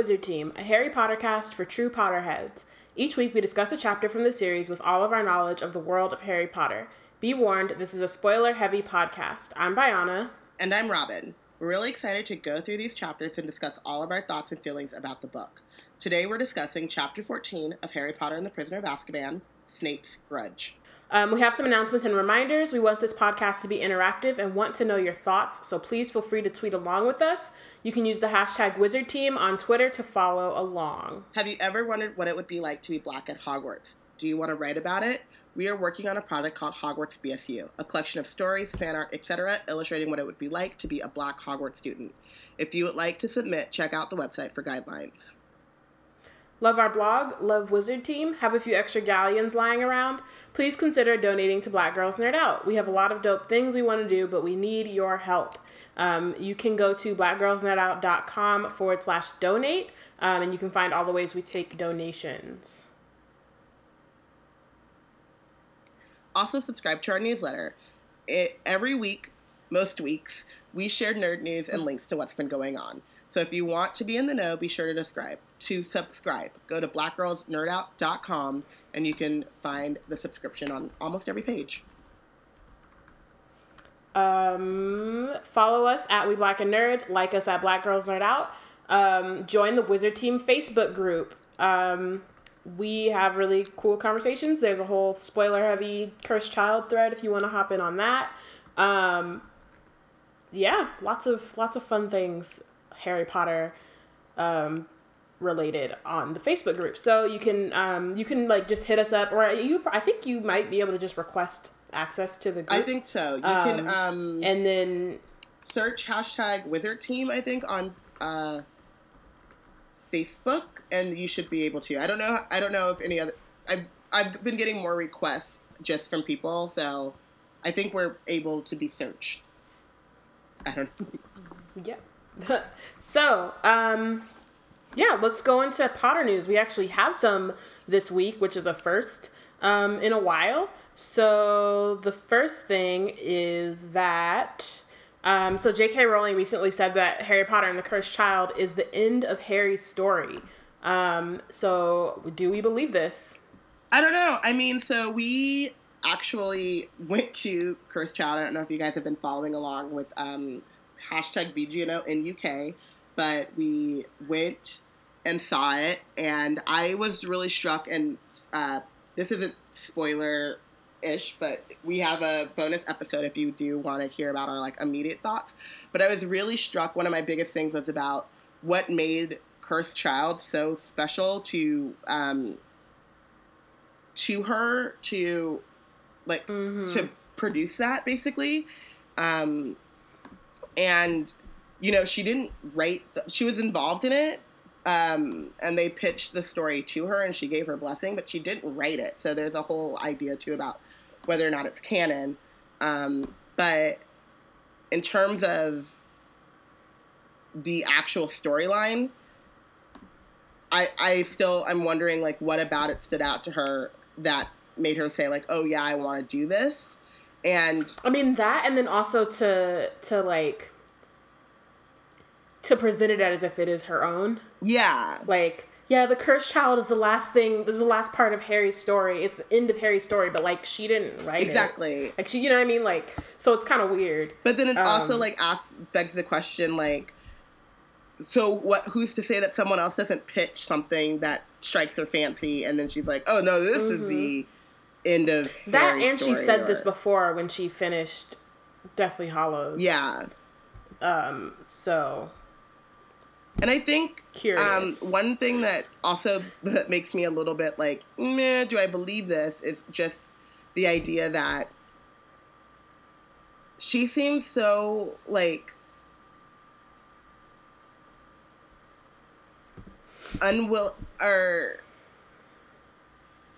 Wizard Team, a Harry Potter cast for true Potterheads. Each week we discuss a chapter from the series with all of our knowledge of the world of Harry Potter. Be warned, this is a spoiler heavy podcast. I'm Bayana. And I'm Robyn. We're really excited to go through these chapters and discuss all of our thoughts and feelings about the book. Today we're discussing Chapter 14 of Harry Potter and the Prisoner of Azkaban, Snape's Grudge. Um, we have some announcements and reminders. We want this podcast to be interactive and want to know your thoughts, so please feel free to tweet along with us. You can use the hashtag Wizard Team on Twitter to follow along. Have you ever wondered what it would be like to be black at Hogwarts? Do you want to write about it? We are working on a project called Hogwarts BSU, a collection of stories, fan art, etc., illustrating what it would be like to be a black Hogwarts student. If you would like to submit, check out the website for guidelines. Love our blog, love Wizard Team, have a few extra galleons lying around? Please consider donating to Black Girls Nerd Out. We have a lot of dope things we want to do, but we need your help. Um, you can go to blackgirlsnerdout.com forward slash donate, um, and you can find all the ways we take donations. Also, subscribe to our newsletter. It, every week, most weeks, we share nerd news and links to what's been going on. So if you want to be in the know, be sure to subscribe. To subscribe, go to blackgirlsnerdout.com and you can find the subscription on almost every page. Um, follow us at We Black and Nerds. Like us at Black Girls Nerd Out. Um, join the Wizard Team Facebook group. Um, we have really cool conversations. There's a whole spoiler heavy cursed child thread if you want to hop in on that. Um, yeah, lots of lots of fun things Harry Potter um, related on the Facebook group. So you can um, you can like just hit us up, or you I think you might be able to just request access to the group. I think so. You um, can um, and then search hashtag Wizard Team. I think on uh, Facebook, and you should be able to. I don't know. I don't know if any other. I've I've been getting more requests just from people, so I think we're able to be searched. I don't. know. Yeah. so, um, yeah, let's go into Potter news. We actually have some this week, which is a first um, in a while. So, the first thing is that. Um, so, J.K. Rowling recently said that Harry Potter and the Cursed Child is the end of Harry's story. Um, so, do we believe this? I don't know. I mean, so we actually went to Cursed Child. I don't know if you guys have been following along with um, hashtag BGNO in UK, but we went and saw it, and I was really struck. And uh, this isn't spoiler ish, but we have a bonus episode if you do want to hear about our like immediate thoughts. But I was really struck. One of my biggest things was about what made Cursed Child so special to um, to her to like mm-hmm. to produce that basically. Um, and you know she didn't write the, she was involved in it um, and they pitched the story to her and she gave her blessing but she didn't write it. So there's a whole idea too about whether or not it's canon. Um, but in terms of the actual storyline I, I still i'm wondering like what about it stood out to her that made her say like oh yeah i want to do this? And I mean that, and then also to to like to present it as if it is her own. Yeah, like yeah, the cursed child is the last thing. This is the last part of Harry's story. It's the end of Harry's story, but like she didn't write exactly. it. Like she, you know what I mean? Like so, it's kind of weird. But then it um, also like asks begs the question like, so what? Who's to say that someone else doesn't pitch something that strikes her fancy, and then she's like, oh no, this mm-hmm. is the end of that Harry's and she said or... this before when she finished deathly hallows yeah um so and i think um one thing that also makes me a little bit like meh do i believe this is just the idea that she seems so like unwill or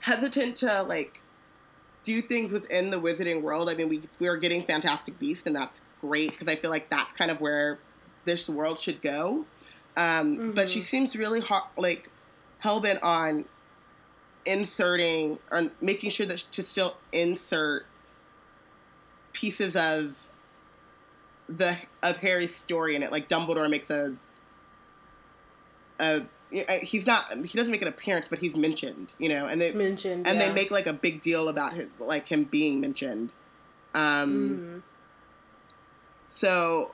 hesitant to like do things within the wizarding world. I mean, we we are getting Fantastic Beasts, and that's great because I feel like that's kind of where this world should go. Um, mm-hmm. But she mm-hmm. seems really like hell bent on inserting or making sure that to still insert pieces of the of Harry's story in it. Like Dumbledore makes a a he's not he doesn't make an appearance but he's mentioned you know and they mentioned and yeah. they make like a big deal about his like him being mentioned um Mhm. so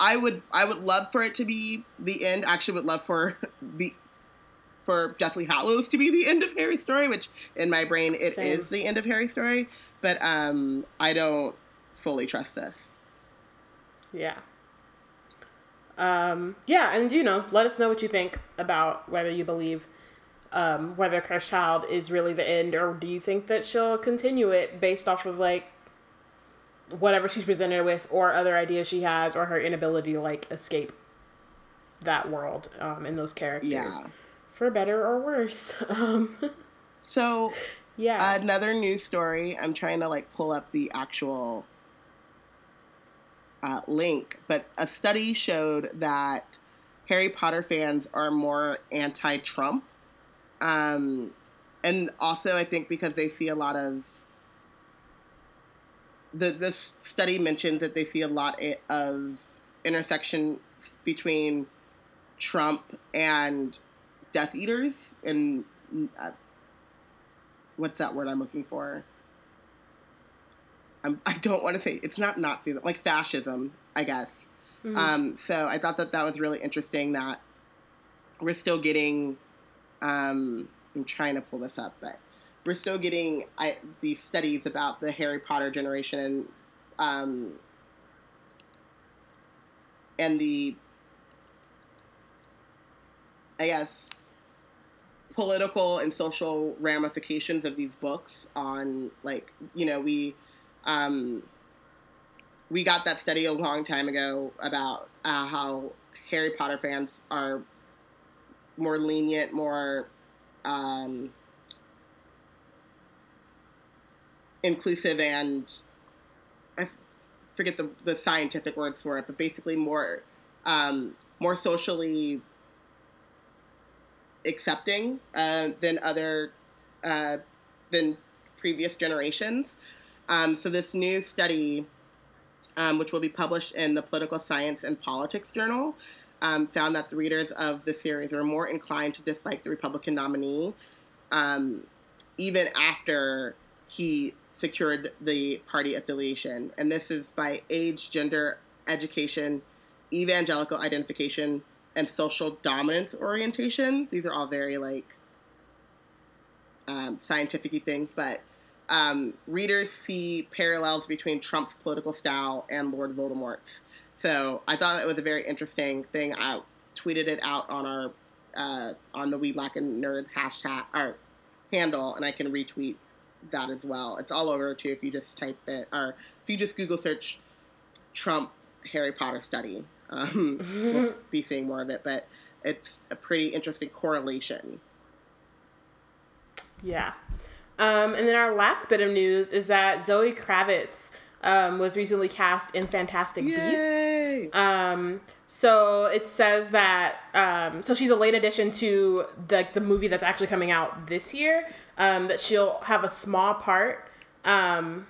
i would i would love for it to be the end actually would love for the for deathly hallows to be the end of harry's story which in my brain it is Same. the end of harry's story but um i don't fully trust this Yeah. Um, yeah, and you know, let us know what you think about whether you believe um, whether Cursed Child is really the end, or do you think that she'll continue it based off of like whatever she's presented with, or other ideas she has, or her inability to like escape that world um, and those characters, yeah for better or worse. Um, so yeah. Another news story. I'm trying to like pull up the actual uh, link, but a study showed that Harry Potter fans are more anti-Trump, um, and also I think because they see a lot of the this study mentions that they see a lot of intersection between Trump and Death Eaters and. Uh, what's that word I'm looking for? I'm, I don't want to say it's not Nazism, like fascism, I guess. Mhm. Um, so I thought that that was really interesting that we're still getting. Um, I'm trying to pull this up, but we're still getting I, these studies about the Harry Potter generation um, and the, I guess, political and social ramifications of these books on like you know we um we got that study a long time ago about uh, how harry potter fans are more lenient more um inclusive and I forget the, the scientific words for it but basically more um more socially accepting uh, than other uh, than previous generations. Um, so this new study, um, which will be published in the Political Science and Politics Journal, um, found that the readers of the series were more inclined to dislike the Republican nominee, um, even after he secured the party affiliation. And this is by age, gender, education, evangelical identification, and social dominance orientation. These are all very like um, scientific things, but um, readers see parallels between Trump's political style and Lord Voldemort's. So I thought it was a very interesting thing. I tweeted it out on our uh, on the We Black and Nerds hashtag or handle, and I can retweet that as well. It's all over too if you just type it or if you just Google search Trump Harry Potter study. Um, we'll be seeing more of it, but it's a pretty interesting correlation. Yeah. Um, and then our last bit of news is that Zoe Kravitz um, was recently cast in Fantastic Beasts. Um, so it says that um, so she's a late addition to the the movie that's actually coming out this year. Um, that she'll have a small part um,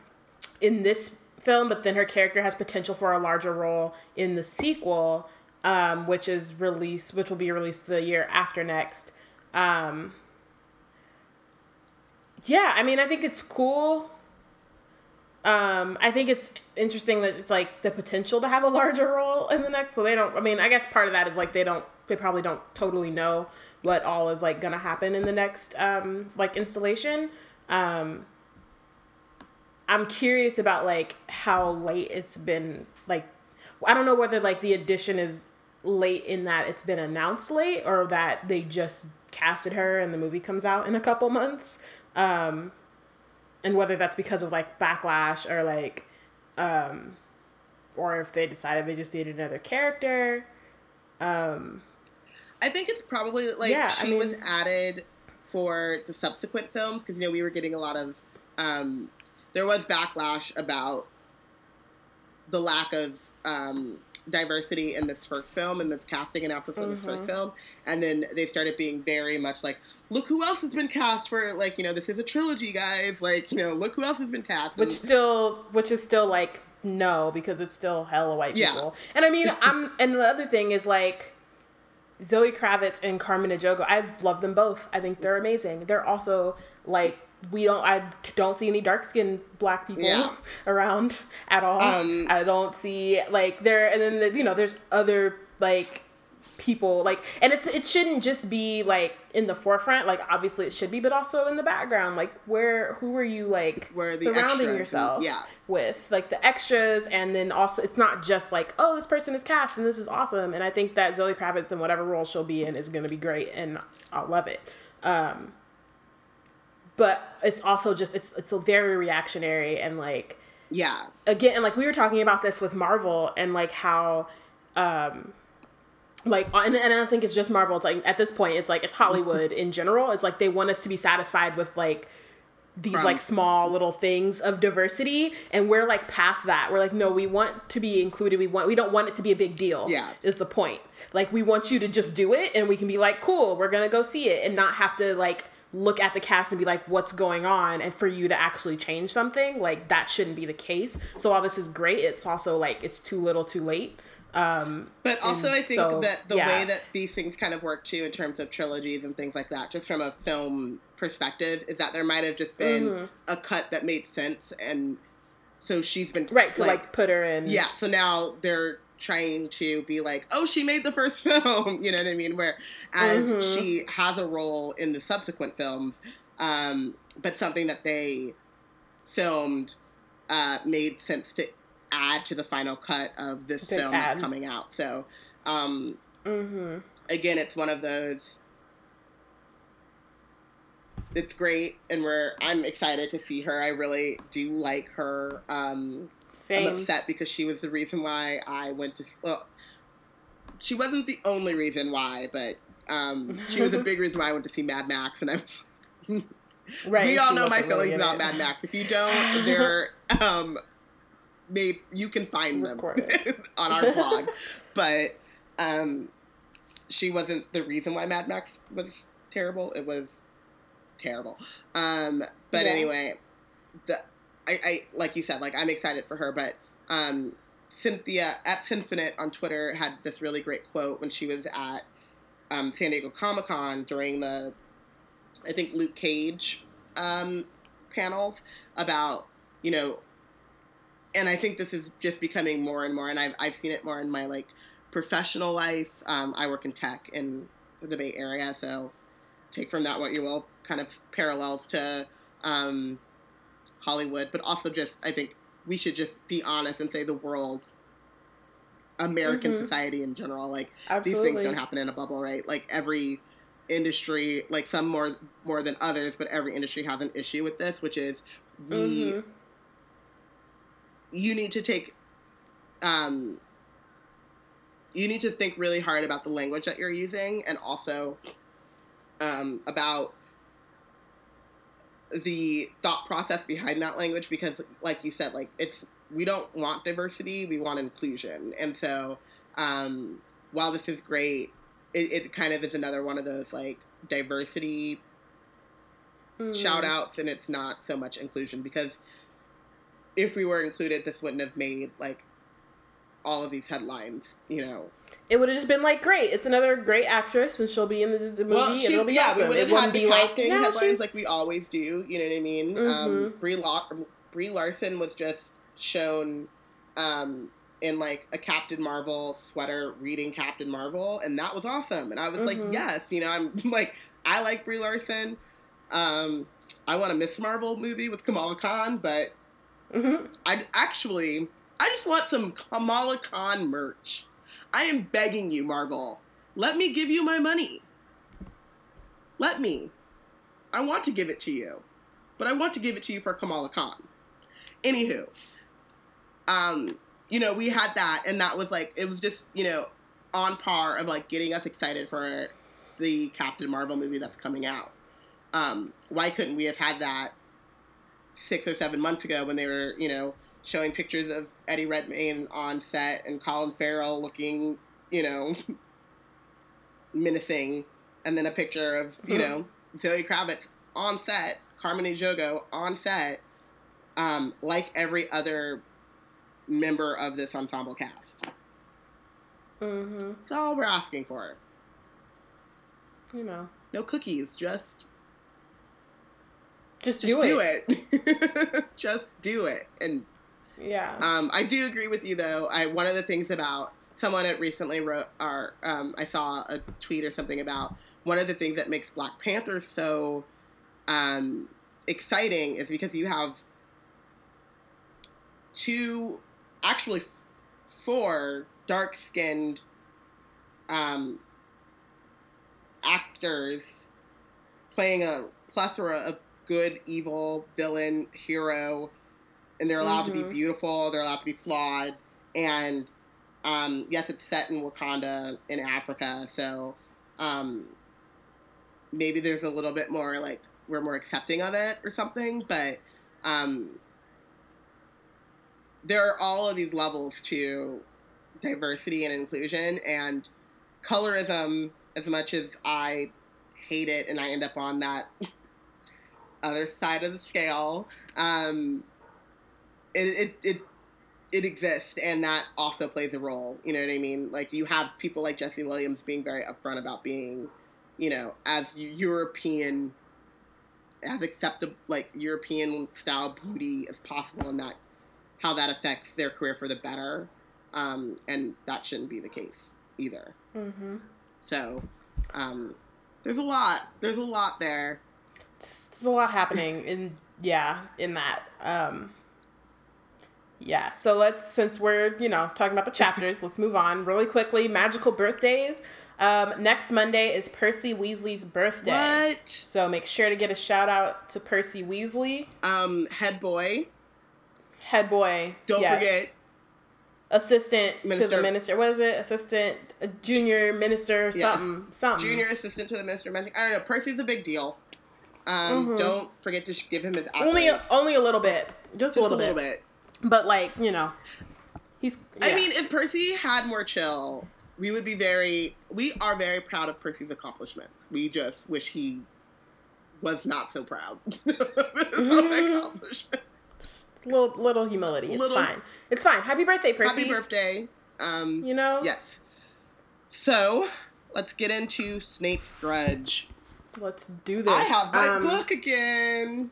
in this film, but then her character has potential for a larger role in the sequel, um, which is released, which will be released the year after next. Um, yeah, I mean, I think it's cool. Um, I think it's interesting that it's like the potential to have a larger role in the next. So they don't. I mean, I guess part of that is like they don't. They probably don't totally know what all is like gonna happen in the next um like installation. Um, I'm curious about like how late it's been. Like, I don't know whether like the addition is late in that it's been announced late or that they just casted her and the movie comes out in a couple months. Um, and whether that's because of like backlash or like, um, or if they decided they just needed another character. Um, I think it's probably like Yeah, I she was added for the subsequent films because you know we were getting a lot of um, there was backlash about the lack of um, diversity in this first film and this casting announcement for this first Mhm. film and then they started being very much like look who else has been cast for like you know this is a trilogy guys like you know look who else has been cast which And- still which is still like no because it's still hella white Yeah. people and i mean i'm and the other thing is like Zoe Kravitz and Carmen Ejogo, I love them both. I think they're amazing. They're also like we don't I don't see any dark skinned black people Yeah. around at all. Um, I don't see like there and then the, you know there's other like people like and it's it shouldn't just be like in the forefront like obviously it should be but also in the background like where who are you like Where surrounding yourself Yeah. with like the extras and then also it's not just like oh this person is cast and this is awesome and i think that zoe kravitz in whatever role she'll be in is going to be great and i'll love it um but it's also just it's it's a very reactionary and like Yeah. again and like we were talking about this with marvel and like how um like uh, and, and i don't think it's just marvel. It's like at this point it's like it's hollywood in general. It's like they want us to be satisfied with like these like small little things of diversity. And we're like past that. We're like no we want to be included. We want we don't want it to be a big deal Yeah. is the point. Like we want you to just do it and we can be like cool we're gonna go see it and not have to like look at the cast and be like what's going on? And for you to actually change something like that shouldn't be the case. So while this is great it's also like it's too little too late um But also, And I think so, that the yeah. way that these things kind of work too, in terms of trilogies and things like that, just from a film perspective, is that there might have just been Mhm. a cut that made sense, and so she's been right to like, put her in yeah. So now they're trying to be like, oh, she made the first film, you know what I mean? Where as Mhm. she has a role in the subsequent films, um, but something that they filmed uh, made sense to add to the final cut of this film add. that's coming out. So um, mm-hmm again, it's one of those. It's great, and we're. I'm excited to see her. I really do like her. Um, I'm upset because she was the reason why I went to. Well, she wasn't the only reason why, but um, she was a big reason why I went to see Mad Max, and I was. right we all know my wasn't really feelings about. Mad Max. If you don't, they're um, made. You can find them on our blog, but um, she wasn't the reason why Mad Max was terrible. It was terrible. Um, but Yeah. anyway, the I, I like you said, like I'm excited for her, but um, Cynthia at Sinfinite on Twitter had this really great quote when she was at um, San Diego Comic Con during the I think Luke Cage um, panels about you know, and I think this is just becoming more and more, and I've I've seen it more in my like professional life. Um, I work in tech in the Bay Area, so take from that what you will. Kind of parallels to um, Hollywood, but also just I think we should just be honest and say the world, American Mhm. society in general, like these things don't happen in a bubble, right? Like every industry, like some more more than others, but every industry has an issue with this, which is we Mhm. You need to take um you need to think really hard about the language that you're using and also um, about the thought process behind that language because like you said like it's we don't want diversity we want inclusion and so um, while this is great it, it kind of is another one of those like diversity Mhm. shout outs and it's not so much inclusion because if we were included this wouldn't have made like all of these headlines you know? It would have just been like great. It's another great actress and she'll be in the, the movie well and she, it'll be yeah awesome. we would have had the be like headlines she's like we always do you know what i mean? Um Mhm. brie, La- brie larson was just shown um in like a captain marvel sweater reading captain marvel and that was awesome. And i was like Mhm. yes you know? I'm like i like brie larson. Um i want a miss marvel movie with kamala khan but Mhm. I actually, I just want some Kamala Khan merch. I am begging you, Marvel. Let me give you my money. Let me. I want to give it to you, but I want to give it to you for Kamala Khan. Anywho, um, you know, we had that, and that was like, it was just, you know, on par of like getting us excited for the Captain Marvel movie that's coming out. Um, why couldn't we have had that six or seven months ago when they were, you know, showing pictures of Eddie Redmayne on set and Colin Farrell looking, you know, menacing, and then a picture of, you know, Zoe Kravitz on set, Carmen Ejogo on set, um, like every other member of this ensemble cast. Mm-hmm. That's all we're asking for. you know, no cookies. Just just, just do, do it. it. just do it. And Yeah. um, I do agree with you though. I one of the things about someone had recently wrote or um, I saw a tweet or something about one of the things that makes Black Panther so um, exciting is because you have two, actually f- four dark skinned um, actors playing a plethora of good, evil, villain, hero, and they're allowed to be Mhm. beautiful, they're allowed to be flawed, and um, yes, it's set in Wakanda in Africa, so um, maybe there's a little bit more like we're more accepting of it or something, but um, there are all of these levels to diversity and inclusion and colorism as much as i hate it and i end up on that other side of the scale um, it, it, it, it exists and that also plays a role you know what i mean? Like you have people like jesse williams being very upfront about being you know as european as acceptable like european style beauty as possible and that how that affects their career for the better um, and that shouldn't be the case either. Mm-hmm. so um, there's a lot there's a lot there There's a lot happening in yeah in that. Um, yeah. So let's since we're you know talking about the chapters, let's move on really quickly. Magical birthdays. Um, next Monday is Percy Weasley's birthday. what So make sure to get a shout out to Percy Weasley, um, head boy head boy. don't yes. forget assistant to the minister. What is it? Assistant, a junior minister, Yes. something, something. junior assistant to the minister of magic i don't know percy's a big deal um, Mhm. don't forget to sh- give him his Only, accolades. only a little bit, just, just a little, bit. But like you know, he's. I mean, if Percy had more chill, we would be very. We are very proud of Percy's accomplishments. We just wish he was not so proud of his own accomplishments. Little little humility. It's Little- fine. It's fine. Happy birthday, Percy. Happy birthday! Um, You know. yes. So let's get into Snape's grudge. Let's do this. I have my Um, book again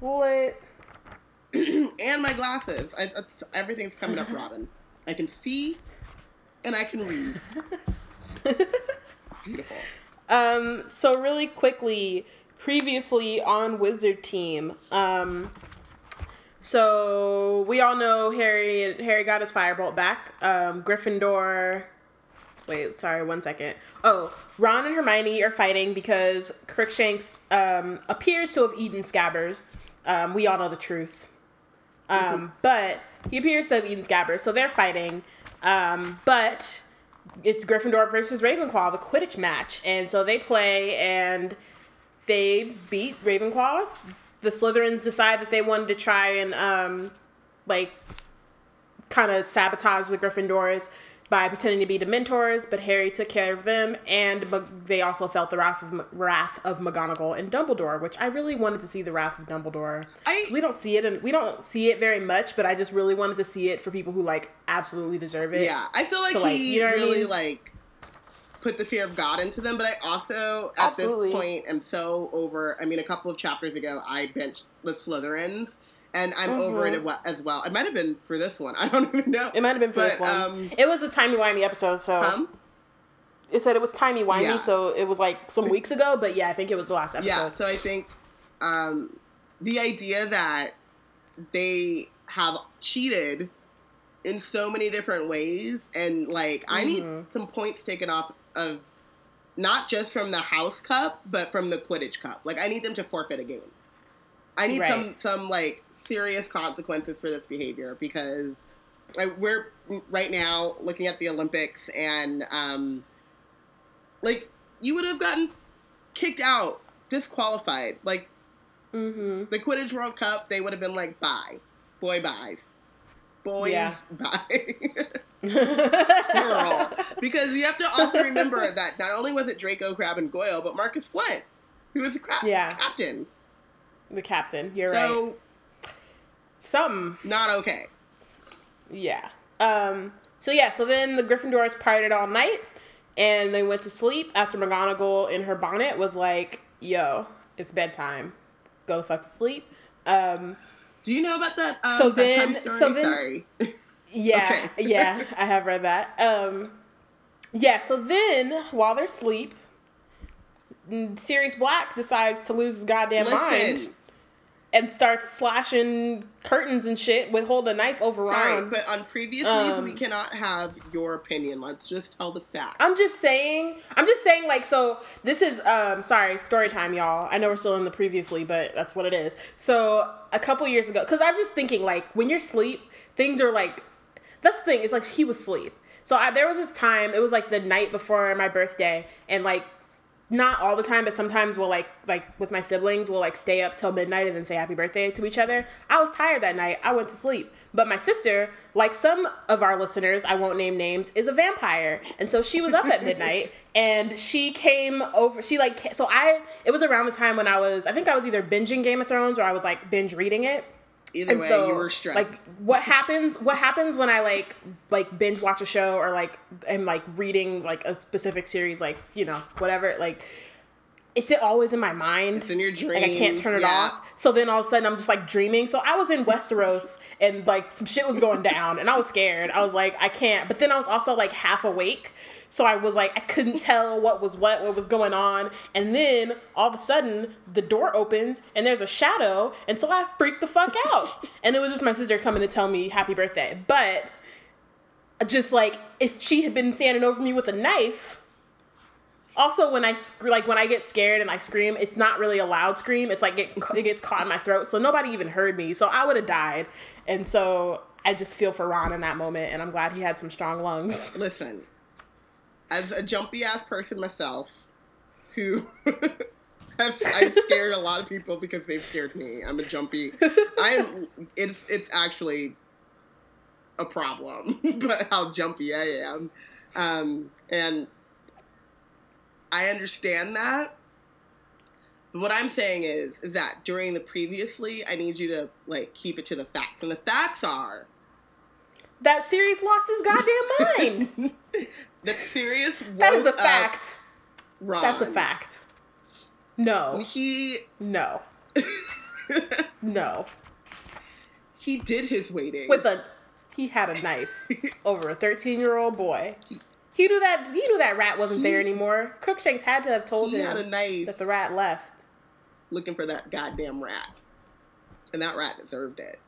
Lit. and my glasses. I, everything's coming up, Robyn. I can see and I can read. Beautiful. Um, so really quickly, previously on Wizard Team, um, so we all know Harry. Harry got his firebolt back. Um, Gryffindor. Wait, sorry, one second. Oh, Ron and Hermione are fighting because Crookshanks um, appears to have eaten Scabbers. Um, we all know the truth. Um, but he appears to have eaten Scabbers, so they're fighting. Um, but it's Gryffindor versus Ravenclaw, the Quidditch match, and so they play and they beat Ravenclaw. The Slytherins decide that they wanted to try and um, like kind of sabotage the Gryffindors by pretending to be Dementors, but Harry took care of them, and they also felt the wrath of M- wrath of McGonagall and Dumbledore, which I really wanted to see the wrath of Dumbledore. I- we don't see it, and we don't see it very much, but I just really wanted to see it for people who like absolutely deserve it. Yeah, I feel like So, like, he you know what I really mean? like put the fear of God into them, but I also at Absolutely. this point am so over. I mean, a couple of chapters ago, I benched the Slytherins, and I'm over it Mhm. as well-. It might have been for this one. I don't even know. It might have been for But, this one. um, it was a timey wimey episode, so Um, it said it was timey wimey, Yeah. so it was like some weeks ago. But yeah, I think it was the last episode. yeah, so I think um, the idea that they have cheated in so many different ways, and like I need Mhm. some points taken off of not just from the House Cup, but from the Quidditch Cup. Like I need them to forfeit a game. I need Right. some some like serious consequences for this behavior because like, we're right now looking at the Olympics and um, like you would have gotten kicked out, disqualified. Like Mm-hmm. the Quidditch World Cup, they would have been like, bye, boy, buys, boys, Yeah. bye. Plural. because you have to also remember that not only was it Draco, Crabbe, and Goyle, but Marcus Flint, who was the cra- Yeah. captain. the captain. You're right. so Something. not okay. Yeah. Um. So yeah. So then the Gryffindors partied all night. and they went to sleep after McGonagall in her bonnet was like, "Yo, it's bedtime. Go the fuck to sleep." Um, Do you know about that? Um, So then- story? so then- Sorry. yeah, Okay. yeah, I have read that. Um, yeah, so then while they're asleep, Sirius Black decides to lose his goddamn mind Listen, and starts slashing curtains and shit with hold a knife over sorry, Ron. but on previous Um, we cannot have your opinion. Let's just tell the facts. I'm just saying. I'm just saying. Like, so this is. Um, sorry, story time, y'all. I know we're still in the previously, but that's what it is. So a couple years ago, because I'm just thinking, like, when you're asleep, things are like. That's the thing. It's like he was asleep. So I, there was this time. It was like the night before my birthday, and like. Not all the time, but sometimes we'll like like with my siblings, we'll like stay up till midnight and then say happy birthday to each other. I was tired that night. I went to sleep. But my sister, like some of our listeners, I won't name names, is a vampire. And so she was up at midnight and she came over she like so I it was around the time when I was I think I was either binging Game of Thrones or I was like binge reading it. Either And way, so you were stressed. like what happens what happens when I like like binge watch a show or like am like reading like a specific series like, you know, whatever, like it's always in my mind. it's in your dreams. Like I can't turn it yeah. off. So then all of a sudden I'm just like dreaming. So I was in Westeros and like some shit was going down and I was scared. I was like, I can't. But then I was also like half awake. So I was like, I couldn't tell what was what, what was going on. And then all of a sudden the door opens and there's a shadow. And so I freaked the fuck out. and it was just my sister coming to tell me happy birthday. But just like if she had been standing over me with a knife, also when I sc- like when I get scared and I scream, it's not really a loud scream. It's like it, it gets caught in my throat, so nobody even heard me. So I would have died, and so I just feel for Ron in that moment, and I'm glad he had some strong lungs. Listen, as a jumpy ass person myself, who have I've scared a lot of people because they've scared me. I'm a jumpy. I am. It's it's actually a problem, but how jumpy I am, um, and I understand that. What I'm saying is, that during the previously, I need you to like keep it to the facts, and the facts are That Sirius lost his goddamn mind. that Sirius. that is a fact. Ron. That's a fact. No, He no, no. he did his waiting. With a, he had a knife over a 13 year old boy. He knew that he knew that rat wasn't there anymore. Crookshanks had to have told he him had a knife that the rat left. looking for that goddamn rat, and that rat deserved it.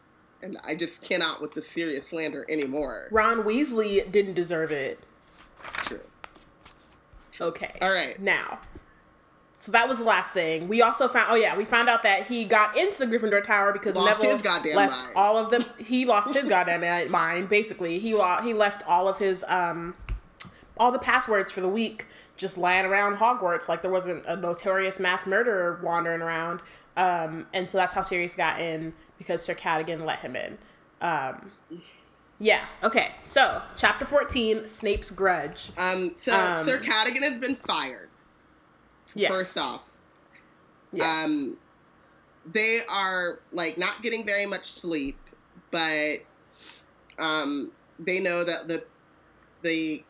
And I just cannot with the Sirius slander anymore. Ron Weasley didn't deserve it. True. Okay. All right. Now, so that was the last thing. We also found. Oh yeah, we found out that he got into the Gryffindor Tower because Lost Neville his goddamn left mind. all of them. He lost his goddamn mind. Basically, he lost. He left all of his um, all the passwords for the week just lying around Hogwarts like there wasn't a notorious mass murderer wandering around. Um, and so that's how Sirius got in because Sir Cadogan let him in. Um, yeah. Okay. So chapter fourteen, Snape's grudge. Um. So Um, Sir Cadogan has been fired. Yes. First off, Yes. um, they are like not getting very much sleep, but um, they know that the the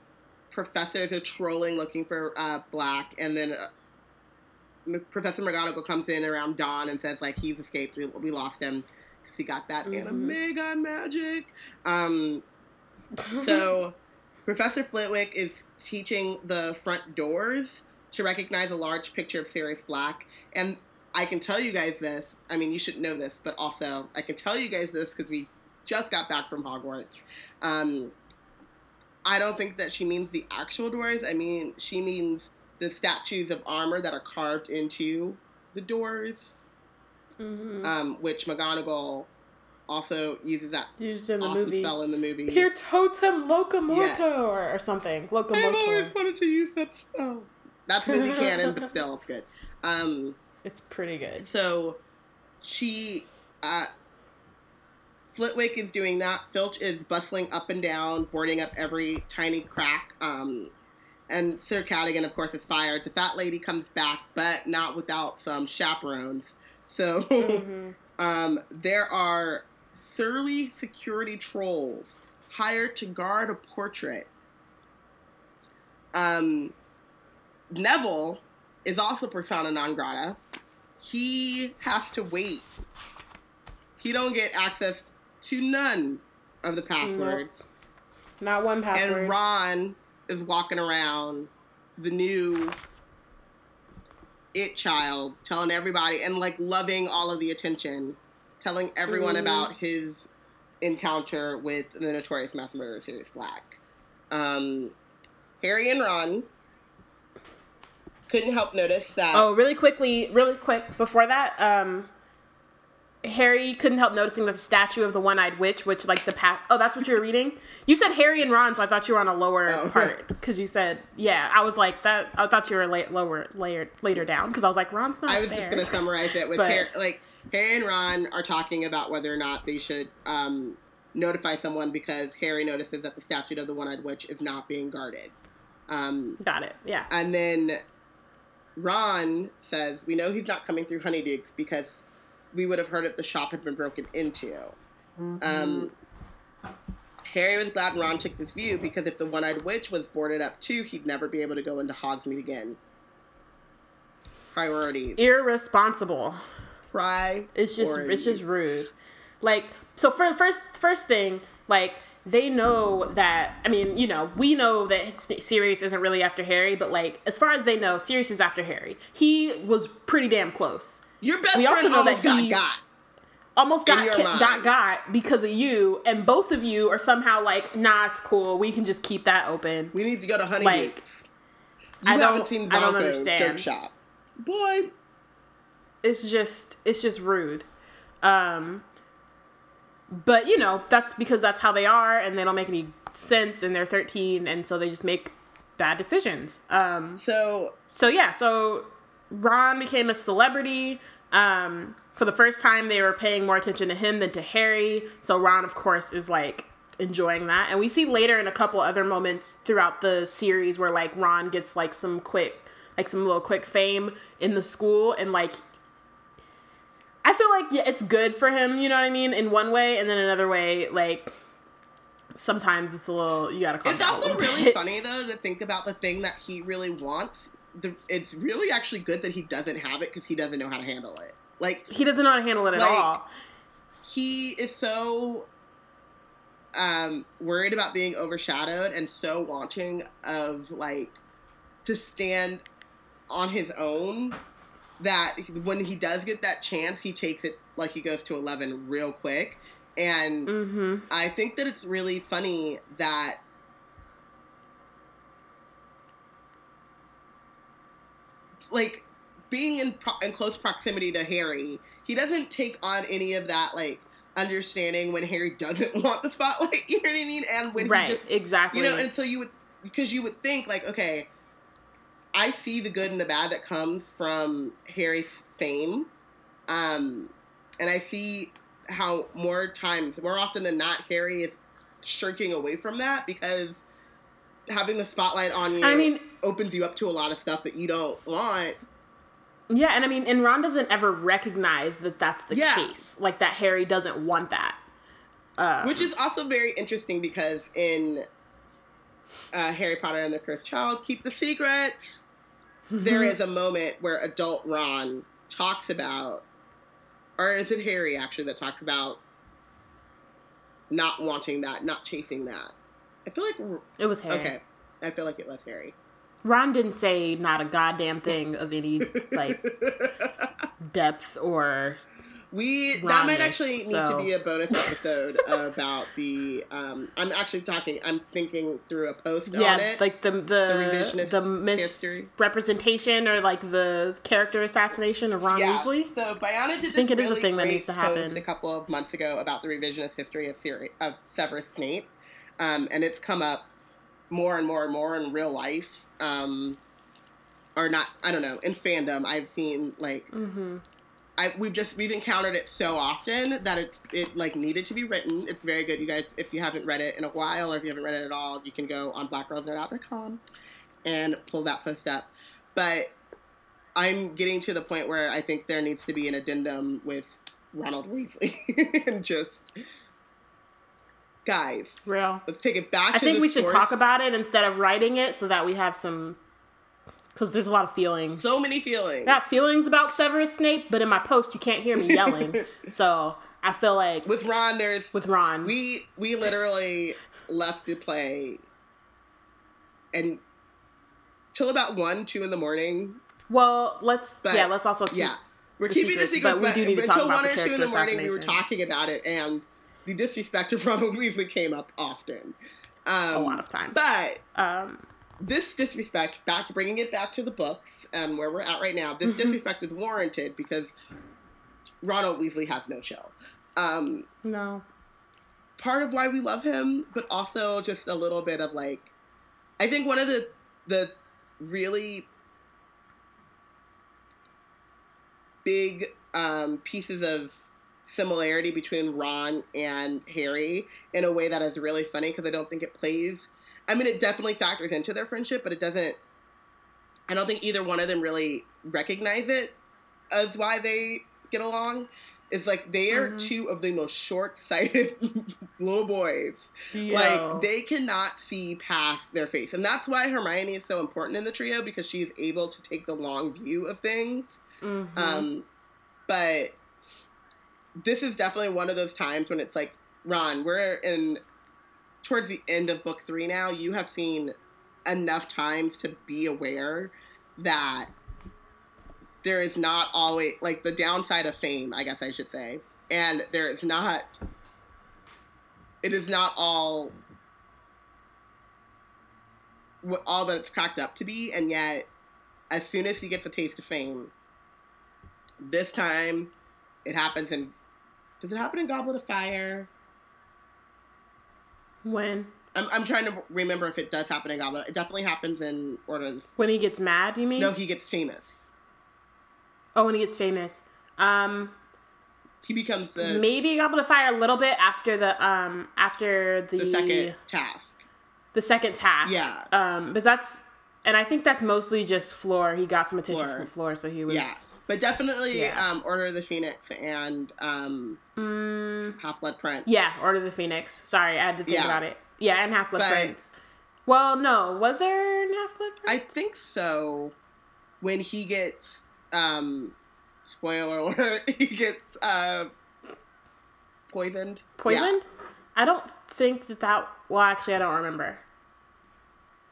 professors are trolling looking for uh, Black, and then uh, Professor McGonagall comes in around dawn and says like he's escaped, we, we lost him because he got that Mhm. animega magic. Um, so Professor Flitwick is teaching the front doors to recognize a large picture of Sirius Black. And I can tell you guys this. I mean, you should know this, but also I can tell you guys this because we just got back from Hogwarts. Um, I don't think that she means the actual doors. I mean, she means the statues of armor that are carved into the doors, Mhm. um, which McGonagall also uses that used in the awesome movie. spell in the movie. Here totem locomotor Yes. or something. I've always wanted to use that spell. That's movie canon, but still, it's good. Um, It's pretty good. so she, uh, Flitwick is doing that. Filch is bustling up and down, boarding up every tiny crack. Um, and Sir Cadogan, of course, is fired. The fat lady comes back, but not without some chaperones. So Mhm. um, there are surly security trolls hired to guard a portrait Um, Neville is also persona non grata. He has to wait. He don't get access to none of the passwords. Not one password. And Ron is walking around the new it child, telling everybody and like loving all of the attention, telling everyone Mhm. about his encounter with the notorious mass murderer Sirius Black. Um, Harry and Ron couldn't help notice that. Oh, really quickly, really quick before that, um, Harry couldn't help noticing the statue of the one-eyed witch, which like the path. Oh, that's what you were reading. You said Harry and Ron, so I thought you were on a lower Oh. part because you said yeah. I was like that. I thought you were la- lower, layered later down because I was like Ron's not there. I was there. just going to summarize it with But- Harry, like Harry and Ron are talking about whether or not they should um, notify someone because Harry notices that the statue of the one-eyed witch is not being guarded. Um, Got it. Yeah. and then Ron says, "We know he's not coming through Honeydukes because we would have heard if the shop had been broken into." Um, Harry was glad Ron took this view because if the one-eyed witch was boarded up too, he'd never be able to go into Hogsmeade again. Priorities. Irresponsible. Right. It's just it's just rude. Like so for the first first thing, like they know that I mean, you know, we know that Sirius isn't really after Harry, but like as far as they know, Sirius is after Harry. He was pretty damn close. Your best We also friend know almost that he- got got. Almost got ki- got got because of you, and both of you are somehow like, nah, it's cool. We can just keep that open. We need to go to Honeydukes. Like, you I haven't don't- seen I don't understand. Shop. Boy, it's just it's just rude um but you know that's because that's how they are and they don't make any sense and they're 13 and so they just make bad decisions um so so yeah so ron became a celebrity um for the first time they were paying more attention to him than to harry so ron of course is like enjoying that and we see later in a couple other moments throughout the series where like ron gets like some quick like some little quick fame in the school and like I feel like yeah, it's good for him, you know what I mean, in one way, and then another way, like sometimes it's a little you gotta calm It's also really funny though to think about the thing that he really wants. The, it's really actually good that he doesn't have it because he doesn't know how to handle it. Like He doesn't know how to handle it at all. he is so um, worried about being overshadowed and so wanting of like to stand on his own that when he does get that chance, he takes it like he goes to eleven real quick. And Mm-hmm. I think that it's really funny that like being in pro- in close proximity to Harry, he doesn't take on any of that like understanding when Harry doesn't want the spotlight. You know what I mean? And when Right, he just exactly. you know, and so you would because you would think like, okay, I see the good and the bad that comes from Harry's fame, um, and I see how more times, more often than not, Harry is shirking away from that because having the spotlight on you I mean, opens you up to a lot of stuff that you don't want. yeah, and I mean, and Ron doesn't ever recognize that that's the Yeah. case, like that Harry doesn't want that. Um, Which is also very interesting because in uh, Harry Potter and the Cursed Child, Keep the Secrets, there is a moment where adult Ron talks about, or is it Harry actually that talks about not wanting that, not chasing that? I feel like, it was Harry. okay, I feel like it was Harry. Ron didn't say not a goddamn thing of any like depth or We that might actually need so- to be a bonus episode about the. Um, I'm actually talking. I'm thinking through a post on yeah, it. like the the revisionist the history. misrepresentation or like the character assassination of Ron yeah. Weasley. So Bayana did this think it is a thing that needs to happen. a couple of months ago about the revisionist history of Siri, of Severus Snape, um, and it's come up more and more and more in real life. Um, or not, I don't know. In fandom, I've seen like Mm-hmm. I we've just we've encountered it so often that it's it like needed to be written. It's very good, you guys. If you haven't read it in a while, or if you haven't read it at all, you can go on blackgirlsnerd.com and pull that post up. But I'm getting to the point where I think there needs to be an addendum with Ronald Weasley and just. Guys, Real. let's take it back. I think we should talk about it instead of writing it so that we have some. Because there's a lot of feelings. so many feelings. I got feelings about Severus Snape, but in my post you can't hear me yelling. so I feel like With Ron, there's with Ron, we we literally left the play and till about one, two in the morning. well, let's But, yeah, let's also keep, Yeah, we're keeping secrets, the secret, but we do need to talk until about one or two in the morning. We were talking about it, and the disrespect of Ronald Weasley came up often. Um, a lot of time. But um, this disrespect, back bringing it back to the books and where we're at right now, this Mhm. disrespect is warranted because Ronald Weasley has no chill. Um, no, part of why we love him, but also just a little bit of like, I think one of the the really big um, pieces of similarity between Ron and Harry in a way that is really funny because I don't think it plays. I mean, it definitely factors into their friendship, but it doesn't. I don't think either one of them really recognize it as why they get along. It's like they are Mhm. two of the most short-sighted little boys. Yo. Like they cannot see past their face, and that's why Hermione is so important in the trio because she's able to take the long view of things. Mhm. Um, but this is definitely one of those times when it's like, Ron, we're in towards the end of book three now. You have seen enough times to be aware that there is not always like the downside of fame, I guess I should say, and there is not. It is not all all that it's cracked up to be, and yet, as soon as you get the taste of fame, this time it happens in. Does it happen in Goblet of Fire? when I'm, I'm trying to remember if it does happen in Goblet. It definitely happens in Order of the. when he gets mad, you mean? No, he gets famous. oh, when he gets famous. Um, He becomes the maybe Goblet of Fire a little bit after the um after the the second task. the second task. Yeah. Um, but that's and I think that's mostly just Fleur. He got some attention Fleur. from Fleur, so he was. Yeah, but definitely Yeah. um, Order of the Phoenix and um, Mm, Half Blood Prince. yeah, Order of the Phoenix. Sorry, I had to think Yeah. about it. Yeah, and Half Blood Prince. Well, no, was there an Half Blood Prince? I think so. When he gets, um, spoiler alert, he gets uh, poisoned. poisoned. I don't think that that. Well, actually, I don't remember.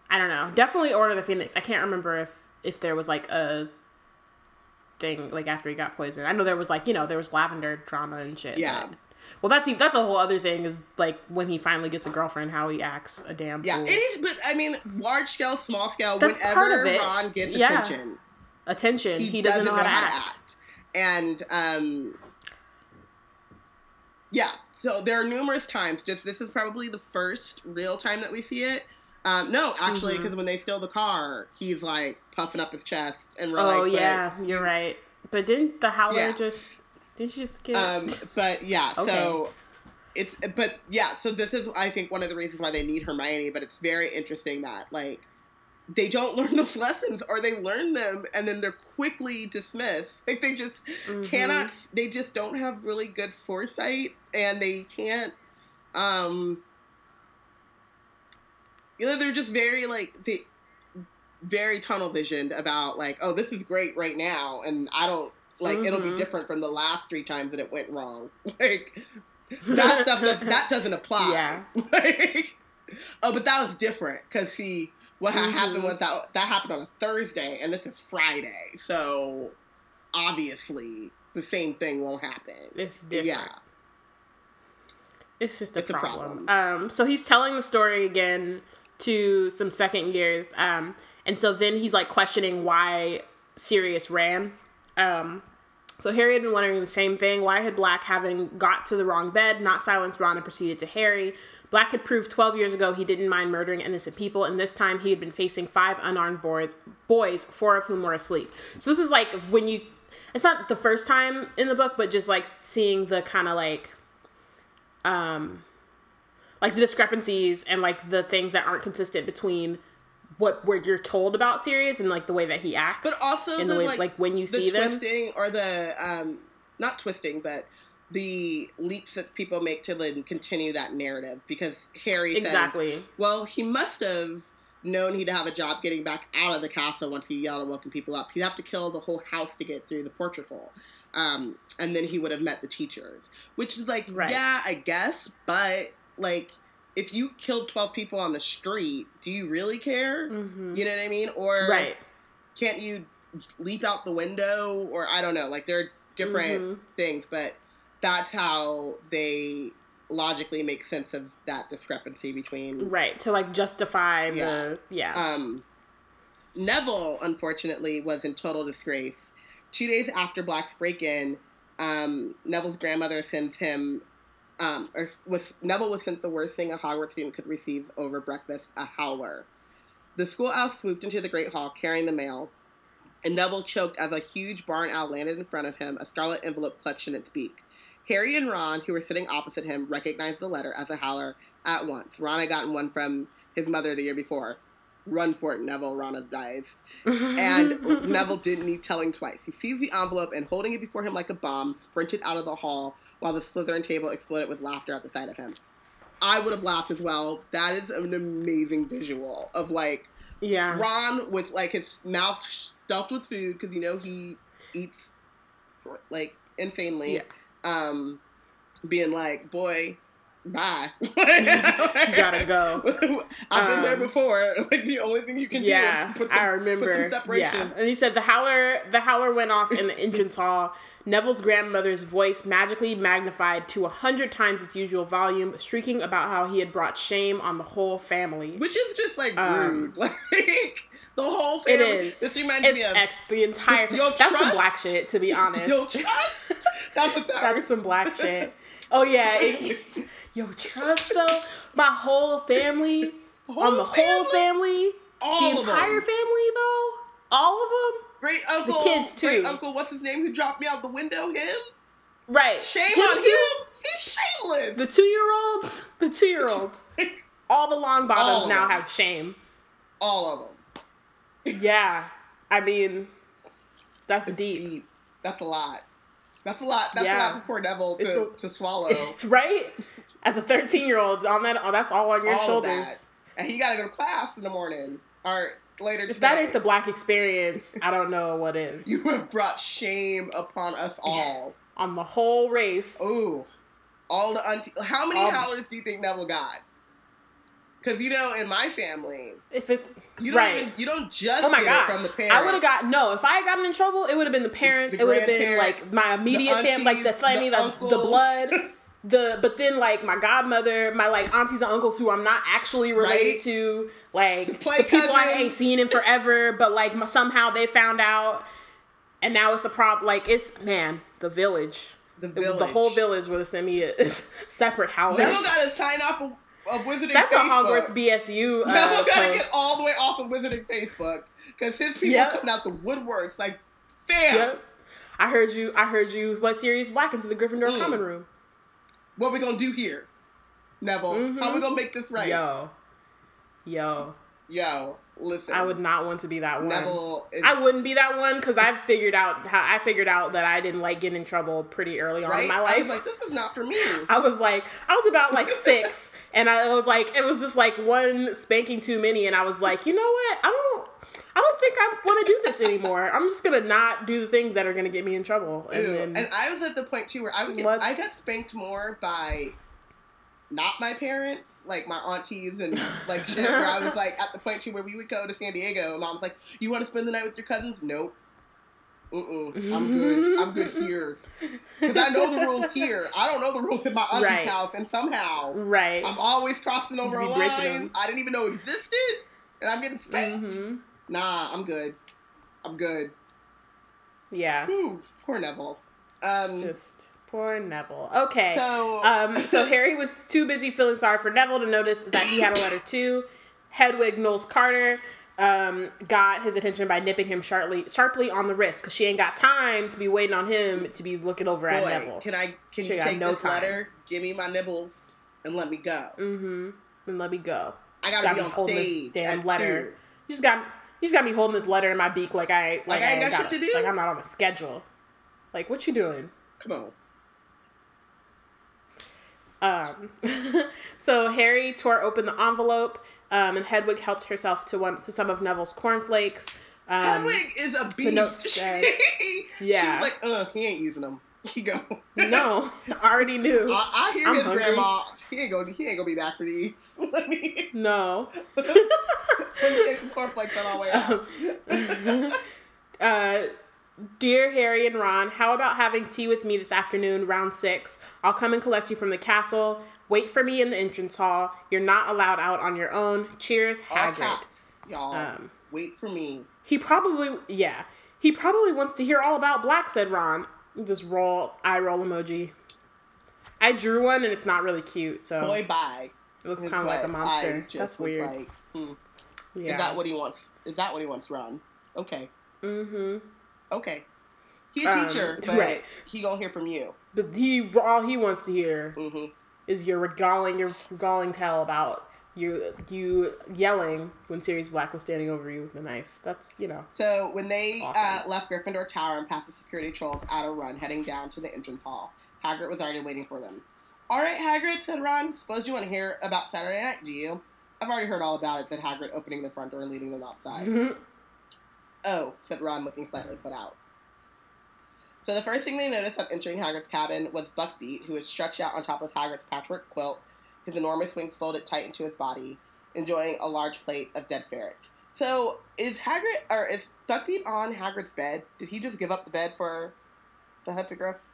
I don't know. Definitely Order of the Phoenix. I can't remember if if there was like a thing like after he got poisoned. I know there was like you know there was lavender drama and shit. Yeah. but- well, that's that's a whole other thing. Is like when he finally gets a girlfriend, how he acts a damn Yeah, fool. it is, but I mean, large scale, small scale, That's whenever part of it. Ron gets Yeah. attention, Attention. He, doesn't, know how to act. And, um, yeah, so there are numerous times, just this is probably the first real time that we see it. Um, no, actually, because when they steal the car, he's like puffing up his chest, and we're Oh like, yeah, you're right. But didn't the Howler Yeah. just? Didn't she just get? Um, but yeah, so it's but yeah, so this is I think one of the reasons why they need Hermione. But it's very interesting that like they don't learn those lessons, or they learn them and then they're quickly dismissed. Like they just Mhm. cannot. They just don't have really good foresight, and they can't. Um, you know, they're just very like they very tunnel visioned about like, oh, this is great right now, and I don't like it'll be Mhm. different from the last three times that it went wrong. Like that stuff does, that doesn't apply. Yeah. Like, oh, but that was different because see what ha- happened was that that happened on a Thursday, and this is Friday, so obviously the same thing won't happen. It's different. Yeah. It's just a, It's a problem. problem. Um, so he's telling the story again to some second years, um, and so then he's like questioning why Sirius ran. Um, so Harry had been wondering the same thing: why had Black, having got to the wrong bed, not silenced Ron and proceeded to Harry? Black had proved 12 years ago he didn't mind murdering innocent people, and this time he had been facing five unarmed boys, boys, four of whom were asleep. So this is like when you. It's not the first time in the book, but just like seeing the kind of like um like the discrepancies and like the things that aren't consistent between what where you're told about Sirius and like the way that he acts. But also in the, way like, like when you the see them. twisting or the um not twisting, but the leaps that people make to then continue that narrative because Harry says, well, he must have known he'd have a job getting back out of the castle once he yelled and woken people up. He'd have to kill the whole house to get through the portrait hole. Um, and then he would have met the teachers. Which is like, Right. yeah, I guess, but like if you killed 12 people on the street, do you really care? hmm You know what I mean? Or Right. can't you leap out the window? Or I don't know. Like there are different Mhm. things, but that's how they logically make sense of that discrepancy between Right. To like justify Yeah. the yeah. um, Neville, unfortunately, was in total disgrace. Two days after Black's break in, um, Neville's grandmother sends him, um, or was, Neville was sent the worst thing a Hogwarts student could receive over breakfast a howler. The school owl swooped into the Great Hall carrying the mail, and Neville choked as a huge barn owl landed in front of him, a scarlet envelope clutched in its beak. Harry and Ron, who were sitting opposite him, recognized the letter as a howler at once. Ron had gotten one from his mother the year before. Run for it, Neville, Ron advised. And Neville didn't need telling twice. He seized the envelope and, holding it before him like a bomb, sprinted out of the hall while the Slytherin table exploded with laughter at the sight of him. I would have laughed as well. That is an amazing visual of like yeah. Ron with like his mouth stuffed with food because you know he eats like insanely. Yeah. Um, being like, boy, bye. Gotta go. I've been there Um, before. Like the only thing you can yeah, do is put some, I remember. separation. Yeah, and he said the howler, the howler went off in the entrance hall. Neville's grandmother's voice magically magnified to a hundred times its usual volume, shrieking about how he had brought shame on the whole family. Which is just like Um, rude. Like the whole family. is. This reminds It's me of ex- the entire. Yo, that's some black shit, to be honest. Yo trust. That's what that That's some black shit. Oh yeah, it- yo, trust though. My whole family on the whole family, All the entire them. family though, all of them. Great uncle, kids, too. Great uncle, what's his name? Who dropped me out the window? Him. Right. Shame Him on too. him. He's shameless. The two year olds, the two year olds, all the Longbottoms now them. have shame. All of them. Yeah, I mean, that's deep. Deep. That's a lot. That's a lot. That's Yeah. a lot for poor Neville It's to, a- to swallow. It's right. As a thirteen year old, on that, oh, that's all on your All shoulders. And he got to go to class in the morning or later If today. that ain't the black experience, I don't know what is. You have brought shame upon us all. on the whole race. Ooh, all the auntie. How many Um, howlers do you think Neville got? Because you know, in my family, If it's you don't right. even, you don't just Oh my get god! it from the parents. I would have got no. If I had gotten in trouble, it would have been the parents. the it would have been like my immediate family, like the family, the the, the blood, the. But then like my godmother, my like aunties and uncles who I'm not actually related Right. to, like The the, people I ain't seen in forever, but like m- somehow they found out, and now it's a problem. Like it's man, the village. the It village. The whole village where the sent is a, separate howlers. Neville got to sign off of, of Wizarding That's a Facebook. Hogwarts BSU uh, Neville got to post. get all the way off of Wizarding Facebook because his people Yep. coming out the woodworks like, fam, Yep. I heard you. I heard you let Sirius Black into the Gryffindor Mm. common room. What we gonna do here, Neville? Mhm. How we gonna make this right? Yo, yo, Yo, listen. I would not want to be that one. Neville. Is, I wouldn't be that one because I figured out how I figured out that I didn't like getting in trouble pretty early on right? in my life. I was like, this is not for me. I was like, I was about like six, and I was like, it was just like one spanking too many, and I was like, you know what? I don't, don't think I want to do this anymore. I'm just gonna not do the things that are gonna get me in trouble, and then And I was at the point too where I would get, I got spanked more by not my parents, like my aunties and like shit. Where I was like at the point too where we would go to San Diego, and mom's like, "You want to spend the night with your cousins?" Nope. Mm-mm. I'm good. I'm good here because I know the rules here. I don't know the rules in my auntie's Right. house, and somehow right. I'm always crossing over a line them. I didn't even know existed, and I'm getting spanked. hmm Nah, I'm good. I'm good. Yeah. Whew, poor Neville. Um, Just poor Neville. Okay. so um, so Harry was too busy feeling sorry for Neville to notice that he had a letter too. Hedwig Knowles Carter um, got his attention by nipping him sharply, sharply on the wrist because she ain't got time to be waiting on him to be looking over at Boy, Neville. can I? Can She you take no this time. letter? Give me my nibbles and let me go. Mm-hmm. And let me go. I Just gotta be me on holding stage. this damn at letter. two. You just got you just got me holding this letter in my beak like I like, Like I ain't got got shit to do? like I'm not on a schedule. Like what you doing? Come on. Um, so Harry tore open the envelope, um, and Hedwig helped herself to one to some of Neville's cornflakes. Um, Hedwig is a beast. note said- she Yeah. was like, uh, he ain't using them. He go. no, I already knew. I, I hear I'm his hungry. grandma. He ain't gonna. He ain't gonna be back for these. No. Let me take some cornflakes on our way out. uh, dear Harry and Ron, how about having tea with me this afternoon, round six? I'll come and collect you from the castle. Wait for me in the entrance hall. You're not allowed out on your own. Cheers, All Hagrid. caps, y'all. Um, Wait for me. He probably, yeah, he probably wants to hear all about Black, said Ron. Just roll, eye roll emoji. I drew one and it's not really cute, so Boy, bye. it looks kind of like a monster. That's weird. Like, hmm. yeah. Is that what he wants? Is that what he wants, Ron? Okay. mm-hmm. Okay. He a Um, teacher, but right. he gonna hear from you. But he, all he wants to hear hmm is your regaling your regaling tale about you you yelling when Sirius Black was standing over you with the knife. That's you know. So when they uh, left Gryffindor Tower and passed the security trolls at a run, heading down to the entrance hall, Hagrid was already waiting for them. All right, Hagrid," said Ron. "Suppose you want to hear about Saturday night, do you?" "I've already heard all about it," said Hagrid, opening the front door and leading them outside. "Oh," said Ron, looking slightly put out. So the first thing they noticed on entering Hagrid's cabin was Buckbeak, who was stretched out on top of Hagrid's patchwork quilt, his enormous wings folded tight into his body, enjoying a large plate of dead ferrets. So is Hagrid or is Buckbeak on Hagrid's bed? Did he just give up the bed for the hippogriff?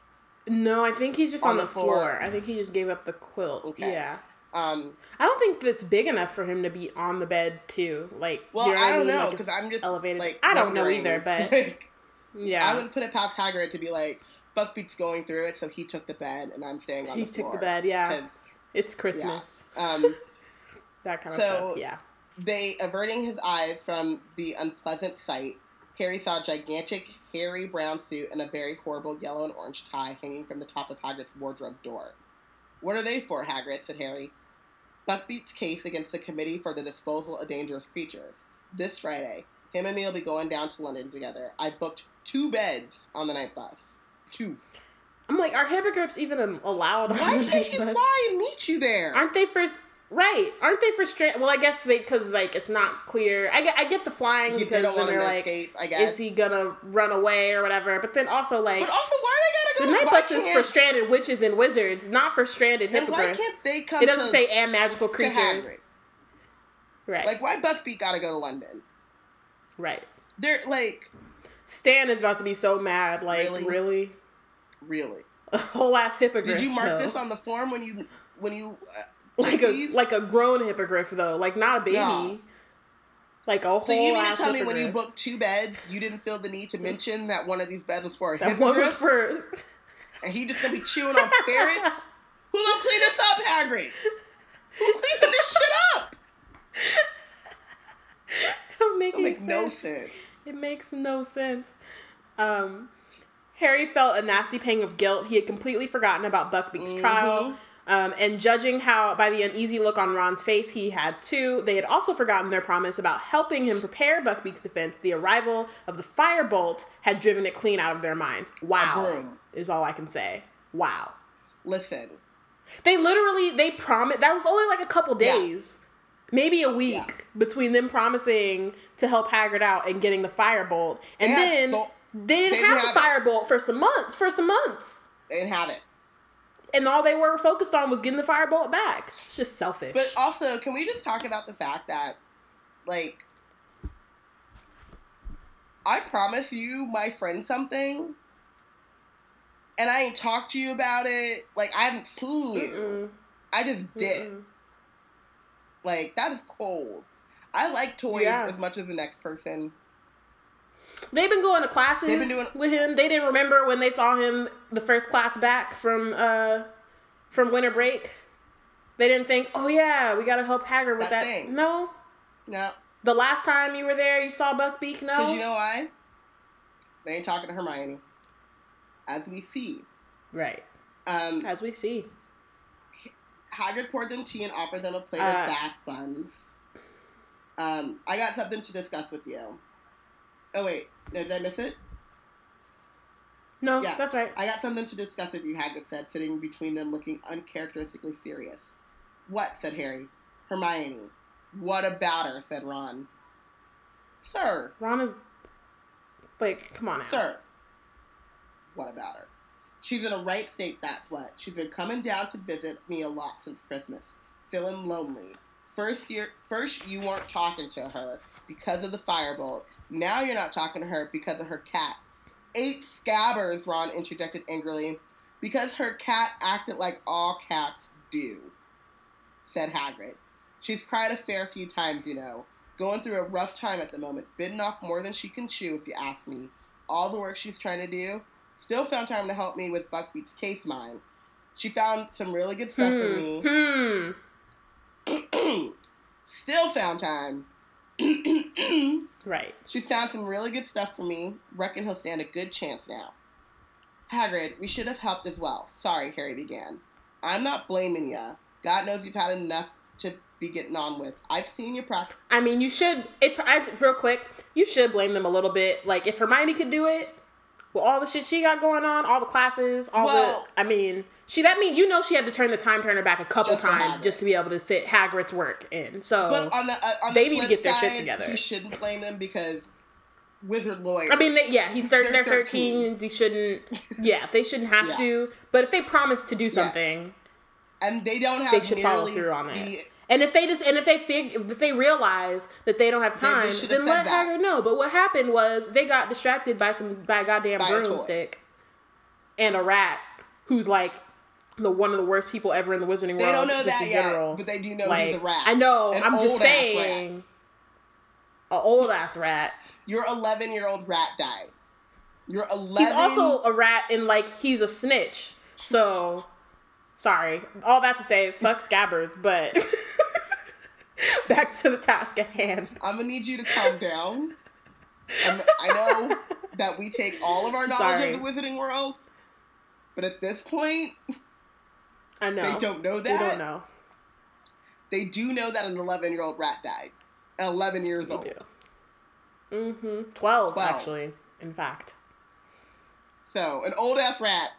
no, I think he's just on, On the, the floor. floor. I think he just gave up the quilt. Okay. Yeah. Um, I don't think that's big enough for him to be on the bed too. Like, well, you know I don't mean? know because it's I'm just elevated. Like, I don't know either, but like, yeah, I wouldn't put it past Hagrid to be like Buckbeak's going through it, so he took the bed and I'm staying on he the floor. He took the bed. Yeah, it's Christmas. Um, That kind of So- stuff. Yeah. They averting his eyes from the unpleasant sight, Harry saw a gigantic, hairy brown suit and a very horrible yellow and orange tie hanging from the top of Hagrid's wardrobe door. What are they for, Hagrid? said Harry. Buckbeak's case against the Committee for the Disposal of Dangerous Creatures. This Friday, him and me will be going down to London together. I booked two beds on the night bus. Two. I'm like, are hippogriffs even allowed Why can't he bus? fly and meet you there? Aren't they for right? Aren't they for straight? Well, I guess they because like it's not clear. I get I get the flying they because don't then want they're to like, escape, I guess. is he gonna run away or whatever? But then also like but also, why they the gotta go? The night bus is for stranded witches and wizards, not for stranded Then why can't they come it doesn't to, say and magical creatures. Right. Like, why Buckbeak gotta go to London? right. They're like, Stan is about to be so mad. Like Really? really, really? a whole ass hippogriff. Did you mark though. this on the form when you when you uh, like a these? like a grown hippogriff though, like not a baby. Yeah. Like a whole So you mean to tell me when you booked two beds, you didn't feel the need to mention that one of these beds was for a that hippogriff, one was for and he just gonna be chewing on ferrets? Who's gonna clean this up, Hagrid? Who's cleaning this shit up? don't make any makes no sense. sense. It makes no sense. Um, Harry felt a nasty pang of guilt. He had completely forgotten about Buckbeak's Mm-hmm. trial. Um, and judging how, by the uneasy look on Ron's face, he had too, they had also forgotten their promise about helping him prepare Buckbeak's defense. The arrival of the firebolt had driven it clean out of their minds. Wow. Is all I can say. Wow. Listen, They literally, they promised, that was only like a couple Yeah. days. Maybe a week Yeah. between them promising to help Hagrid out and getting the firebolt. And then the- they didn't they have didn't the have firebolt for some months, for some months. they didn't have it. And all they were focused on was getting the firebolt back. It's just selfish. But also, can we just talk about the fact that, like, I promise you, my friend, something, and I ain't talked to you about it. Like, I haven't seen you. Mm-mm, I just did. mm-mm. Like, that is cold. I like toys Yeah. as much as the next person. They've been going to classes doing- with him. They didn't remember when they saw him the first class back from uh from winter break. They didn't think, oh yeah, we gotta help Hagrid with That that. thing. No, No, the last time you were there, you saw Buckbeak. No, because you know why? They ain't talking to Hermione. As we see. right? Um, As we see. Hagrid poured them tea and offered them a plate Uh, of bath buns. Um, I got something to discuss with you. Oh wait, no, did I miss it? No, Yeah. that's right. I got something to discuss with you, Hagrid said, sitting between them looking uncharacteristically serious. What? said Harry. Hermione. What about her? said Ron. Sir, Ron is like, come on now. sir. What about her? She's in a right state, that's what. She's been coming down to visit me a lot since Christmas. Feeling lonely. First year first you weren't talking to her because of the firebolt. Now you're not talking to her because of her cat. Ate scabbers, Ron interjected angrily. Because her cat acted like all cats do, said Hagrid. She's cried a fair few times, you know. Going through a rough time at the moment, bitten off more than she can chew, if you ask me. All the work she's trying to do. Still found time to help me with Buckbeak's case mine. She found some really good stuff for Hmm. me. Hmm. Still found time. Right. She's found some really good stuff for me. Reckon he'll stand a good chance now. Hagrid, we should have helped as well. Sorry, Harry began. I'm not blaming ya. God knows you've had enough to be getting on with. I've seen your practice. I mean, you should. If I real quick, you should blame them a little bit. Like if Hermione could do it, with all the shit she got going on, all the classes, all Well- the. I mean, she that mean you know she had to turn the time turner back a couple Just times just to be able to fit Hagrid's work in. So But on the uh, on They the need to get their shit together. You shouldn't blame them because wizard lawyer. I mean, they, yeah, he's thir- They're they're thirteen. They shouldn't. Yeah, they shouldn't have Yeah. to. But if they promise to do something, and they don't have they should follow through on the- it. And if they just and if they fig if they realize that they don't have They- they time, then let that. Hagrid know. But what happened was they got distracted by some by a goddamn By broomstick and a rat who's like the one of the worst people ever in the wizarding They world. don't know just that yet, general. but they do know like, he's a rat. I know. An I'm just rat. saying, a old ass rat. Your 11 year old rat died. Your 11. He's also a rat and like he's a snitch. So sorry. All that to say, fuck scabbers, but back to the task at hand. I'm gonna need you to calm down. Um, I know that we take all of our knowledge Sorry. of the wizarding world, but at this point, I know. they don't know that. They don't know. They do know that an 11 year old rat died. 11 years We old. do. Mm-hmm. Twelve, Twelve. actually. In fact. So, an old ass rat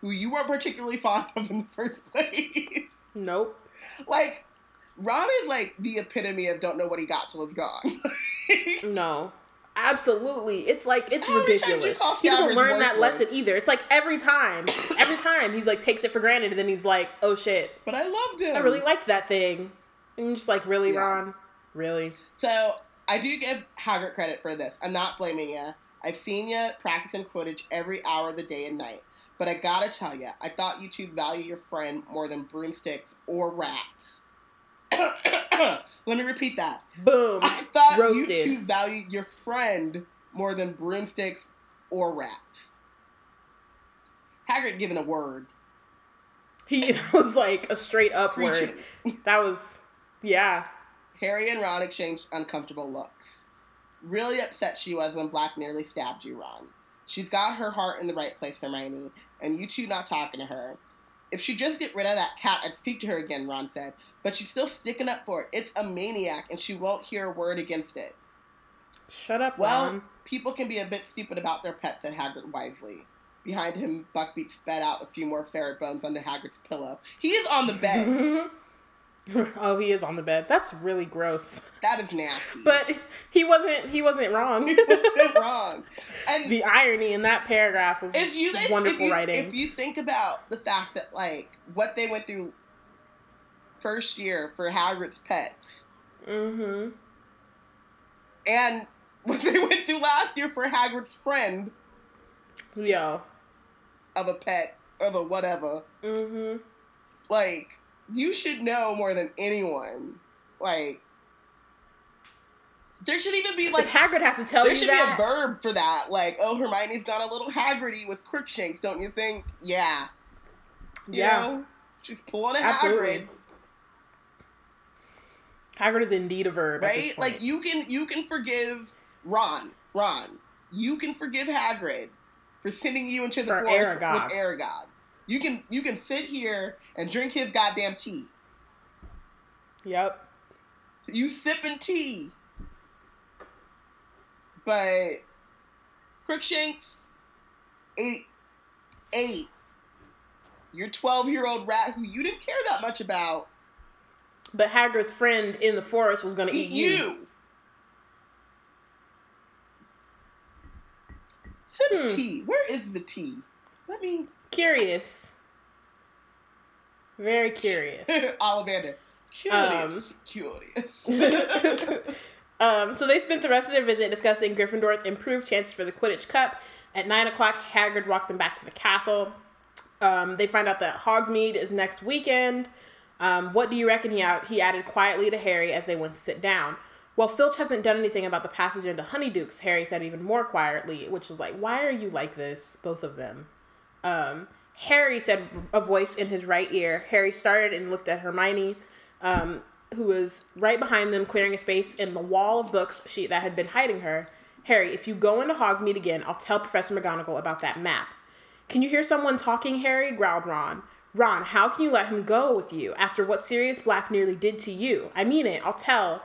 who you weren't particularly fond of in the first place. Nope. like, Ron is like the epitome of don't know what he got till it's gone. No. Absolutely. It's like it's How many times you ridiculous. He doesn't learn that worthless? lesson either. It's like every time. Every time he's like takes it for granted and then he's like, oh shit. but I loved him. I really liked that thing. And you're just like, really, Yeah. Ron? Really? So I do give Hagrid credit for this. I'm not blaming you. I've seen you practicing Quidditch every hour of the day and night. But I gotta tell you, I thought you two value your friend more than broomsticks or rats. Let me repeat that. Boom. I thought Roasted. you two value your friend more than broomsticks or rats. Hagrid given a word. He was like a straight up word. That was, yeah. Harry and Ron exchanged uncomfortable looks. Really upset she was when Black nearly stabbed you, Ron. She's got her heart in the right place, Hermione, and you two not talking to her. If she just get rid of that cat, I'd speak to her again, Ron said. But she's still sticking up for it. It's a maniac, and she won't hear a word against it. Shut up, Well, Ron. people can be a bit stupid about their pets, said Hagrid wisely. Behind him, Buckbeak spat out a few more ferret bones onto Hagrid's pillow. He is on the bed. oh, he is on the bed. That's really gross. that is nasty. But he wasn't. He wasn't wrong. he wasn't wrong. And the irony in that paragraph was if you wonderful if you, writing. If you think about the fact that like what they went through first year for Hagrid's pets, mm-hmm. and what they went through last year for Hagrid's friend Yeah. of a pet of a whatever, Mm-hmm. like you should know more than anyone. Like there should even be Like like Hagrid has to tell there you There should that. be a verb for that. Like oh Hermione's gone a little Hagridy with Crookshanks, don't you think? Yeah. You yeah. know? She's pulling a Absolutely. Hagrid. Hagrid is indeed a verb. Right? Like you can you can forgive Ron, Ron. You can forgive Hagrid for sending you into the For forest Aragog. with Aragog. You can you can sit here and drink his goddamn tea. Yep. You sipping tea. But Crookshanks, 80, eight. Your 12 year old rat who you didn't care that much about. But Hagrid's friend in the forest was going to eat, Eat you. Sims Hmm. tea. Where is the tea? Let me. Curious. Very curious. Ollivander. Curious. Um, Curious. um, so they spent the rest of their visit discussing Gryffindor's improved chances for the Quidditch Cup. At nine o'clock, Hagrid walked them back to the castle. Um, they find out that Hogsmeade is next weekend. Um, what do you reckon? He out he added quietly to Harry as they went to sit down. Well, Filch hasn't done anything about the passage into Honeydukes. Harry said even more quietly, which is like, why are you like this, both of them? Um, Harry said a voice in his right ear. Harry started and looked at Hermione, um, who was right behind them, clearing a space in the wall of books she that had been hiding her. Harry, if you go into Hogsmeade again, I'll tell Professor McGonagall about that map. Can you hear someone talking, Harry? growled Ron. Ron, how can you let him go with you after what Sirius Black nearly did to you? I mean it, I'll tell.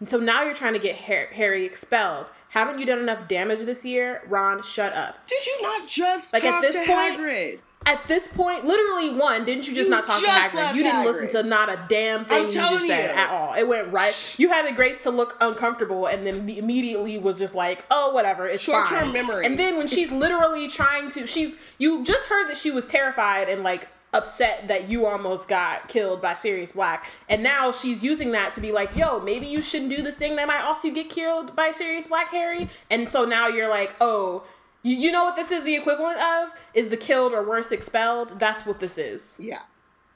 And so now you're trying to get Harry expelled. Haven't you done enough damage this year? Ron, shut up. Did you not just Like, at this to point- Hagrid? At this point, literally one, didn't you just You not talk to Hagrid? You didn't Hagrid. listen to not a damn thing I'm you just telling said you. at all. It went right. You had the grace to look uncomfortable and then immediately was just like, oh, whatever, it's Short-term fine. memory. And then when she's literally trying to, she's, you just heard that she was terrified and like upset that you almost got killed by Sirius Black. And now she's using that to be like, yo, maybe you shouldn't do this thing that might also get killed by Sirius Black, Harry. And so now you're like, oh, you, you know what this is the equivalent of? Is the killed or worse expelled? That's what this is. Yeah.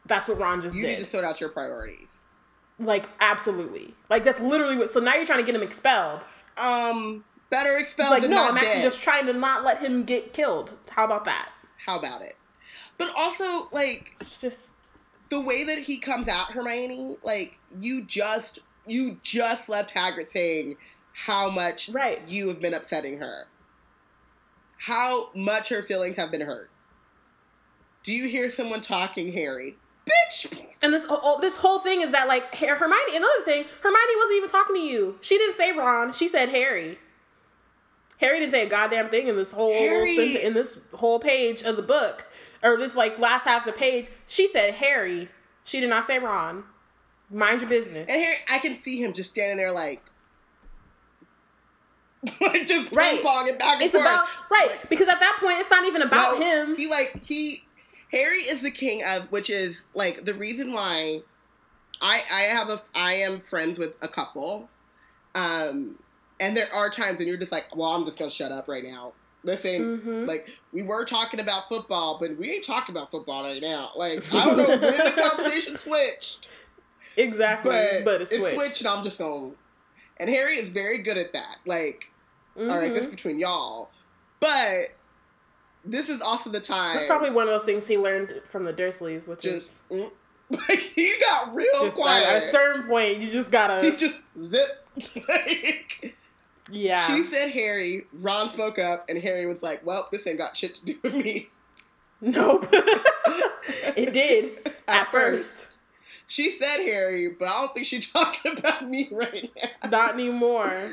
That's what Ron just You did. need to sort out your priorities. like, absolutely. Like, that's literally what. So now you're trying to get him expelled. Um, better It's expelled like, than no, not I'm actually just trying to not let him get killed. How about that? How about it? But also, like, It's just. the way that he comes at Hermione, like, you just you just left Hagrid saying how much Right. you have been upsetting her. How much her feelings have been hurt. Do you hear someone talking, Harry? Bitch! And this whole this whole thing is that like Her- Hermione. Another thing, Hermione wasn't even talking to you. She didn't say Ron. She said Harry. Harry didn't say a goddamn thing in this whole Harry- in this whole page of the book, or this like last half of the page. She said Harry. She did not say Ron. Mind your business. And Harry, I can see him just standing there like, just ping Right. ponging back and It's forth. about right Like, because at that point it's not even about No, him. He like he Harry is the king of which is like the reason why I I have a I am friends with a couple. Um and there are times when you're just like, well, I'm just gonna shut up right now. Listen, Mhm. like we were talking about football, but we ain't talking about football right now. Like I don't know when the conversation switched, Exactly, but, but, it switched. switched. And I'm just going. And Harry is very good at that. Like all right, that's Mhm. between y'all. But this is also the time. That's probably one of those things he learned from the Dursleys, which just is mm, like he got real like, quiet. at a certain point you just gotta just zip. Like, yeah. She said Harry. Ron spoke up, and Harry was like, "Well, this ain't got shit to do with me." Nope. it did at, first. She said Harry, but I don't think she's talking about me right now. Not anymore.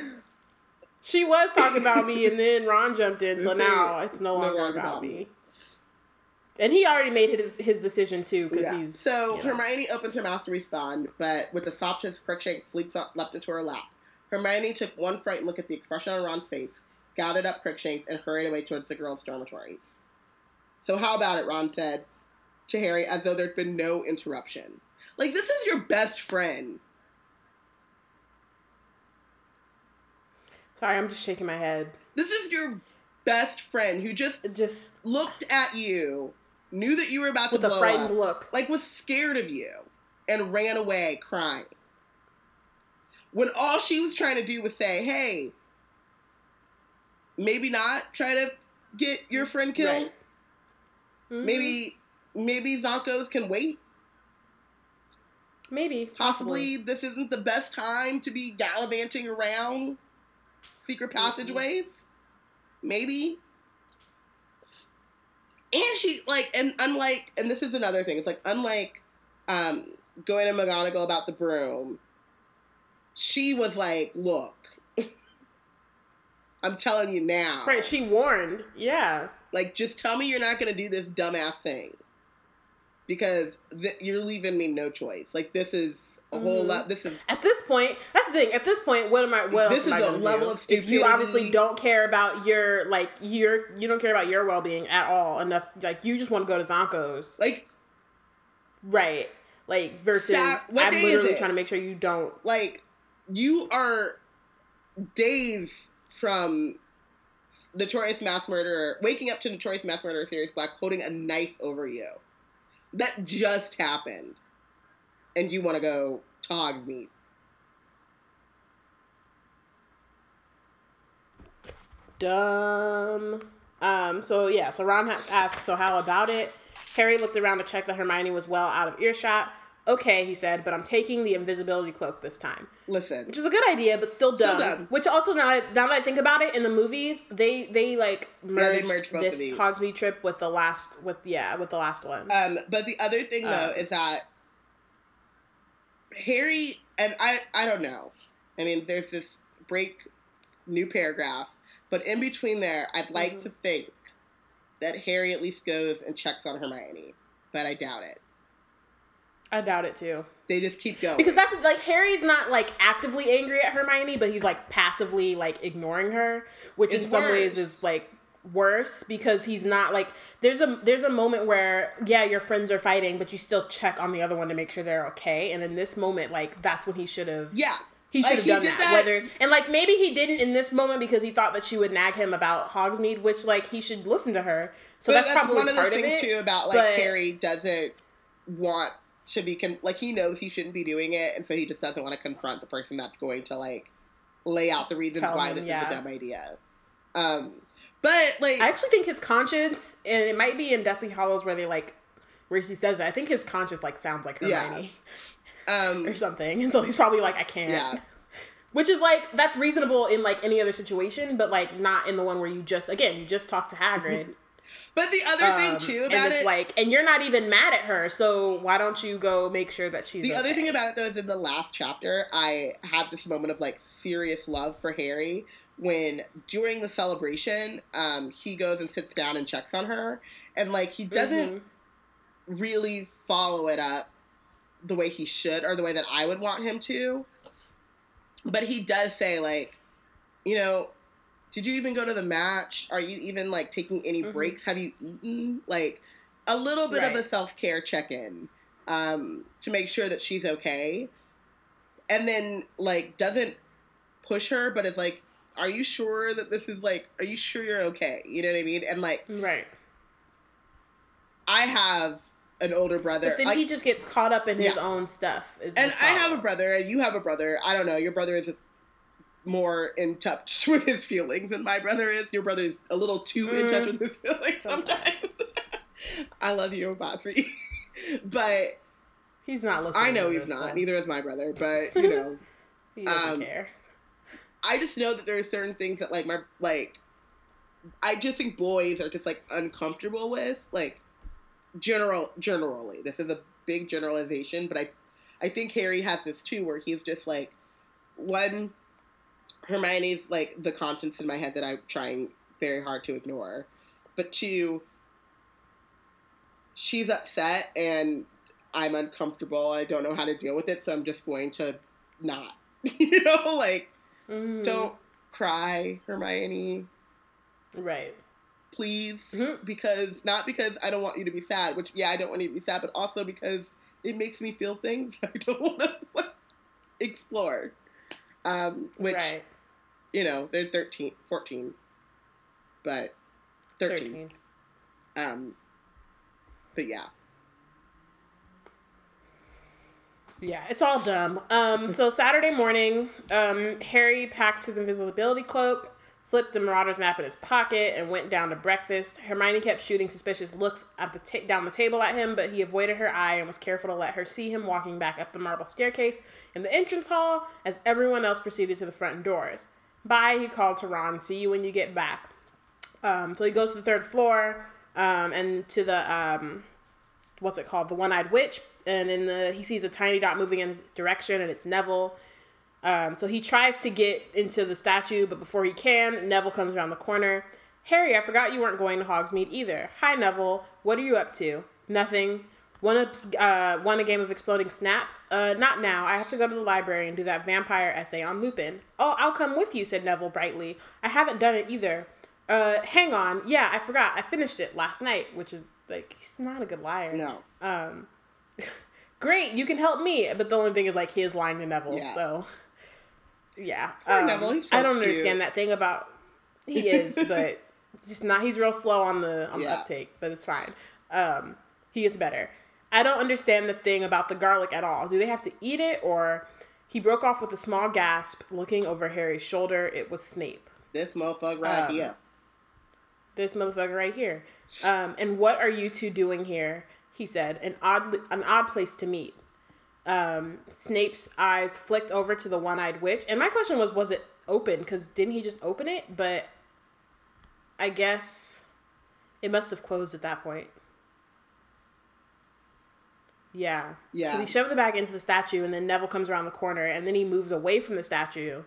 She was talking about me, and then Ron jumped in, so now it's no no longer longer about about me. And he already made his his decision too, because Yeah. he's so you know. Hermione opens her mouth to respond, but with the softest Crookshank leaps up, leapt into her lap. Hermione took one frightened look at the expression on Ron's face, gathered up Crookshanks, and hurried away towards the girls' dormitories. So how about it? Ron said to Harry, as though there'd been no interruption. Like this is your best friend. Sorry, I'm just shaking my head. This is your best friend who just just looked at you, knew that you were about to with a frightened up, look. like was scared of you, and ran away crying. When all she was trying to do was say, "Hey, maybe not try to get your friend killed. Right. Mhm. Maybe, maybe Zonkos can wait. maybe Possibly this isn't the best time to be gallivanting around secret passageways. Maybe." And she like, and unlike, and this is another thing. It's like unlike um, going to McGonagall about the broom. She was like, "Look, I'm telling you now." Right, she warned. Yeah. Like, just tell me you're not going to do this dumbass thing. Because th- you're leaving me no choice. Like, this is a mm-hmm. whole lot. This is. At this point, that's the thing. At this point, what am I, what this else am I going to do? Of if you obviously don't care about your, like, your, you don't care about your well being at all enough, like, you just want to go to Zonko's. Like, right. Like, versus, Sa- I'm literally trying to make sure you don't. Like, you are days from the notorious mass murderer, waking up to the notorious mass murderer Sirius Black holding a knife over you. That just happened. And you want to go Hogsmeade. Dumb. Um, so yeah, so Ron has asked, so how about it? Harry looked around to check that Hermione was well out of earshot. Okay, he said, but I'm taking the invisibility cloak this time. Listen, which is a good idea, but still dumb. Still dumb. Which also now, now that I think about it, in the movies, they they like merged, yeah, they this Hogsmeade trip with the last with yeah with the last one. Um, but the other thing though um, is that Harry and I I don't know. I mean, there's this break new paragraph, but in between there, I'd like mm-hmm. to think that Harry at least goes and checks on Hermione, but I doubt it. I doubt it too. They just keep going. Because that's like Harry's not like actively angry at Hermione, but he's like passively like ignoring her, which it's in some worse. ways is like worse because he's not like there's a there's a moment where yeah your friends are fighting but you still check on the other one to make sure they're okay and in this moment like that's when he should have yeah he should have like, done that. that. Whether and like maybe he didn't in this moment because he thought that she would nag him about Hogsmeade, which like he should listen to her. So that's, that's, probably one of the things too about like Harry doesn't want should be con- like he knows he shouldn't be doing it, and so he just doesn't want to confront the person that's going to like lay out the reasons why him, this yeah. is a dumb idea. Um, but like, I actually think his conscience, and it might be in Deathly Hallows where they like where she says that. I think his conscience like sounds like Hermione, yeah. um, or something, and so he's probably like, I can't. Yeah. Which is like that's reasonable in like any other situation, but like not in the one where you just again you just talk to Hagrid but the other um, thing too about and it's it, like, and you're not even mad at her, so why don't you go make sure that she's? The okay? other thing about it though is in the last chapter, I had this moment of like serious love for Harry when during the celebration, um, he goes and sits down and checks on her, and like he doesn't mm-hmm. really follow it up the way he should or the way that I would want him to. But he does say like, you know, did you even go to the match? Are you even like taking any mm-hmm. breaks? Have you eaten? Like a little bit right. of a self care check in um, to make sure that she's okay. And then like doesn't push her, but it's like, are you sure that this is like, are you sure you're okay? You know what I mean? And like, right. I have an older brother. But then like, he just gets caught up in his yeah. own stuff. And I have a brother, and you have a brother. I don't know. Your brother is more in touch with his feelings than my brother is. Your brother is a little too mm, in touch mm. with his feelings sometimes. sometimes. I love you, Bossy. but he's not listening. I know he's this, not. So. Neither is my brother. But you know, he doesn't um, care. I just know that there are certain things that like my like. I just think boys are just like uncomfortable with like general generally. This is a big generalization, but I I think Harry has this too, where he's just like one Hermione's like the conscience in my head that I'm trying very hard to ignore. But two, she's upset and I'm uncomfortable. I don't know how to deal with it, so I'm just going to not. you know, like mm-hmm. don't cry, Hermione. Right. Please, mm-hmm. because not because I don't want you to be sad, which yeah, I don't want you to be sad, but also because it makes me feel things I don't want to explore. Um, which right you know, they're 13, 14, but 13. 13. Um, but yeah. Yeah, it's all dumb. Um, so Saturday morning, um, Harry packed his invisibility cloak, slipped the Marauders map in his pocket, and went down to breakfast. Hermione kept shooting suspicious looks at the ta- down the table at him, but he avoided her eye and was careful to let her see him walking back up the marble staircase in the entrance hall as everyone else proceeded to the front doors. Bye, he called to Ron. See you when you get back. Um, so he goes to the third floor um, and to the, um, what's it called? The one eyed witch. And in the, he sees a tiny dot moving in his direction, and it's Neville. Um, so he tries to get into the statue, but before he can, Neville comes around the corner. Harry, I forgot you weren't going to Hogsmeade either. Hi, Neville. What are you up to? Nothing. Want a, uh, want a game of Exploding Snap? Uh, not now. I have to go to the library and do that vampire essay on Lupin. Oh, I'll come with you, said Neville brightly. I haven't done it either. Uh, hang on. Yeah, I forgot. I finished it last night, which is, like, he's not a good liar. No. Um, great, you can help me. But the only thing is, like, he is lying to Neville, Yeah. so. Yeah. Um, Neville, I don't cute. understand that thing about. He is, but just not. He's real slow on the on the uptake, but it's fine. Um, he gets better. I don't understand the thing about the garlic at all. Do they have to eat it, or he broke off with a small gasp, looking over Harry's shoulder? It was Snape. This motherfucker right Um, here. This motherfucker right here. Um, and what are you two doing here? He said. An odd, an odd place to meet. Um, Snape's eyes flicked over to the one-eyed witch, and my question was, was it open? Because didn't he just open it? But I guess it must have closed at that point. Yeah. Yeah. Because he shoved the bag into the statue, and then Neville comes around the corner, and then he moves away from the statue.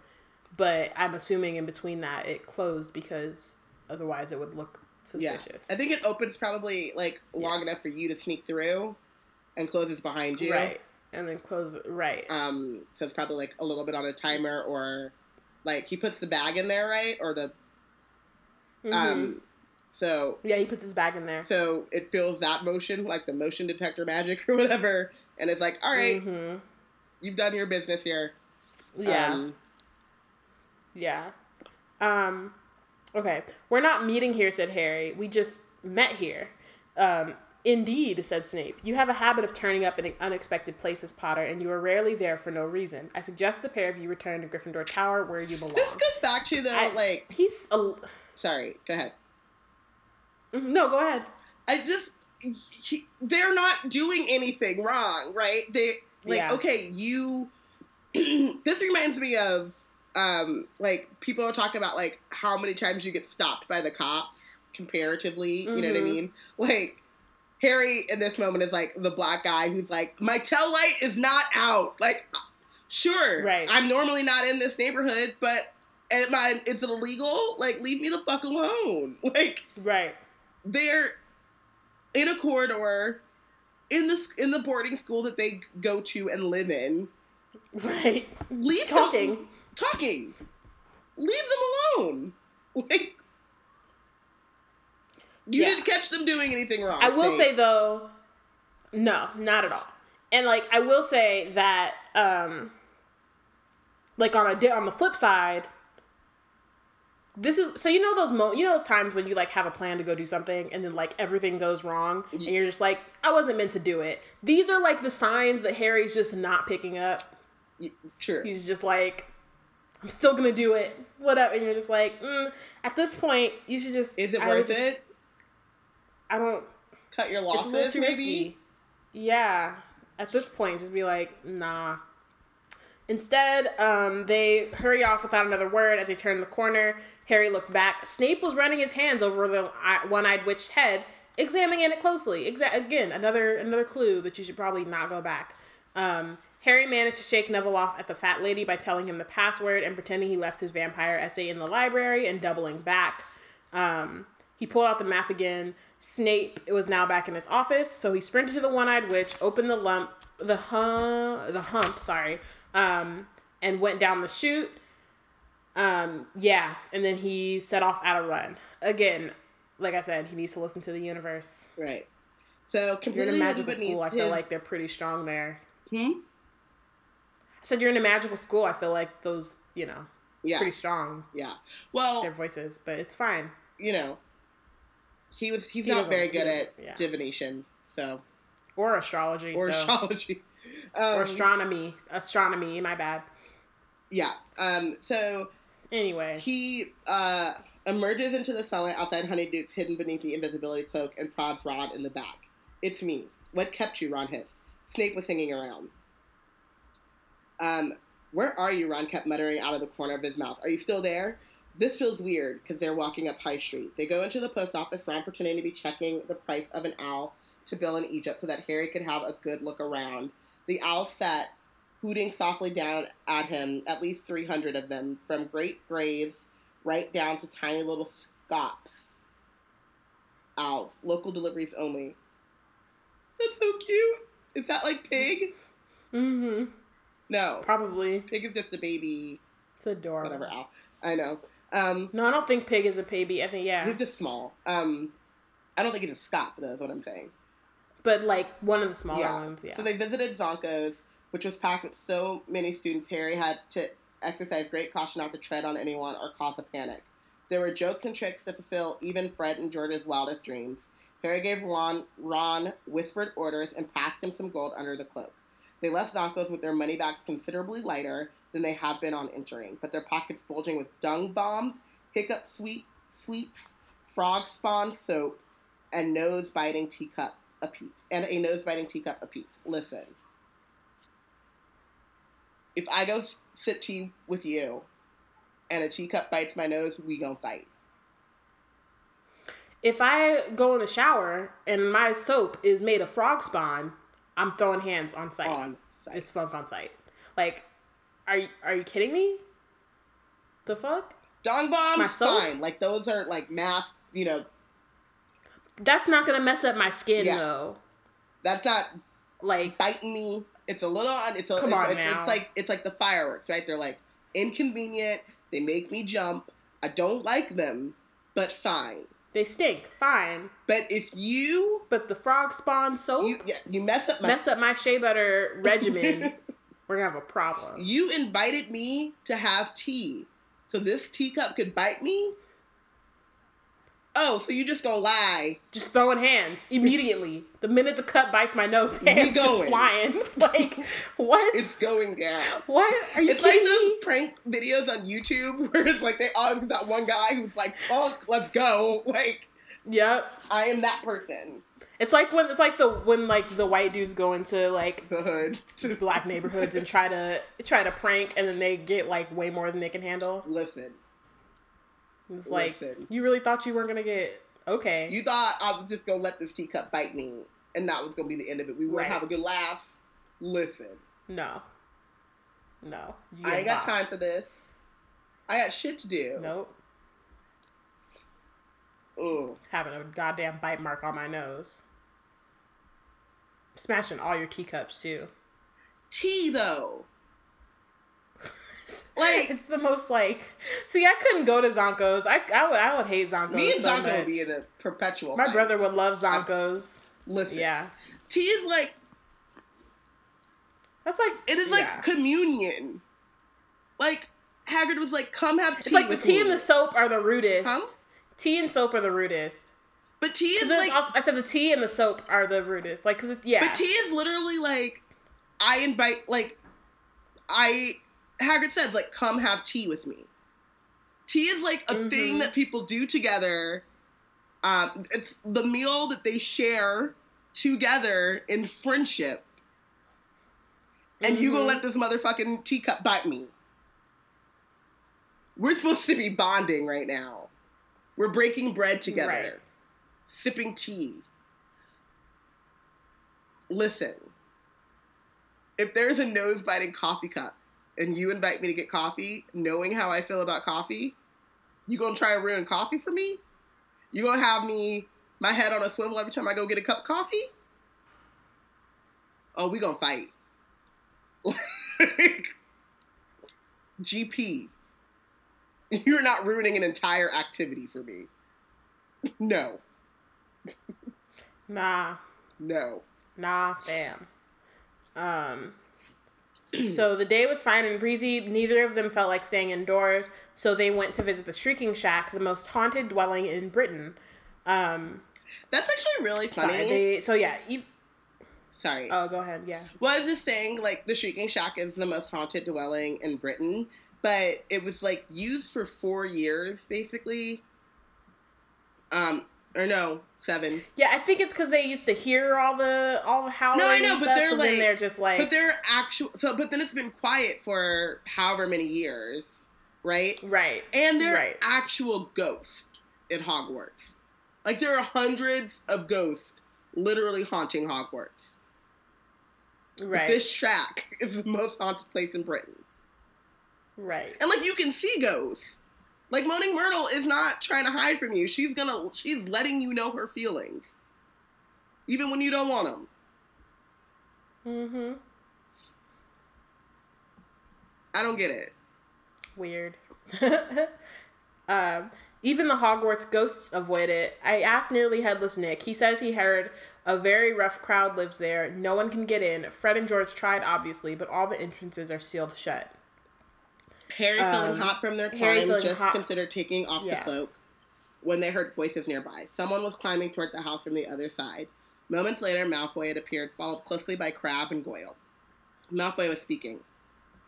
But I'm assuming in between that it closed because otherwise it would look Yeah. suspicious. I think it opens probably like long Yeah. enough for you to sneak through and closes behind you. Right. And then close right. Um, so it's probably like a little bit on a timer or like he puts the bag in there, right? Or the Mhm. um so yeah, he puts his bag in there. so it feels that motion, like the motion detector magic or whatever, and it's like, all right, Mhm. you've done your business here. Yeah. Um, yeah. Um okay. We're not meeting here, said Harry. We just met here. Um Indeed, said Snape. You have a habit of turning up in unexpected places, Potter, and you are rarely there for no reason. I suggest the pair of you return to Gryffindor Tower where you belong. this goes back to the I- like. He's a. Sorry, go ahead. Mhm, No, go ahead. I just he, they're not doing anything wrong, right? They like Yeah. okay, you. this reminds me of um like people talk about like how many times you get stopped by the cops comparatively. You know what I Mhm. mean? Like Harry in this moment is like the black guy who's like my tail light is not out. Like sure, Right. I'm normally not in this neighborhood, but. Am I, is it illegal? Like, leave me the fuck alone. Like, Right. they're in a corridor in the in the boarding school that they go to and live in. Right. Leave them- Talking. talking. Leave them alone. Like you Yeah. didn't catch them doing anything wrong. I will say though, no, not at all. And like I will say that, um, like on a on the flip side, this is so you know those mo you know those times when you like have a plan to go do something and then like everything goes wrong and you're just like I wasn't meant to do it. These are like the signs that Harry's just not picking up. Sure. He's just like. I'm still gonna do it. Whatever, and you're just like, mm, at this point, you should just. Is it I worth just- it? I don't. Cut your losses. It's a little too maybe. risky. Yeah. At this point, just be like, nah. Instead, um, they hurry off without another word as they turn the corner. Harry looked back. Snape was running his hands over the one-eyed witch's head, examining it closely. Exa- again, another another clue that you should probably not go back. Um, Harry managed to shake Neville off at the fat lady by telling him the password and pretending he left his vampire essay in the library and doubling back. Um, he pulled out the map again. Snape it was now back in his office, so he sprinted to the one-eyed witch, opened the lump, the hum, the hump, sorry, um, and went down the chute. Um, yeah, and then he set off at a run. Again, like I said, he needs to listen to the universe. Right. So You're in a magical school. I feel his- like they're pretty strong there. Hmm? I said you're in a magical school. I feel like those, you know, Yeah. pretty strong Yeah. Well, their voices, but it's fine. you know, he was he's He not very good at yeah. divination, so Or astrology, or so. astrology. Um, or astronomy. Astronomy, my bad. Yeah. Um. So Anyway, he uh emerges into the sunlight outside Honeyduke's hidden beneath the invisibility cloak and prods Ron in the back. It's me. What kept you? Ron hissed. Snape was hanging around. Um. Where are you? Ron kept muttering out of the corner of his mouth. Are you still there? This feels weird because they're walking up High Street. They go into the post office, Ron pretending to be checking the price of an owl to Bill in Egypt so that Harry could have a good look around. The owl sat, hooting softly down at him, at least 300 of them, from great grays right down to tiny little scops owls. Local deliveries only. That's so cute. Is that like pig? Mm-hmm. No. Probably. Pig is just a baby, It's adorable. whatever owl. I know. Um, No, I don't think pig is a baby. I think yeah, he's just small. Um, I don't think he's a Scot, though, is what I'm saying. but like one of the smaller Yeah. ones. Yeah. So they visited Zonko's, which was packed with so many students. Harry had to exercise great caution not to tread on anyone or cause a panic. There were jokes and tricks to fulfill even Fred and George's wildest dreams. Harry gave Ron, Ron whispered orders and passed him some gold under the cloak. They left Zonko's with their money bags considerably lighter than they had been on entering, but their pockets bulging with dung bombs, hiccup sweet sweets, frog spawn soap, and nose biting teacup apiece, and a nose biting teacup apiece. Listen, if I go sit tea with you, and a teacup bites my nose, we gonna fight. if I go in the shower and my soap is made of frog spawn, I'm throwing hands on site. On site. It's funk on site. Like, are you are you kidding me? The fuck? Dung bombs, fine. Like those are like math, You know, That's not gonna mess up my skin Yeah. though. that's not Like, biting me. It's a little. un- It's a. Come it's, on it's, now. it's like it's like the fireworks, right? They're like inconvenient. They make me jump. I don't like them, but fine. They stink. Fine. But if you But the frog spawn soap you yeah, you mess up my mess up my shea butter regimen, we're gonna have a problem. You invited me to have tea, so this teacup could bite me. Oh, so you just gonna lie? Just throwing hands immediately. The minute the cut bites my nose, hands just going. flying. Like, what? It's going down. what? Are you It's like those me? prank videos on YouTube where it's like they always have that one guy who's like, "Oh, let's go!" Like Yep. I am that person. It's like when it's like the when like the white dudes go into like The hood. To the black neighborhoods and try to try to prank and then they get like way more than they can handle. Listen, It's like Listen. you really thought you weren't gonna get okay. you thought I was just gonna let this teacup bite me, and that was gonna be the end of it. We would Right. have a good laugh. Listen, no. No. I ain't got time for this. I got shit to do. Nope. Ugh. Having a goddamn bite mark on my nose. Smashing all your teacups too. Tea though. Like- it's the most like. See, I couldn't go to Zonko's. I I would I would hate Zonko's. Me and so Zonko much. would be in a perpetual. My fight. brother would love Zonko's. Listen, Yeah, tea is like that's like it is like yeah. communion. Like Hagrid was like, "Come have tea." It's like the tea me. and the soap are the rudest. Huh? Tea and soap are the rudest. But tea is like, also- I said the tea and the soap are the rudest. Like, cause it, yeah, but tea is literally like, I invite like, I Hagrid says like, "Come have tea with me." Tea is like a thing Mhm. that people do together. Um, it's the meal that they share together in friendship. And you gonna Mhm. let this motherfucking teacup bite me? We're supposed to be bonding right now. We're breaking bread together, Right. sipping tea. Listen, if there's a nose biting coffee cup and you invite me to get coffee, knowing how I feel about coffee, you gonna try and ruin coffee for me? You gonna have me my head on a swivel every time I go get a cup of coffee? Oh, we gonna fight. Like, GP, you're not ruining an entire activity for me. No, nah, no. nah, fam. Um. so the day was fine and breezy. Neither of them felt like staying indoors, so they went to visit the Shrieking Shack, the most haunted dwelling in Britain. Um. That's actually really funny. Sorry. They, so yeah. You, Sorry. oh, go ahead. Yeah. Well, I was just saying, like, the Shrieking Shack is the most haunted dwelling in Britain, but it was, like, used for four years, basically. Um, or no, seven. Yeah, I think it's because they used to hear all the all the howling. No, I know, but stuff, they're so like- they're just like, But they're actual, so, but then it's been quiet for however many years, right? right, And they're Right. actual ghosts in Hogwarts. Like, there are hundreds of ghosts literally haunting Hogwarts. right, This shack is the most haunted place in Britain. right. And, like, you can see ghosts. Like Moaning Myrtle is not trying to hide from you. She's gonna she's letting you know her feelings. Even when you don't want them. Mm-hmm. I don't get it. Weird. um, even the Hogwarts ghosts avoid it. I asked nearly headless Nick. He says he heard a very rough crowd lives there. No one can get in. Fred and George tried, obviously, but all the entrances are sealed shut. Harry feeling um, hot from their climb just hot. considered taking off Yeah. the cloak when they heard voices nearby. Someone was climbing toward the house from the other side. Moments later, Malfoy had appeared, followed closely by Crabbe and Goyle. Malfoy was speaking.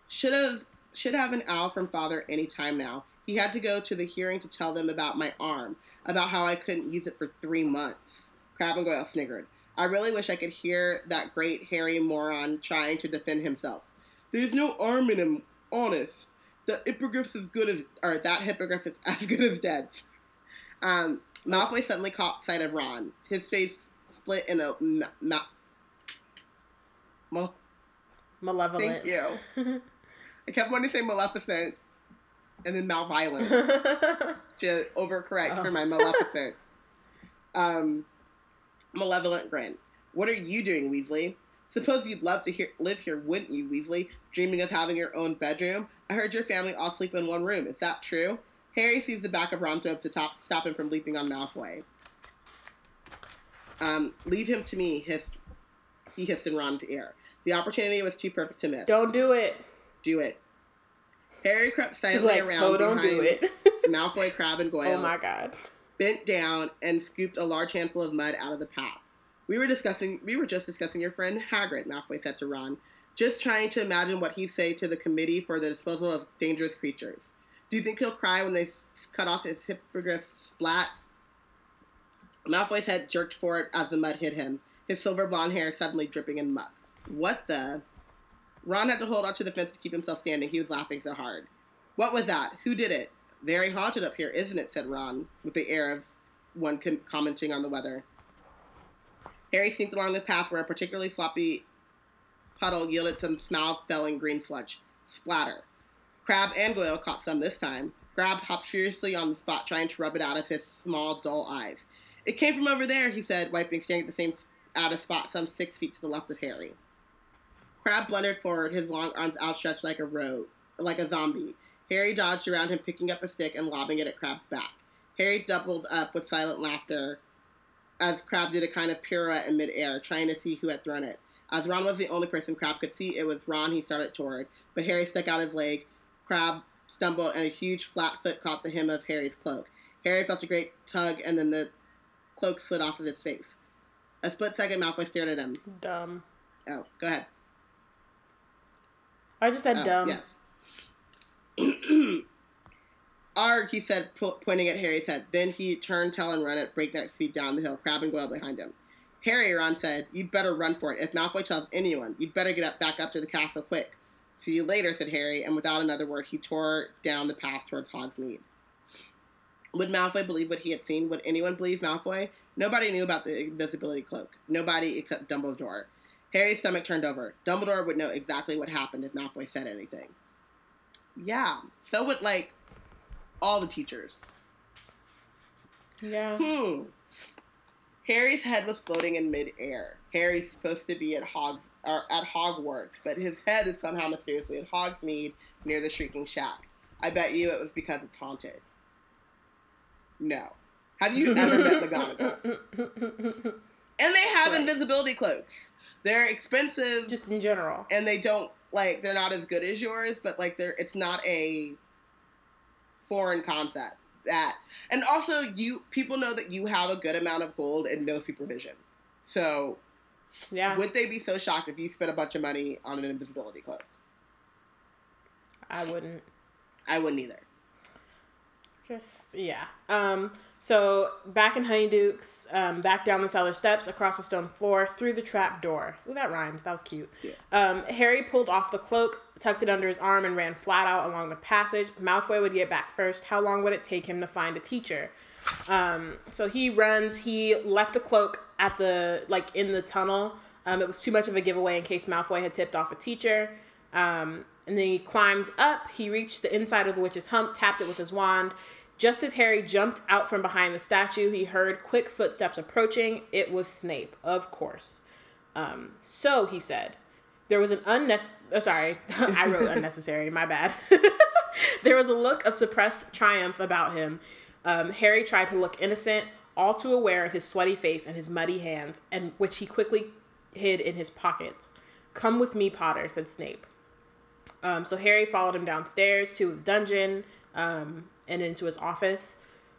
Should have should have an owl from father any time now. He had to go to the hearing to tell them about my arm, about how I couldn't use it for three months. Crabbe and Goyle sniggered. I really wish I could hear that great hairy moron trying to defend himself. There's no arm in him, honest. The hippogriff's as good as, or that hippogriff is as good as dead. Um, Malfoy suddenly caught sight of Ron. His face split in a ma- ma- Mal- Malevolent. Thank you. I kept wanting to say Maleficent and then Malviolent to overcorrect for Oh. my Maleficent. um, malevolent grin. What are you doing, Weasley? Suppose you'd love to hear, live here, wouldn't you, Weasley? Dreaming of having your own bedroom? I heard your family all sleep in one room. Is that true? Harry sees the back of Ron's robe to top, stop him from leaping on Malfoy. Um, leave him to me, hissed, he hissed in Ron's ear. The opportunity was too perfect to miss. Don't do it. Do it. Harry crept silently like, around oh, don't behind do it. Malfoy, Crabbe, and Goyle, oh my god. bent down and scooped a large handful of mud out of the path. We were discussing. We were just discussing your friend Hagrid. Malfoy said to Ron, just trying to imagine what he'd say to the committee for the disposal of dangerous creatures. Do you think he'll cry when they cut off his hippogriff splat? Malfoy's head jerked forward as the mud hit him, his silver blonde hair suddenly dripping in muck. What the? Ron had to hold onto the fence to keep himself standing. He was laughing so hard. What was that? Who did it? Very haunted up here, isn't it? said Ron, with the air of one commenting on the weather. Harry sneaked along the path where a particularly sloppy puddle yielded some smell-felling green sludge. Splatter. Crabbe and Goyle caught some this time. Crabbe hopped furiously on the spot, trying to rub it out of his small, dull eyes. It came from over there, he said, wiping, staring at the same at a spot some six feet to the left of Harry. Crabbe blundered forward, his long arms outstretched like a roe, like a zombie. Harry dodged around him, picking up a stick and lobbing it at Crabbe's back. Harry doubled up with silent laughter as Crabbe did a kind of pirouette in midair, trying to see who had thrown it. As Ron was the only person Crabbe could see, it was Ron he started toward, but Harry stuck out his leg. Crabbe stumbled, and a huge flat foot caught the hem of Harry's cloak. Harry felt a great tug, and then the cloak slid off of his face. A split second, Malfoy stared at him. Dumb. Oh, go ahead. I just said Oh, dumb. Yes. Arg, he said, pointing at Harry's head. Then he turned tail and ran at breakneck speed down the hill, Crabbe and Goyle behind him. Harry, Ron said, you'd better run for it. If Malfoy tells anyone, you'd better get up, back up to the castle quick. See you later, said Harry, and without another word, he tore down the path towards Hogsmeade. Would Malfoy believe what he had seen? Would anyone believe Malfoy? Nobody knew about the invisibility cloak. Nobody except Dumbledore. Harry's stomach turned over. Dumbledore would know exactly what happened if Malfoy said anything. Yeah, so would like all the teachers. Yeah. Hmm. Harry's head was floating in midair. Harry's supposed to be at Hogs or at Hogwarts, but his head is somehow mysteriously at Hogsmeade near the Shrieking Shack. I bet you it was because it's haunted. No. Have you ever met McGonagall? And they have Right. invisibility cloaks. They're expensive Just in general. and they don't like they're not as good as yours, but like they're it's not a foreign concept. That and also you people know that you have a good amount of gold and no supervision. So Yeah. would they be so shocked if you spent a bunch of money on an invisibility cloak? I wouldn't. I wouldn't either. Just yeah. Um. So back in Honeyduke's, um, back down the cellar steps, across the stone floor, through the trap door. Ooh, that rhymed. That was cute. Yeah. Um, Harry pulled off the cloak, tucked it under his arm, and ran flat out along the passage. Malfoy would get back first. How long would it take him to find a teacher? Um, so he runs. He left the cloak at the like in the tunnel. Um, it was too much of a giveaway in case Malfoy had tipped off a teacher. Um, and then he climbed up. He reached the inside of the witch's hump, tapped it with his wand. Just as Harry jumped out from behind the statue, he heard quick footsteps approaching. It was Snape, of course. Um, so he said, there was an unnecessary. Oh, sorry, I wrote unnecessary. My bad. there was a look of suppressed triumph about him. Um, Harry tried to look innocent, all too aware of his sweaty face and his muddy hands, and which he quickly hid in his pockets. Come with me, Potter," said Snape. Um, so Harry followed him downstairs to the dungeon um, and into his office.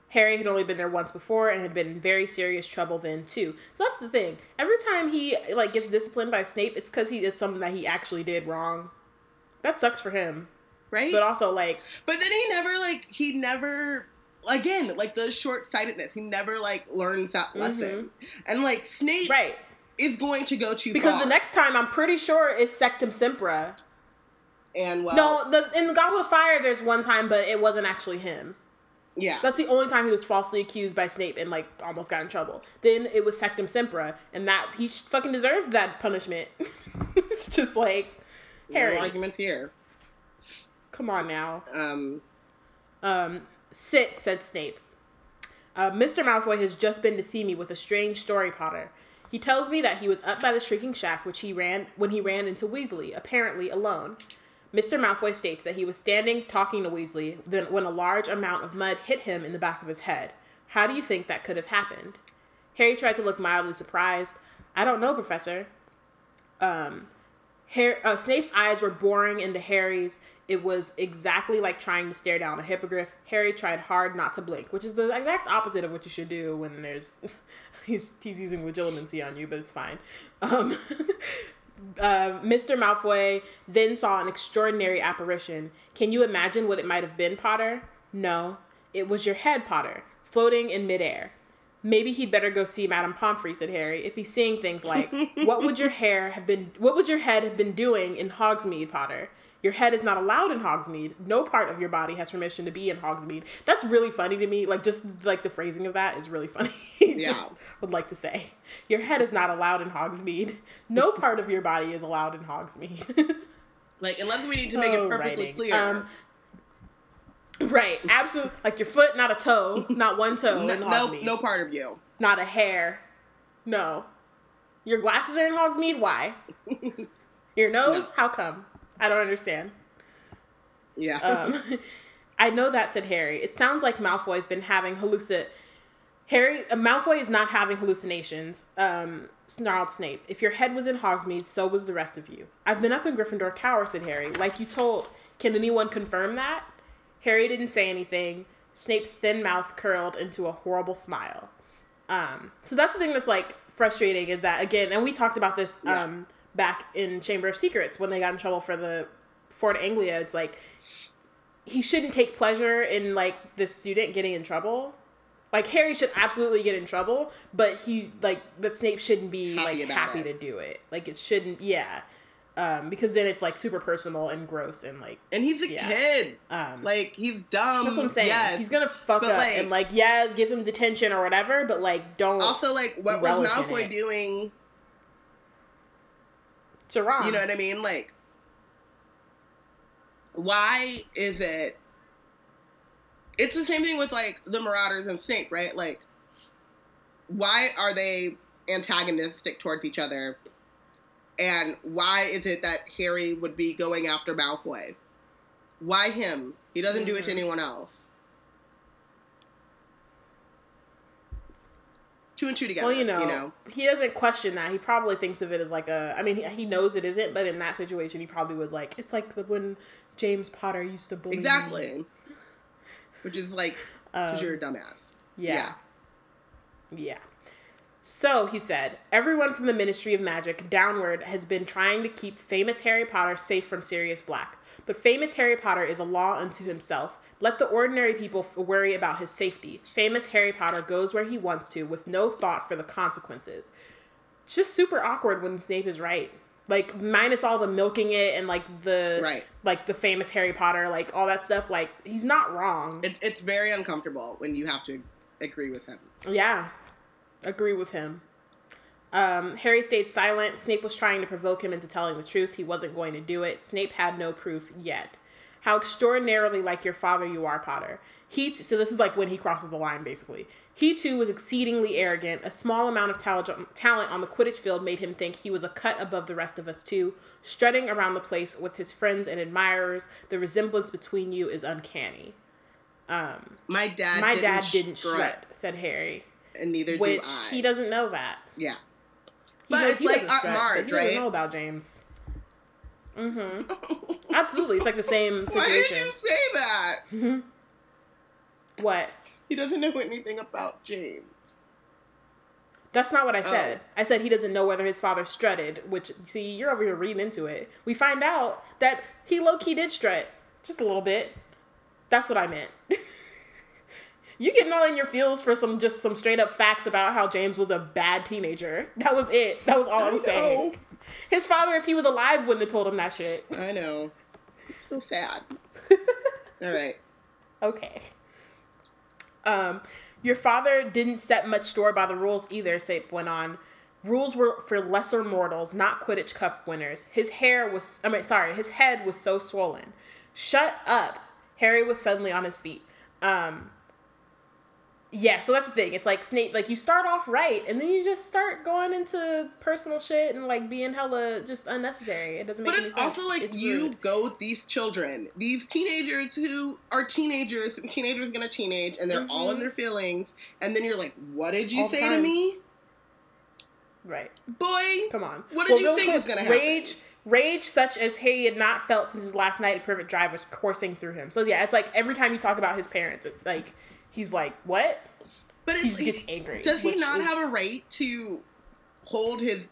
Harry had only been there once before and had been in very serious trouble then too. So that's the thing. Every time he like gets disciplined by Snape, it's because he did something that he actually did wrong. That sucks for him, right? But also like, but then he never like he never again like the short sightedness. He never like learns that lesson, mm-hmm. and like Snape, right, is going to go too because far. the next time I'm pretty sure is Sectumsempra. And well, no, the in the Goblet of Fire, there's one time, but it wasn't actually him. Yeah. That's the only time he was falsely accused by Snape and like almost got in trouble. Then it was Sectum Sectumsempra, and that he fucking deserved that punishment. it's just like Harry. No arguments here. Come on now. Um. Um. Sit," said Snape. Uh, Mr. Malfoy has just been to see me with a strange story, Potter. He tells me that he was up by the Shrieking Shack, which he ran when he ran into Weasley, apparently alone. Mr. Malfoy states that he was standing talking to Weasley when a large amount of mud hit him in the back of his head. How do you think that could have happened? Harry tried to look mildly surprised. I don't know, Professor. Um, Harry, uh, Snape's eyes were boring into Harry's. It was exactly like trying to stare down a hippogriff. Harry tried hard not to blink, which is the exact opposite of what you should do when there's he's he's using Legilimency on you, but it's fine. Um, uh, Mr. Malfoy then saw an extraordinary apparition. Can you imagine what it might have been, Potter? No, it was your head, Potter, floating in midair. Maybe he'd better go see Madame Pomfrey, said Harry. If he's seeing things like, "What would your hair have been? What would your head have been doing in Hogsmeade, Potter?" Your head is not allowed in Hogsmeade. No part of your body has permission to be in Hogsmeade. That's really funny to me. Like just like the phrasing of that is really funny. yeah. just would like to say, your head is not allowed in Hogsmeade. No part of your body is allowed in Hogsmeade. like unless we need to make oh, it perfectly writing. clear. Um, Right, absolutely. Like your foot, not a toe, not one toe no, No, no part of you. Not a hair. No. Your glasses are in Hogsmeade. Why? Your nose? No. How come? I don't understand. Yeah. um, I know that said Harry. It sounds like Malfoy's been having hallucin. Harry uh, Malfoy is not having hallucinations. Um, snarled Snape. If your head was in Hogsmeade, so was the rest of you. I've been up in Gryffindor Tower, said Harry. Like you told. Can anyone confirm that? Harry didn't say anything. Snape's thin mouth curled into a horrible smile. Um, so that's the thing that's like frustrating is that again, and we talked about this yeah. um, back in Chamber of Secrets when they got in trouble for the Ford Anglia. It's like he shouldn't take pleasure in like the student getting in trouble. Like Harry should absolutely get in trouble, but he like but Snape shouldn't be happy like happy it. to do it. Like it shouldn't. Yeah. Um, because then it's like super personal and gross and like and he's a yeah. kid um like he's dumb that's what i'm saying yes, he's gonna fuck up like, and like yeah give him detention or whatever but like don't also like what was malfoy doing to. You know what I mean? Like, why is it? It's the same thing with like the Marauders and Snape, right? Like, why are they antagonistic towards each other? And why is it that Harry would be going after Malfoy? Why him? He doesn't mm-hmm. do it to mm-hmm. anyone else. Two and two together. Well, you know, you know, he doesn't question that. He probably thinks of it as like a. I mean, he, he knows it isn't, but in that situation, he probably was like, it's like the, when James Potter used to bully exactly, me. which is like because um, you're a dumbass. Yeah. yeah, yeah. So he said, everyone from the Ministry of Magic downward has been trying to keep famous Harry Potter safe from Sirius Black. But famous Harry Potter is a law unto himself, let the ordinary people worry about his safety. Famous Harry Potter goes where he wants to with no thought for the consequences. It's just super awkward when Snape is right. Like minus all the milking it and like the right. like the famous Harry Potter, like all that stuff. Like he's not wrong. It, it's very uncomfortable when you have to agree with him. Yeah, agree with him. Um, Harry stayed silent. Snape was trying to provoke him into telling the truth. He wasn't going to do it. Snape had no proof yet. How extraordinarily like your father you are, Potter. He t- so this is like when he crosses the line, basically. He too was exceedingly arrogant. A small amount of tal- talent on the Quidditch field made him think he was a cut above the rest of us too. Strutting around the place with his friends and admirers, the resemblance between you is uncanny. Um, My dad. my didn't dad didn't strut, strut, said Harry, and neither which do I. he doesn't know that. Yeah. He But knows it's he like Aunt strut, Marge, but he doesn't know about James. Mm-hmm. Absolutely, it's like the same situation. Why did you say that? What? He doesn't know anything about James. That's not Oh. what I said. I said he doesn't know whether his father strutted, which, see, you're over here reading into it. We find out that he low key did strut. Just a little bit. That's what I meant. you getting all in your feels for some just some straight up facts about how James was a bad teenager. That was it. That was all I was I know. saying. His father, if he was alive, wouldn't have told him that shit. I know. It's so sad. All right. Okay. Um, your father didn't set much store by the rules either, Snape went on. Rules were for lesser mortals, not Quidditch Cup winners. His hair was, I mean, sorry, his head was so swollen. Shut up. Harry was suddenly on his feet. Um, yeah, so that's the thing. It's like Snape, like you start off right, and then you just start going into personal shit and like being hella just unnecessary. It doesn't make sense. But any it's sense. also like It's you rude. go these children, these teenagers who are teenagers, and teenagers gonna teenage, and they're all in Mhm. their feelings, and then you're like, "What did you All say to me, right. boy?" Come on. What did you really think was gonna happen? Rage, rage such as he had not felt since his last night at Privet Drive was coursing through him. So yeah, it's like every time you talk about his parents, it's like he's like, "What?" But He just gets angry. Does he not is- have a right to hold his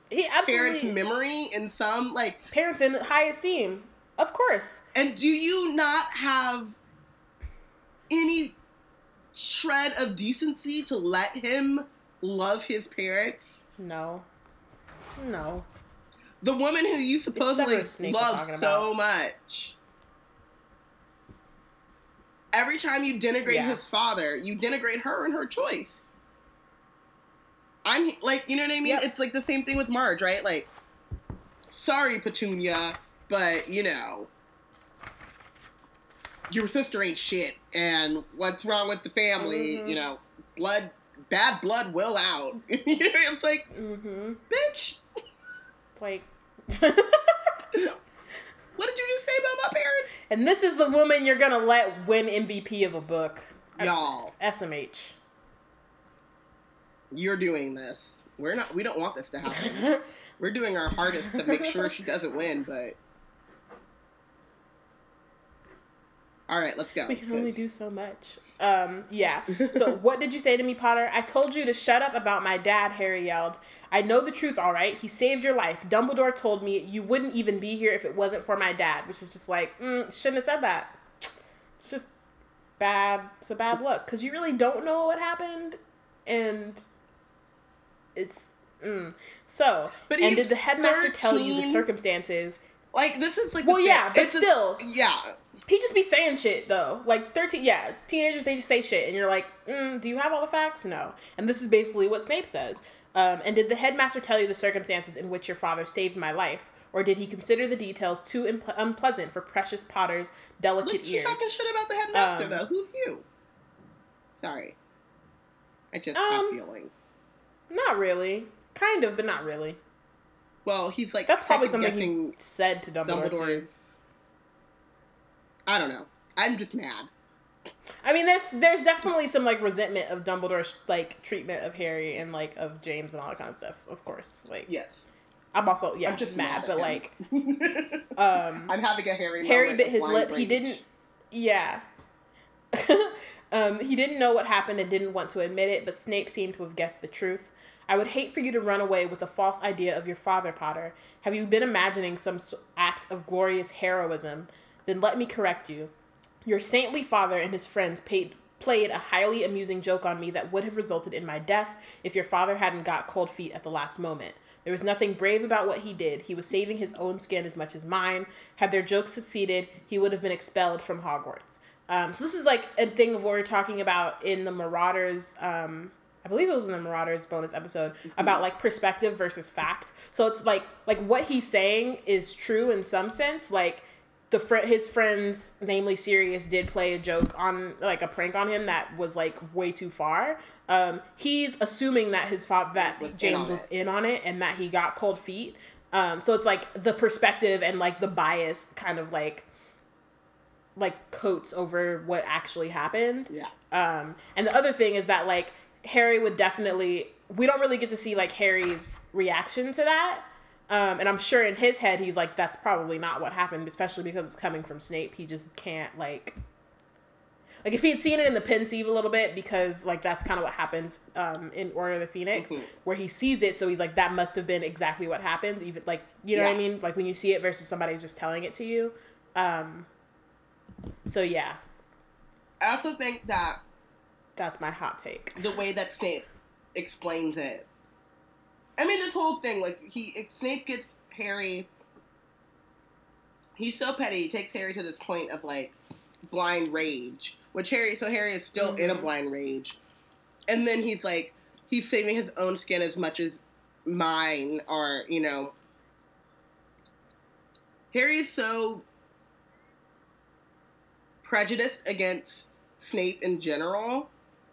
parents' memory in some like? parents in high esteem, of course. And do you not have any shred of decency to let him love his parents? No, no. The woman who you supposedly Severus Snape we're love so much. Every time you denigrate Yeah. his father, you denigrate her and her choice. I'm like, you know what I mean? Yep. It's like the same thing with Marge, right? Like, sorry, Petunia, but you know, your sister ain't shit, and what's wrong with the family? Mhm. You know, blood, bad blood will out. it's like, Mm-hmm. bitch, It's Like, what did you just say about my parents? and this is the woman you're gonna let win MVP of a book. Y'all, SMH. you're doing this. We're not. We don't want this to happen. We're doing our hardest to make sure she doesn't win, but. All right, let's go. We can only do so much. Um, yeah. So what did you say to me, Potter? I told you to shut up about my dad, Harry yelled. I know the truth, all right. He saved your life. Dumbledore told me you wouldn't even be here if it wasn't for my dad, which is just like, mm, shouldn't have said that. It's just bad. It's a bad look because you really don't know what happened, and it's. Mm. So, But and did the headmaster tell you the circumstances? Like this is like. Well, the yeah, but It's a- still. yeah. He just be saying shit though. Like thirteen, yeah, teenagers they just say shit, and you're like, mm, do you have all the facts? No. And this is basically what Snape says. Um, and did the headmaster tell you the circumstances in which your father saved my life, or did he consider the details too unple- unpleasant for precious Potter's delicate Look, ears? talking shit about the headmaster Um, though. Who's you? Sorry. I just Um, have feelings. Not really. Kind of, but not really. Well, he's like That's probably something he said to Dumbledore. too. I don't know. I'm just mad. I mean, there's there's definitely some like resentment of Dumbledore's like treatment of Harry and like of James and all that kind of stuff. Of course, like Yes. I'm also yeah I'm just mad, mad, but like um I'm having a Harry. Harry bit his lip. He didn't. Yeah. um, he didn't know what happened and didn't want to admit it, but Snape seemed to have guessed the truth. I would hate for you to run away with a false idea of your father, Potter. Have you been imagining some act of glorious heroism? Then let me correct you. Your saintly father and his friends paid, played a highly amusing joke on me that would have resulted in my death if your father hadn't got cold feet at the last moment. There was nothing brave about what he did. He was saving his own skin as much as mine. Had their joke succeeded, he would have been expelled from Hogwarts. Um, so this is like a thing of what we're talking about in the Marauders um, I believe it was in the Marauders bonus episode about like perspective versus fact. So it's like like what he's saying is true in some sense. Like the fr- his friends, namely Sirius, did play a joke on like a prank on him that was like way too far. Um, he's assuming that his father that Was James on was it. in on it and that he got cold feet. Um, so it's like the perspective and like the bias kind of like like coats over what actually happened. Yeah. Um, and the other thing is that like Harry would definitely we don't really get to see like Harry's reaction to that. Um, and I'm sure in his head he's like, that's probably not what happened, especially because it's coming from Snape. He just can't like like if he had seen it in the pensieve a little bit, because like that's kind of what happens um, in Order of the Phoenix, Mhm. where he sees it, so he's like, that must have been exactly what happened. Even like you know what I mean? Like when you see it versus somebody's just telling it to you. Um, so yeah, I also think that that's my hot take. the way that Snape explains it. I mean, this whole thing, like he Snape gets Harry. He's so petty. He takes Harry to this point of like blind rage, which Harry. So Harry is still in a Mhm. blind rage, and then he's like he's saving his own skin as much as mine, or you know. Harry is so prejudiced against Snape in general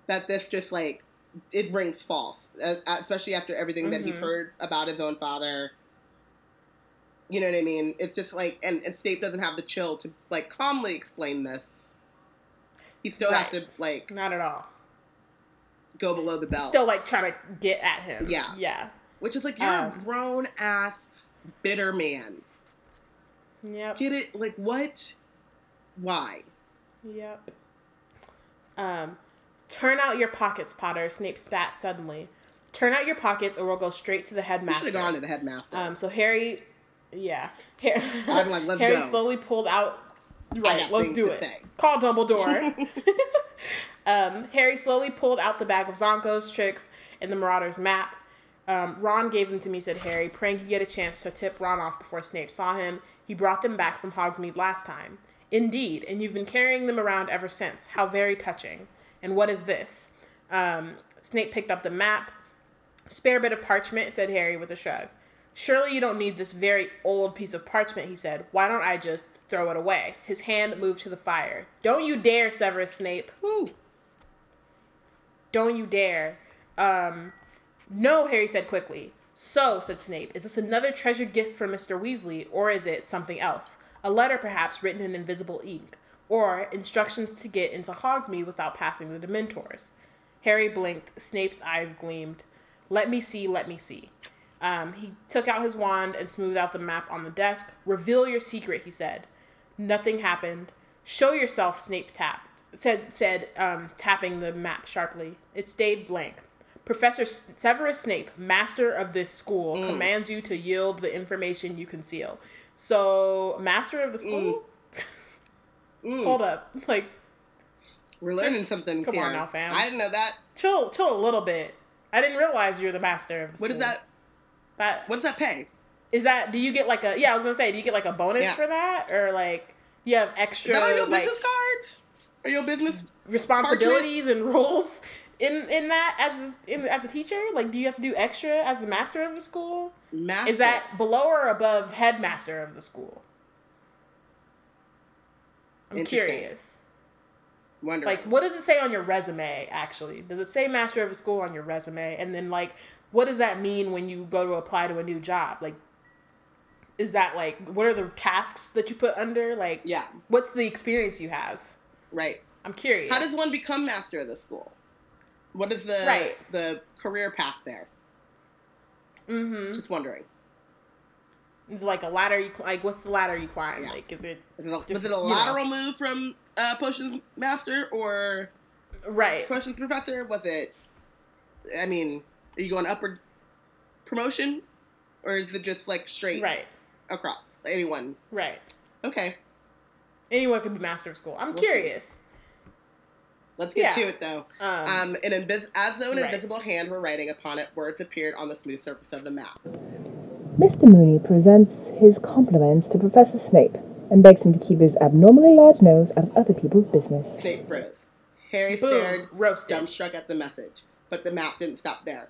that this just like it rings false, especially after everything that he's Mhm. heard about his own father. You know what I mean? It's just like, and, and Snape doesn't have the chill to like calmly explain this. He still has to like Not at all. go below the belt, Still like trying to get at him. Yeah. Yeah. which is like you're a Um, grown ass bitter man. Yep. Get it? Like what? Why? Yep. Um, turn out your pockets, Potter. Snape spat suddenly. Turn out your pockets, or we'll go straight to the You should headmaster. have gone to the headmaster. Um, so Harry, yeah, Harry, I'm like, let's Harry go. slowly pulled out. Right, let's do it. say. Call Dumbledore. um, Harry slowly pulled out the bag of Zonko's tricks and the Marauders map. Um, Ron gave them to me, said Harry, praying he'd get a chance to tip Ron off before Snape saw him. He brought them back from Hogsmeade last time. Indeed, and you've been carrying them around ever since. How very touching. And what is this? Um, Snape picked up the map. Spare bit of parchment, said Harry with a shrug. Surely you don't need this very old piece of parchment, he said. Why don't I just throw it away? His hand moved to the fire. Don't you dare, Severus Snape. Whew. Don't you dare. Um, no, Harry said quickly. So, said Snape, is this another treasured gift from Mr. Weasley, or is it something else? A letter, perhaps, written in invisible ink, or instructions to get into Hogsmeade without passing the Dementors. Harry blinked. Snape's eyes gleamed. Let me see, let me see. Um, he took out his wand and smoothed out the map on the desk. Reveal your secret, he said. Nothing happened. Show yourself, Snape tapped. Said said, um, tapping the map sharply. It stayed blank. Professor Severus Snape, master of this school, commands you to yield the information you conceal. So, master of the school? Mm. Mm. Hold up. Like, We're learning Just- something come here. on now, fam. I didn't know that. chill, chill a little bit. I didn't realize you're the master of the What is that? That What does that pay? is that? Do you get like a? Yeah, I was gonna say, do you get like a bonus Yeah. for that, or like you have Is extra that on your like business cards? Or your business? responsibilities and roles in in that as a, in as a teacher? Like, do you have to do extra as the master of the school? Master. Is that below or above headmaster of the school? I'm curious. Wonderful. Like, what does it say on your resume? Actually, does it say master of a school on your resume? And then, like, what does that mean when you go to apply to a new job? Like, is that like what are the tasks that you put under? Like, Yeah, what's the experience you have? right. I'm curious. How does one become master of the school? What is the Right. the career path there? Mm-hmm. Just wondering. Is it like a ladder? You cl- like what's the ladder you climb? Yeah. Like, is it Just, was it a you know. lateral move from uh, potions master or right? potions professor? Was it? I mean, are you going upward promotion, or is it just like straight Right. across? Anyone? Right. Okay, Anyone could be master of school. I'm We'll see. curious. let's get Yeah. to it though. Um, Um, an invis- as though an right. invisible hand were writing upon it, words appeared on the smooth surface of the map. Mr. Moony presents his compliments to Professor Snape and begs him to keep his abnormally large nose out of other people's business. Snape froze. Harry boom. stared Roasted. dumbstruck at the message. but the map didn't stop there.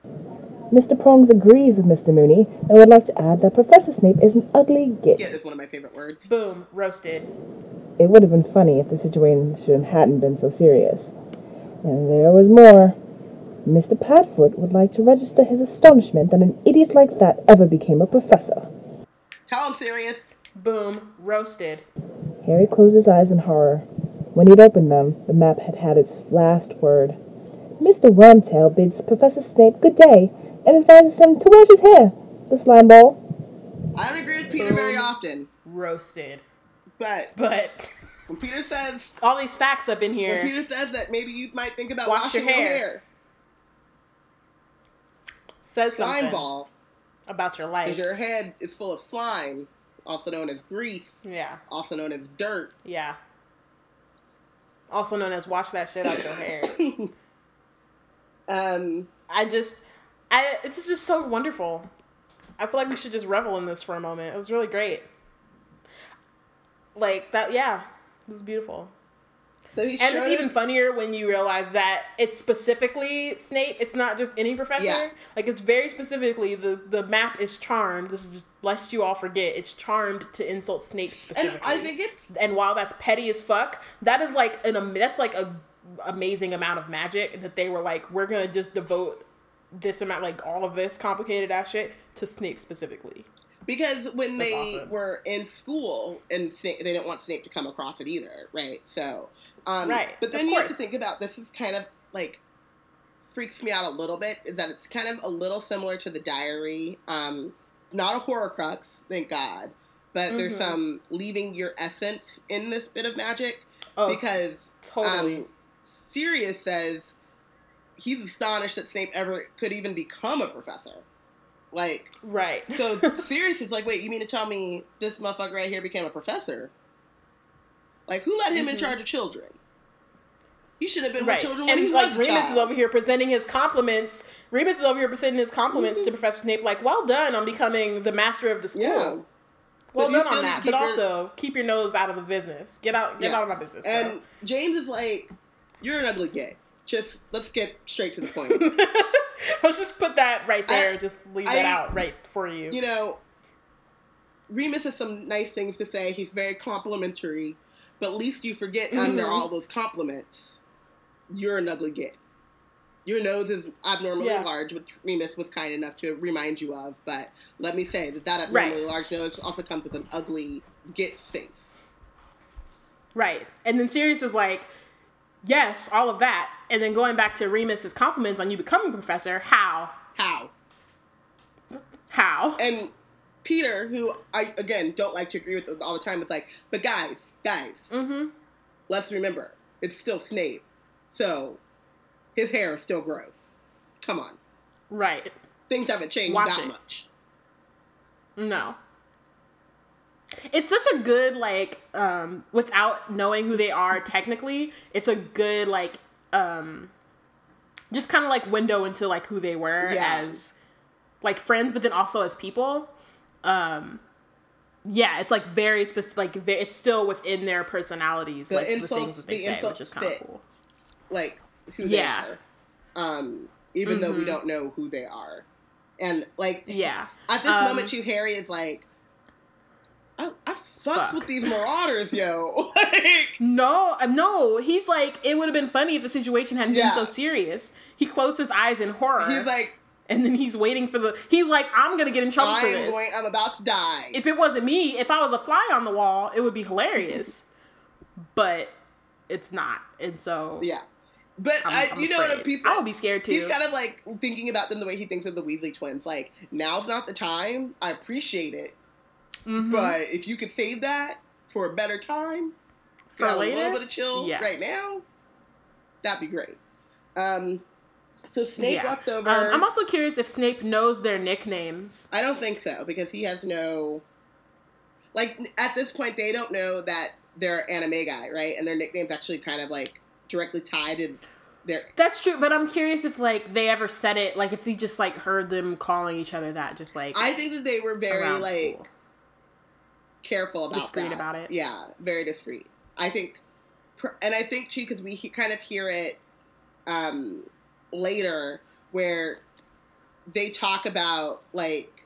Mr. Prongs agrees with Mr. Moony and would like to add that Professor Snape is an ugly Get git. is one of my favorite words. Boom, roasted. It would have been funny if the situation hadn't been so serious. And there was more. Mr. Padfoot would like to register his astonishment that an idiot like that ever became a professor. Tell him Sirius. Boom, roasted. Harry closed his eyes in horror. When he'd opened them, the map had had its last word. Mr. Wormtail bids Professor Snape good day and advises him to wash his hair. The slime ball. I don't agree with Peter very often, Roasted. but But when Peter says all these facts up in here, when here. Peter says that maybe you might think about Wash washing your your hair. Says Slime something ball, about your life. because your head is full of slime, also known as grease, Yeah, also known as dirt. yeah. Also known as wash that shit out your hair. Um, I just, I this is just so wonderful. I feel like we should just revel in this for a moment. It was really great. Like that, yeah. This is beautiful. So And it's even funnier when you realize that it's specifically Snape. It's not just any professor. Yeah. Like it's very specifically the the map is charmed. This is just lest you all forget. It's charmed to insult Snape specifically. and. I think it's and while that's petty as fuck, that is like an that's like a amazing amount of magic that they were like, we're gonna just devote this amount, like all of this complicated ass shit to Snape specifically. because when That's they awesome. were in school and Snape, they didn't want Snape to come across it either, right? So, um, Right, But then you have to think about this is kind of like freaks me out a little bit is that it's kind of a little similar to the diary. Um, not a Horcrux, thank God, but there's Mhm. some leaving your essence in this bit of magic Oh, because totally. um, Sirius says he's astonished that Snape ever could even become a professor. Like, right. so Sirius is like, wait, you mean to tell me this motherfucker right here became a professor? Like, who let him in Mhm. charge of children? He should have been right. with children when And he like was Remus child. is over here presenting his compliments. Remus is over here presenting his compliments Mhm. to Professor Snape, like, well done on becoming the master of the school. Yeah. Well But done on that. But your- also keep your nose out of the business. Get out get Yeah. out of my business. bro. And James is like, you're an ugly gay. Just let's get straight to the point. Let's just put that right there. I- just leave that I- out right for you. you know, Remus has some nice things to say. He's very complimentary, but at least you forget under Mhm. all those compliments, you're an ugly git. Your nose is abnormally Yeah. large, which Remus was kind enough to remind you of. But let me say that that abnormally Right. large nose also comes with an ugly git face. Right. And then Sirius is like, yes, all of that. And then going back to Remus's compliments on you becoming professor, how? How? How? And Peter, who I again don't like to agree with all the time, is like, but guys, guys, Mm-hmm. let's remember, it's still Snape. So his hair is still gross. Come on. Right. Things haven't changed Watch that it. much. No. It's such a good like um without knowing who they are technically, it's a good like um just kind of like window into like who they were Yeah. as like friends but then also as people. Um yeah, it's like very specific. Like it's still within their personalities, The like the things that they the say, which is kind of cool. Like who Yeah. they are. Um, even though we Mhm. don't know who they are. And like Yeah, at this Um, moment too, Harry is like I, I fucks Fuck. with these marauders, yo. like No, uh, no. He's like, it would have been funny if the situation hadn't Yeah. been so serious. He closed his eyes in horror, he's like, and then he's waiting for the. He's like, I'm gonna get in trouble I for am this. going I'm about to die. if it wasn't me, if I was a fly on the wall, it would be hilarious. but it's not, and so yeah. But I'm, I, I'm you know what I would be scared too. He's kind of like thinking about them the way he thinks of the Weasley twins. Like, now's not the time. I appreciate it. Mhm. But if you could save that for a better time, For for a little bit of chill Yeah. right now, that'd be great. Um, so Snape Yeah. walks over. um, I'm also curious if Snape knows their nicknames. I don't think so because he has no. Like at this point, they don't know that they're Animagi, right? And their nicknames actually kind of like directly tied to their. That's true, but I'm curious if like they ever said it, like if he just like heard them calling each other that, just like I think that they were very like school. careful about Discreet that. about it. Yeah, very discreet. I think, and I think too because we he- kind of hear it um, later where they talk about like,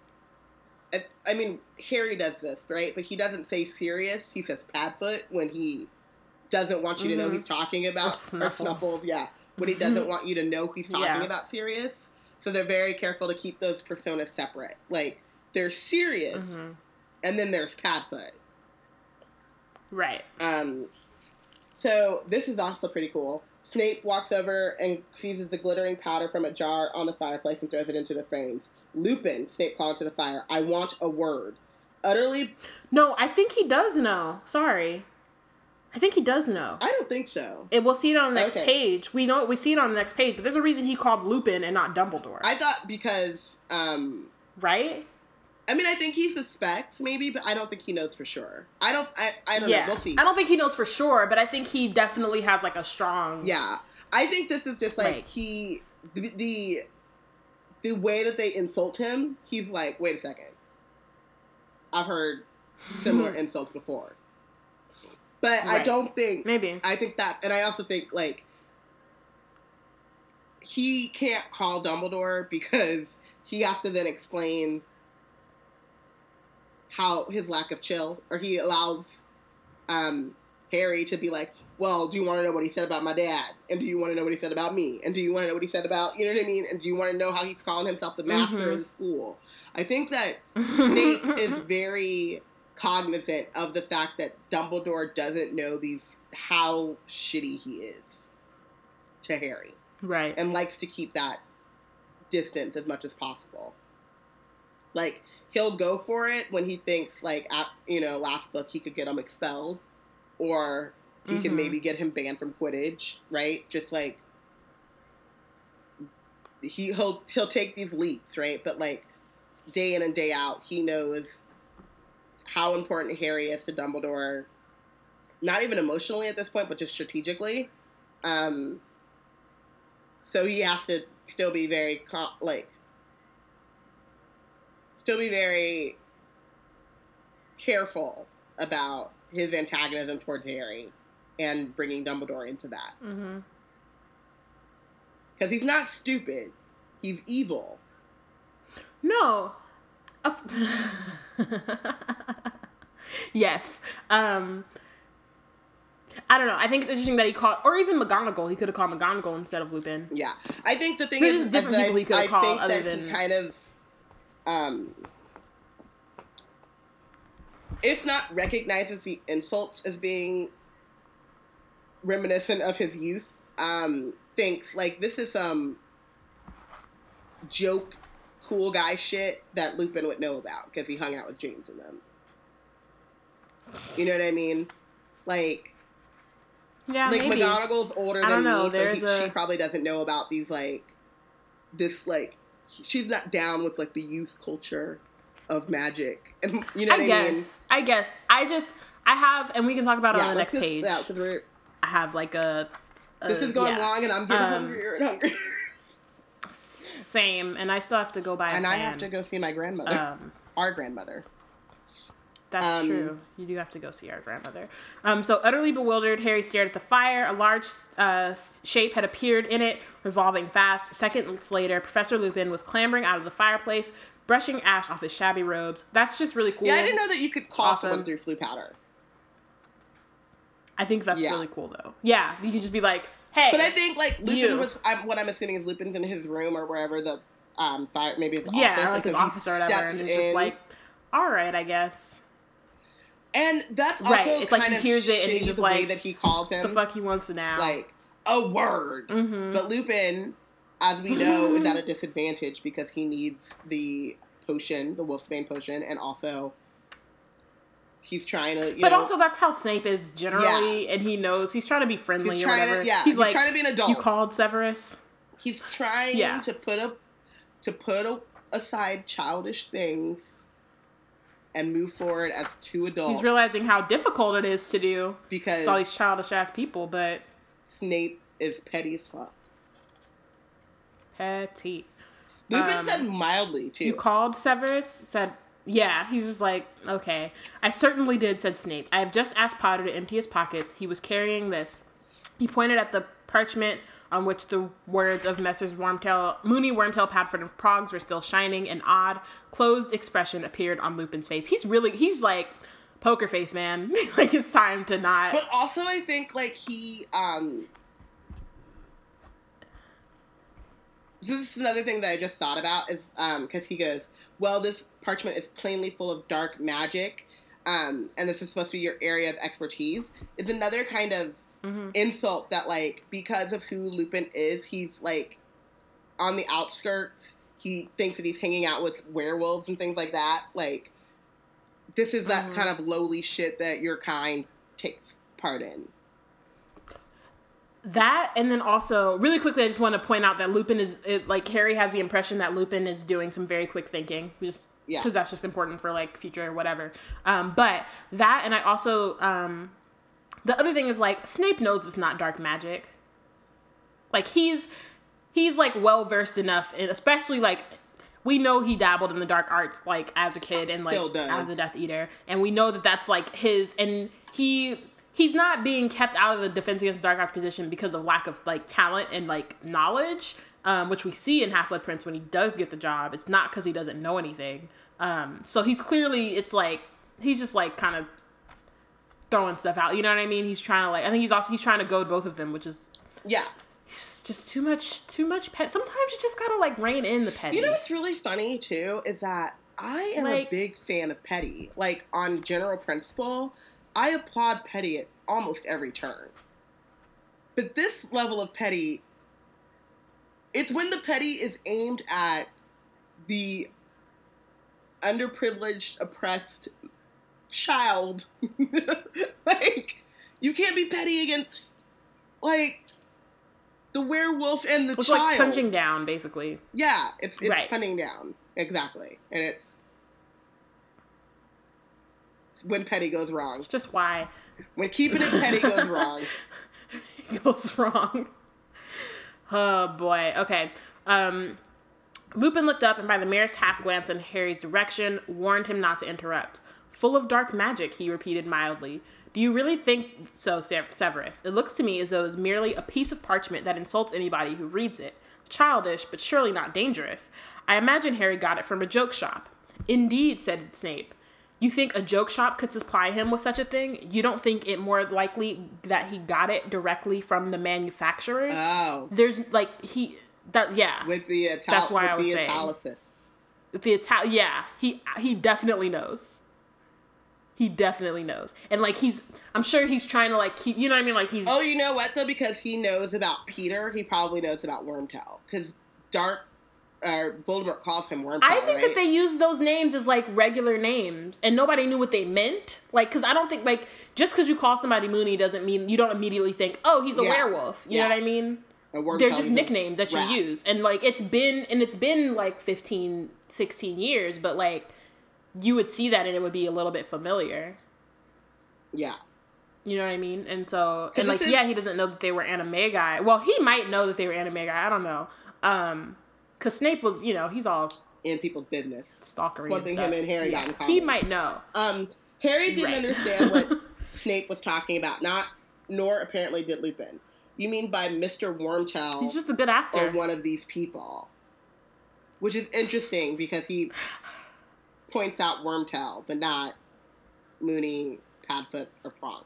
I- mean, Harry does this right, but he doesn't say Sirius. He says Padfoot when he doesn't want you to know Mhm. he's talking about Or Snuffles. Yeah, when he doesn't want you to know he's talking Yeah. about Sirius. So they're very careful to keep those personas separate. Like there's Sirius, Mhm. and then there's Padfoot. Right. Um, so this is also pretty cool. Snape walks over and seizes the glittering powder from a jar on the fireplace and throws it into the flames. Lupin, Snape calls to the fire, I want a word. Utterly, No, I think he does know. Sorry. I think he does know. I don't think so. It, we'll see it on the next Okay. page. We know we see it on the next page, but there's a reason he called Lupin and not Dumbledore, I thought because, um, right? I mean, I think he suspects maybe, but I don't think he knows for sure. I don't, I, I don't yeah, know. We'll see. I don't think he knows for sure, but I think he definitely has like a strong. Yeah, I think this is just like Right. he the, the the way that they insult him. He's like, wait a second, I've heard similar insults before, but I don't think. maybe. I think that, and I also think like he can't call Dumbledore because he has to then explain how his lack of chill, or he allows um, Harry to be like, "Well, do you want to know what he said about my dad? And do you want to know what he said about me? And do you want to know what he said about you know what I mean? And do you want to know how he's calling himself the master Mhm. in school?" I think that Snape is very cognizant of the fact that Dumbledore doesn't know these how shitty he is to Harry right. and likes to keep that distance as much as possible. Like he'll go for it when he thinks like at you know last book he could get him expelled, or he can Mhm. maybe get him banned from Quidditch, right? Just like he he'll he'll take these leaps, right? But like day in and day out, he knows how important Harry is to Dumbledore. Not even emotionally at this point, but just strategically. Um, so he has to still be very like still be very careful about his antagonism towards Harry and bringing Dumbledore into that Mm-hmm. because he's not stupid, he's evil. No. Yes. Um. I don't know. I think it's interesting that he called, or even McGonagall. He could have called McGonagall instead of Lupin. Yeah, I think the thing There's is, just is different that people I, he could've called other than- kind of, um, if not recognizes the insults as being reminiscent of his youth, um, thinks like this is some joke, cool guy shit that Lupin would know about because he hung out with James and them. You know what I mean? Like, Yeah, like maybe. McGonagall's older than know, me, so he, a- she probably doesn't know about these like this like she's not down with like the youth culture of magic, and you know I what I, guess. mean? I guess. I just. I have, and we can talk about it on the next just- page. yeah, we're- I have like a. a this is going yeah, long, and I'm getting Um, hungrier and hungrier. Same, and I still have to go buy. A and I have to go see my grandmother, Um, our grandmother. That's Um, true. You do have to go see our grandmother. Um, so utterly bewildered, Harry stared at the fire. A large uh, shape had appeared in it, revolving fast. Seconds later, Professor Lupin was clambering out of the fireplace, brushing ash off his shabby robes. That's just really cool. Yeah, I didn't know that you could call Awesome. someone through Floo powder. I think that's Yeah. really cool, though. Yeah, you can just be like, "Hey," But I think like Lupin You. was I'm, what I'm assuming is Lupin's in his room or wherever the um fire maybe his yeah, office, like his office or whatever, and it's just like, "All right, I guess." And that's also Right, it's like he of hears it and he's just the way like, that he calls him The fuck he wants to now. like a word. mm-hmm. But Lupin, as we know, is at a disadvantage because he needs the potion, the Wolfsbane potion, and also he's trying to. You But know, also, that's how Snape is generally, and he knows he's trying to be friendly he's or trying whatever. to. Yeah, he's, he's, like, trying to be an adult. "You called Severus." he's trying Yeah. to put up to put a, aside childish things and move forward as two adults. He's realizing how difficult it is to do because all these childish ass people, but Snape is petty as fuck. petty. Lupin Um, said mildly too. You called Severus? Said, yeah. He's just like, okay. I certainly did, said Snape. I have just asked Potter to empty his pockets. He was carrying this. He pointed at the parchment on which the words of Messrs. Wormtail, Moony, Wormtail, Padfoot, and Prongs were still shining. An odd, closed expression appeared on Lupin's face. He's really, he's like poker face, man. like it's time to not. But also, I think like he um. This is another thing that I just thought about is um because he goes, well, this parchment is plainly full of dark magic, um, and this is supposed to be your area of expertise. It's another kind of Mhm. insult that like because of who Lupin is, he's like on the outskirts. He thinks that he's hanging out with werewolves and things like that. Like this is that Mhm. kind of lowly shit that your kind takes part in. That and then also really quickly, I just want to point out that Lupin is it, like Harry has the impression that Lupin is doing some very quick thinking, just Yeah. because that's just important for like future or whatever. Um, but that and I also um, the other thing is like Snape knows it's not dark magic. Like he's he's like well versed enough, and especially like we know he dabbled in the dark arts like as a kid and like as a Death Eater, and we know that that's like his and he he's not being kept out of the Defense Against the Dark Arts position because of lack of like talent and like knowledge, um, which we see in Half Blood Prince when he does get the job. It's not because he doesn't know anything. Um, so he's clearly it's like he's just like kind of throwing stuff out. You know what I mean? He's trying to like I think he's also he's trying to goad both of them, which is Yeah. it's just too much too much pet. Sometimes you just gotta like rein in the petty. You know what's really funny too is that I am Like- a big fan of Petty. Like on general principle, I applaud Petty at almost every turn. But this level of Petty, it's when the Petty is aimed at the underprivileged, oppressed child. like, you can't be petty against, like, the werewolf and the it's child. like punching down, basically. Yeah, it's it's Right. punning down exactly, and it's when petty goes wrong. It's just why When keeping it petty goes wrong. it goes wrong. Oh boy. Okay. Um Lupin looked up and by the merest half glance in Harry's direction warned him not to interrupt. Full of dark magic, he repeated mildly. Do you really think so, Sev- Severus? It looks to me as though it is merely a piece of parchment that insults anybody who reads it. Childish, but surely not dangerous. I imagine Harry got it from a joke shop. Indeed, said Snape. You think a joke shop could supply him with such a thing? You don't think it more likely that he got it directly from the manufacturers? Oh, There's like he that yeah with the ital- That's why with I was the saying. italicis. the Ital yeah he he definitely knows. He definitely knows, and like he's I'm sure he's trying to like keep you know what I mean like he's Oh, you know what though? Because he knows about Peter, he probably knows about Wormtail. Because Dark, uh, Voldemort calls him Wormtail. I think right? that they use those names as like regular names, and nobody knew what they meant. Like, because I don't think like just because you call somebody Moony doesn't mean you don't immediately think, oh, he's a Yeah. werewolf. You Yeah. know what I mean? They're just nicknames that you rat. use, and like it's been and it's been like 15, 16 years, but like you would see that and it would be a little bit familiar. Yeah. You know what I mean? And so, and like, yeah, he doesn't know that they were Animagi. Well, he might know that they were Animagi. I don't know. Um, cause Snape was, you know, he's all In people's business. stalkery stuff. him and Harry got yeah. He might know. Um, Harry didn't Right. understand what Snape was talking about. Not, nor apparently did Lupin. You mean by Mr. Wormtail He's just a good actor. or one of these people? Which is interesting because he points out Wormtail, but not Moony, Padfoot, or Prongs.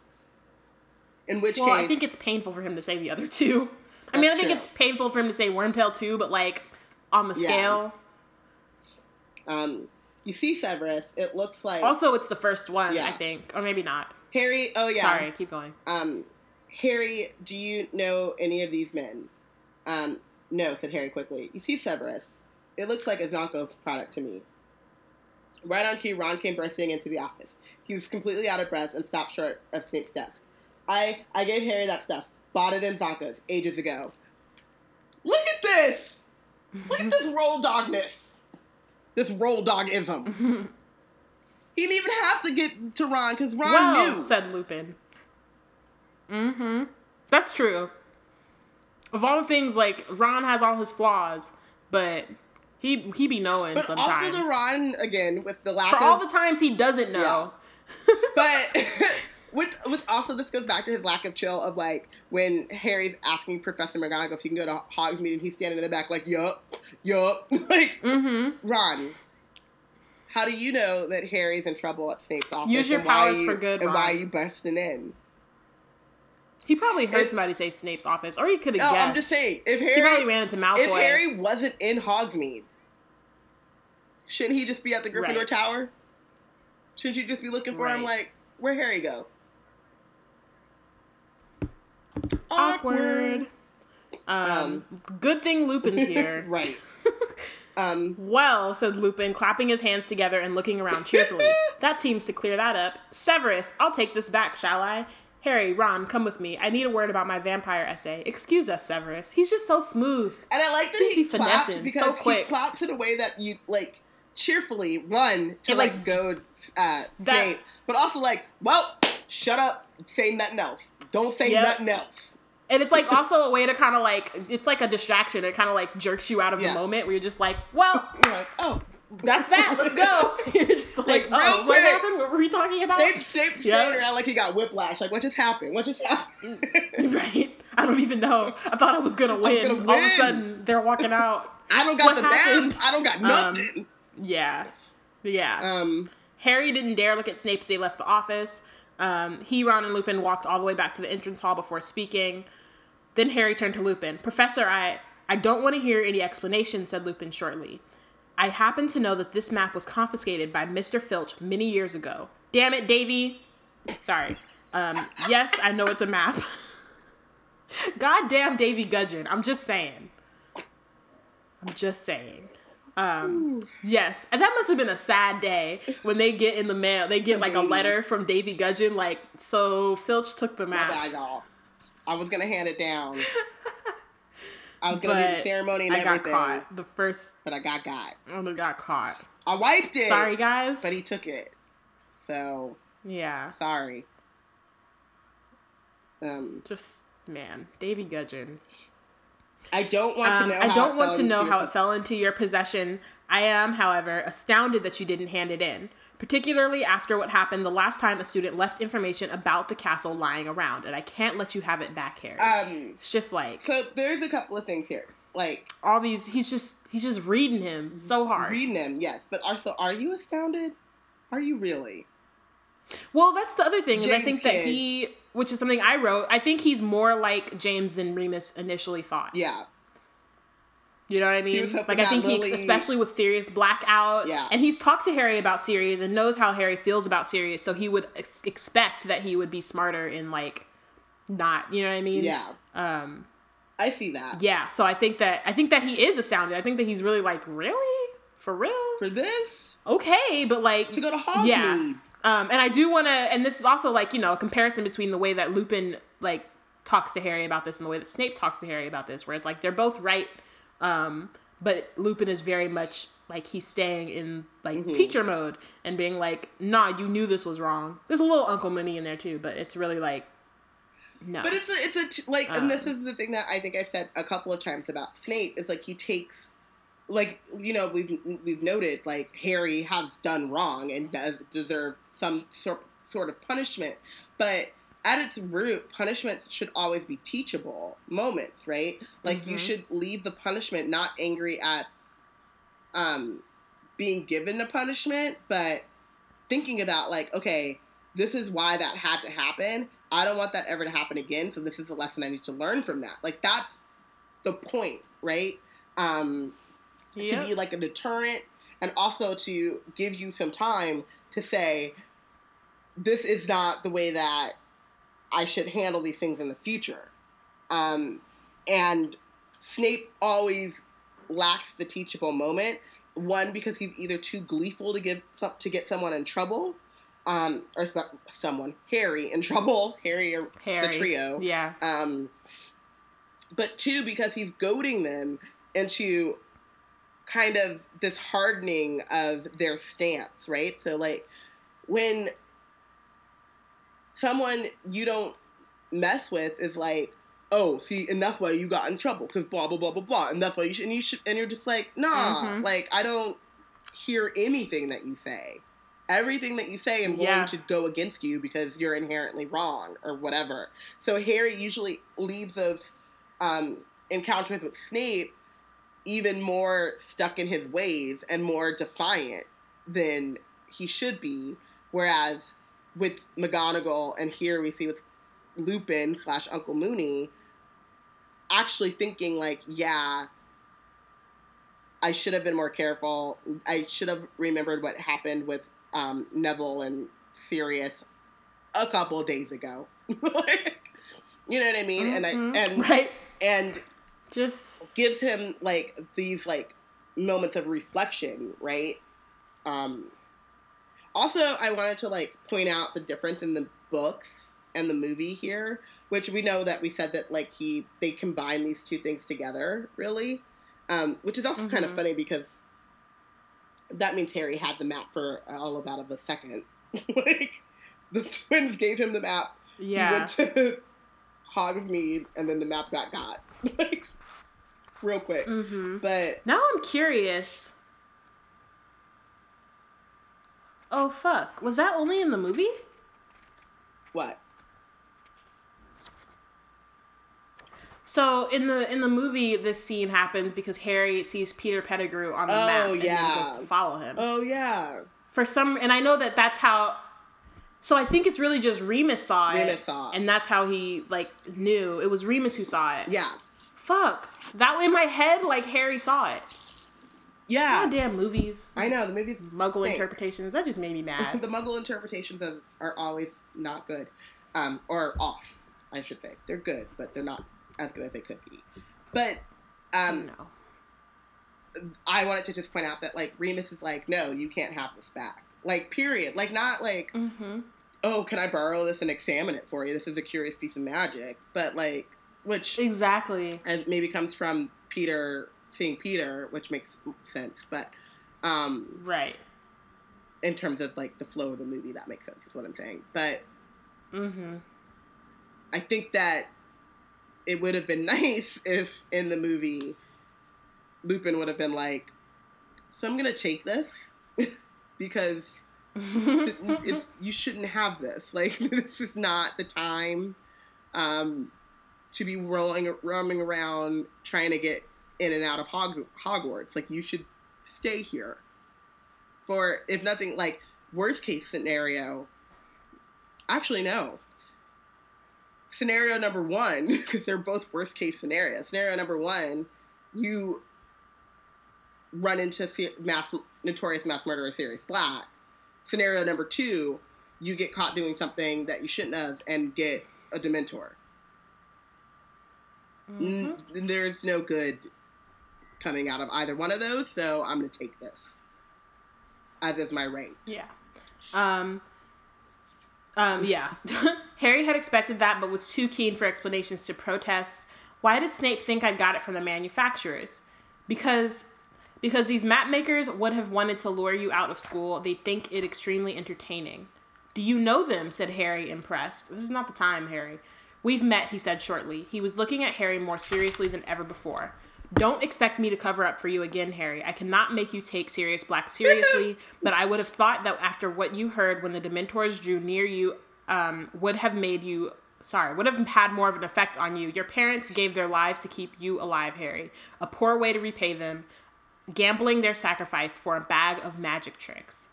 In which case well, case, I think it's painful for him to say the other two. I mean, I think true. it's painful for him to say Wormtail too, but like on the Yeah. scale. um, you see Severus. It looks like Also, it's the first one, Yeah. I think, or maybe not. Harry. Oh yeah, Sorry, keep going. Um, Harry, do you know any of these men? Um, no, said Harry quickly. You see Severus. It looks like a Zonko's product to me. Right on cue, Ron came bursting into the office. He was completely out of breath and stopped short of Snape's desk. I, I gave Harry that stuff. Bought it in Zonko's ages ago. Look at this! Look at this roll dogness. This roll dogism. He didn't even have to get to Ron because Ron well, knew. said Lupin. Mm-hmm. That's true. Of all the things, like Ron has all his flaws, but he he be knowing But sometimes. also the Ron again with the lack For of all the times he doesn't know. but Which, which also this goes back to his lack of chill of like when Harry's asking Professor McGonagall if he can go to Hogsmeade and he's standing in the back like, yup, yup. like, Mm-hmm. Ron, how do you know that Harry's in trouble at Snape's office? Use your and why powers you- for good, And why are you busting in? He probably heard If- somebody say Snape's office, or he could No, have guessed. I'm just saying, if he probably Harry, ran into Malfoy. if Harry wasn't in Hogsmeade, shouldn't he just be at the Gryffindor Right. Tower? Shouldn't you just be looking for him like, where Harry go? awkward. Um, good thing Lupin's here. right. Um, Well, said Lupin, clapping his hands together and looking around cheerfully. that seems to clear that up. Severus, I'll take this back, shall I? Harry, Ron, come with me. I need a word about my vampire essay. Excuse us, Severus. He's just so smooth. and I like that he claps finessing, because so he quick. claps in a way that you like cheerfully run to It, like, like, go uh, that- Snape, but also like, well, shut up, say nothing else. Don't say Yep. nothing else. And it's like also a way to kind of like, it's like a distraction. It kind of like jerks you out of Yeah. the moment where you're just like, well, You're like, oh, that's that. Let's go. you're just like, Like, oh, what happened? What were we talking about? Snape, Snape Yeah. standing around like he got whiplash. Like, what just happened? What just happened? right? I don't even know. I thought I was gonna win. gonna All of a sudden, they're walking out. I don't got What the happened? map. I don't got Um, nothing. Yeah. Yeah. Um, Harry didn't dare look at Snape as they left the office. Um, he, Ron, and Lupin walked all the way back to the entrance hall before speaking. Then Harry turned to Lupin. Professor, I, I don't want to hear any explanation, said Lupin shortly. I happen to know that this map was confiscated by Mr. Filch many years ago. Damn it, Davy. Sorry. Um, yes, I know it's a map. Goddamn Davy Gudgeon. I'm just saying. I'm just saying. Um, yes, and that must have been a sad day when they get in the mail. They get like a letter from Davy Gudgeon, like, so Filch took the map. y'all. I was gonna hand it down. I was gonna do the ceremony and I got caught. The first but I got got. one got caught. I wiped it. Sorry, guys. but he took it. So yeah, sorry. Um, just man, Davy Gudgeon. I don't want to Um, know. I don't want to know how it fell into your possession. I am, however, astounded that you didn't hand it in, particularly after what happened the last time a student left information about the castle lying around, and I can't let you have it back, Harry. Um, it's just like so there's a couple of things here. Like all these. He's just he's just reading him so hard. reading him, yes, but also, are you astounded? Are you really? Well, that's the other thing is I think that he, which is something I wrote. I think he's more like James than Remus initially thought. Yeah, You know what I mean? Like I think he, especially with Sirius blackout. Yeah. And he's talked to Harry about Sirius and knows how Harry feels about Sirius, so he would ex- expect that he would be smarter in like not. You know what I mean? yeah, Um. I see that. Yeah. So I think that I think that he is astounded. I think that he's really like, really, for real, For this, okay, but like to go to Hogsmeade. Yeah. Um, and I do want to, and this is also like you know a comparison between the way that Lupin like talks to Harry about this and the way that Snape talks to Harry about this, where it's like they're both right, um, but Lupin is very much like he's staying in like Mm-hmm. teacher mode and being like, "Nah, you knew this was wrong." There's a little Uncle Minnie in there too, but it's really like, no, But it's a, it's a t- like, and this Um, is the thing that I think I've said a couple of times about Snape is like he takes, like you know we've we've noted like Harry has done wrong and does deserve some sort sort of punishment, but at its root, punishments should always be teachable moments, right? Like you Mhm. should leave the punishment not angry at, um, being given a punishment, but thinking about like, okay, this is why that had to happen. I don't want that ever to happen again. So this is a lesson I need to learn from that. Like that's the point, right? Um, to be like a deterrent and also to give you some time to say, this is not the way that I should handle these things in the future. Um, and Snape always lacks the teachable moment. One because he's either too gleeful to give some, to get someone in trouble, um, or so- someone Harry in trouble, Harry or Harry, the trio. yeah, Um, but two, because he's goading them into kind of this hardening of their stance, right? So, like, when someone you don't mess with is like, oh, see, and that's why you got in trouble because blah blah blah blah blah, and that's why you should, and you should, and you're just like, nah, Mhm. like I don't hear anything that you say. everything that you say I'm going to go against you because you're inherently wrong or whatever. So Harry usually leaves those um, encounters with Snape even more stuck in his ways and more defiant than he should be. Whereas with McGonagall and here we see with Lupin slash Uncle Moony actually thinking like, yeah, I should have been more careful. I should have remembered what happened with um, Neville and Sirius a couple days ago. Like, you know what I mean? And I Mhm. and right. and Just gives him like these like moments of reflection, right? Um also I wanted to like point out the difference in the books and the movie here, which we know that we said that like he they combine these two things together, really. Um, which is also kind of funny because that means Harry had the map for all about of a second. like the twins gave him the map he yeah. went to Hogsmeade, and then the map got got like real quick. Mm-hmm. But Now I'm curious. Oh fuck! Was that only in the movie? what? So in the in the movie, this scene happens because Harry sees Peter Pettigrew on the Oh, map and yeah. goes to follow him. Oh yeah, For some, and I know that that's how. So I think it's really just Remus saw it, Remus saw and that's how he like knew it was Remus who saw it. yeah, Fuck that in my head, like Harry saw it. Yeah. Goddamn movies, I know the movie. Muggle Hey. interpretations. That just made me mad. the Muggle interpretations of, are always not good, um, or off. I should say they're good, but they're not as good as they could be. But um, no. I wanted to just point out that like Remus is like, no, you can't have this back. Like period. Like not like Mm-hmm. oh, can I borrow this and examine it for you? This is a curious piece of magic. But like, which Exactly. and maybe comes from Peter seeing Peter, which makes sense. But um, Right. in terms of like the flow of the movie, that makes sense. Is what I'm saying. But Mm-hmm. I think that it would have been nice if in the movie Lupin would have been like, "So I'm gonna take this because it's, you shouldn't have this. Like this is not the time um, to be rolling, roaming around trying to get in and out of Hog- Hogwarts. Like you should stay here. For if nothing, like worst case scenario. Actually, no. Scenario number one, because they're both worst case scenarios. Scenario number one, you run into mass notorious mass murderer Sirius Black. Scenario number two, you get caught doing something that you shouldn't have and get a Dementor. Mhm. N- there's no good coming out of either one of those, so I'm gonna take this. As is my rank. Yeah. Um. Um. Yeah. Harry had expected that, but was too keen for explanations to protest. Why did Snape think I got it from the manufacturers? Because because these map makers would have wanted to lure you out of school. They think it extremely entertaining. Do you know them? said Harry, impressed. This is not the time, Harry. We've met, he said shortly. He was looking at Harry more seriously than ever before. Don't expect me to cover up for you again, Harry. I cannot make you take Sirius Black seriously, but I would have thought that after what you heard when the Dementors drew near you, um, would have made you sorry, would have had more of an effect on you. Your parents gave their lives to keep you alive, Harry. A poor way to repay them, gambling their sacrifice for a bag of magic tricks.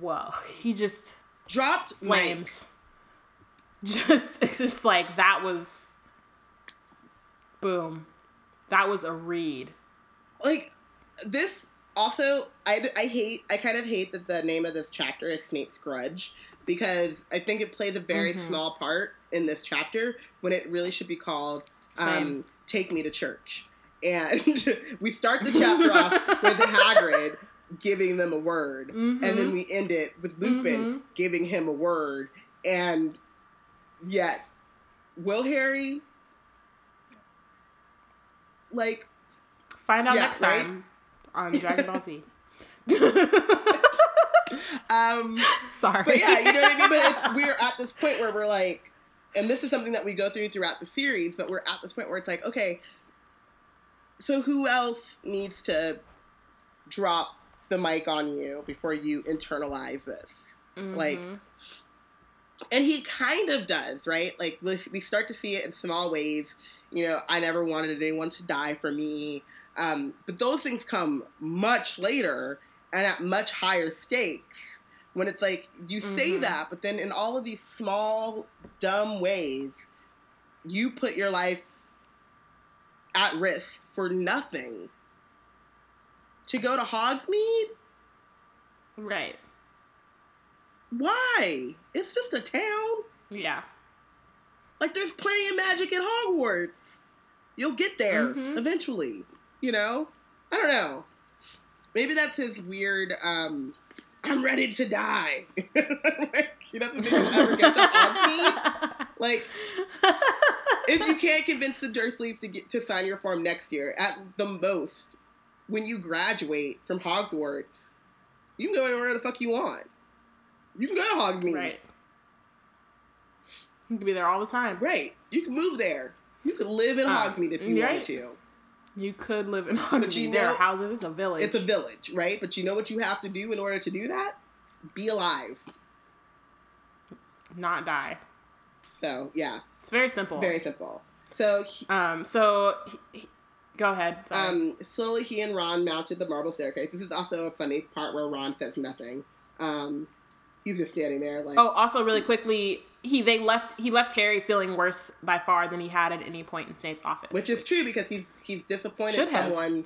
Whoa, he just Dropped flames. Just it's just like that was boom. That was a read. Like, this also I, I hate I kind of hate that the name of this chapter is Snape's Grudge because I think it plays a very Mhm. small part in this chapter when it really should be called um, Take Me to Church. And we start the chapter off with Hagrid giving them a word, and then Mhm. we end it with Lupin Mhm. giving him a word, and yet will Harry like Find out Yeah, next right? time on Dragon Ball Z. um Sorry. but yeah, you know what I mean. But we're at this point where we're like, and this is something that we go through throughout the series. But we're at this point where it's like, okay, so who else needs to drop the mic on you before you internalize this. Like, Mhm. and he kind of does, right? Like we we start to see it in small ways. You know, I never wanted anyone to die for me, um, but those things come much later and at much higher stakes. When it's like you say Mhm. that, but then in all of these small, dumb ways, you put your life at risk for nothing. To go to Hogsmeade? right. Why? It's just a town. Yeah. Like there's plenty of magic at Hogwarts. You'll get there Mhm. eventually. You know? I don't know. Maybe that's his weird um I'm ready to die. like, he doesn't think he'll ever get to Hogsmeade. Like, if you can't convince the Dursleys to get to sign your form next year, at the most, when you graduate from Hogwarts, you can go anywhere the fuck you want. You can go to Hogsmeade. right. You can be there all the time. Right. You can move there. You could live in Uh, Hogsmeade if you right. wanted to. You could live in Hogsmeade. you there are know- houses. It's a village. It's a village, right? But you know what you have to do in order to do that? Be alive. Not die. So, yeah, It's very simple. very simple. So, he- Um. So, he- he- go ahead. Sorry. um, slowly he and Ron mounted the marble staircase. This is also a funny part where Ron says nothing. Um, he's just standing there like, oh, also really quickly, he they left he left Harry feeling worse by far than he had at any point in Snape's office. which is true because he's he's disappointed someone.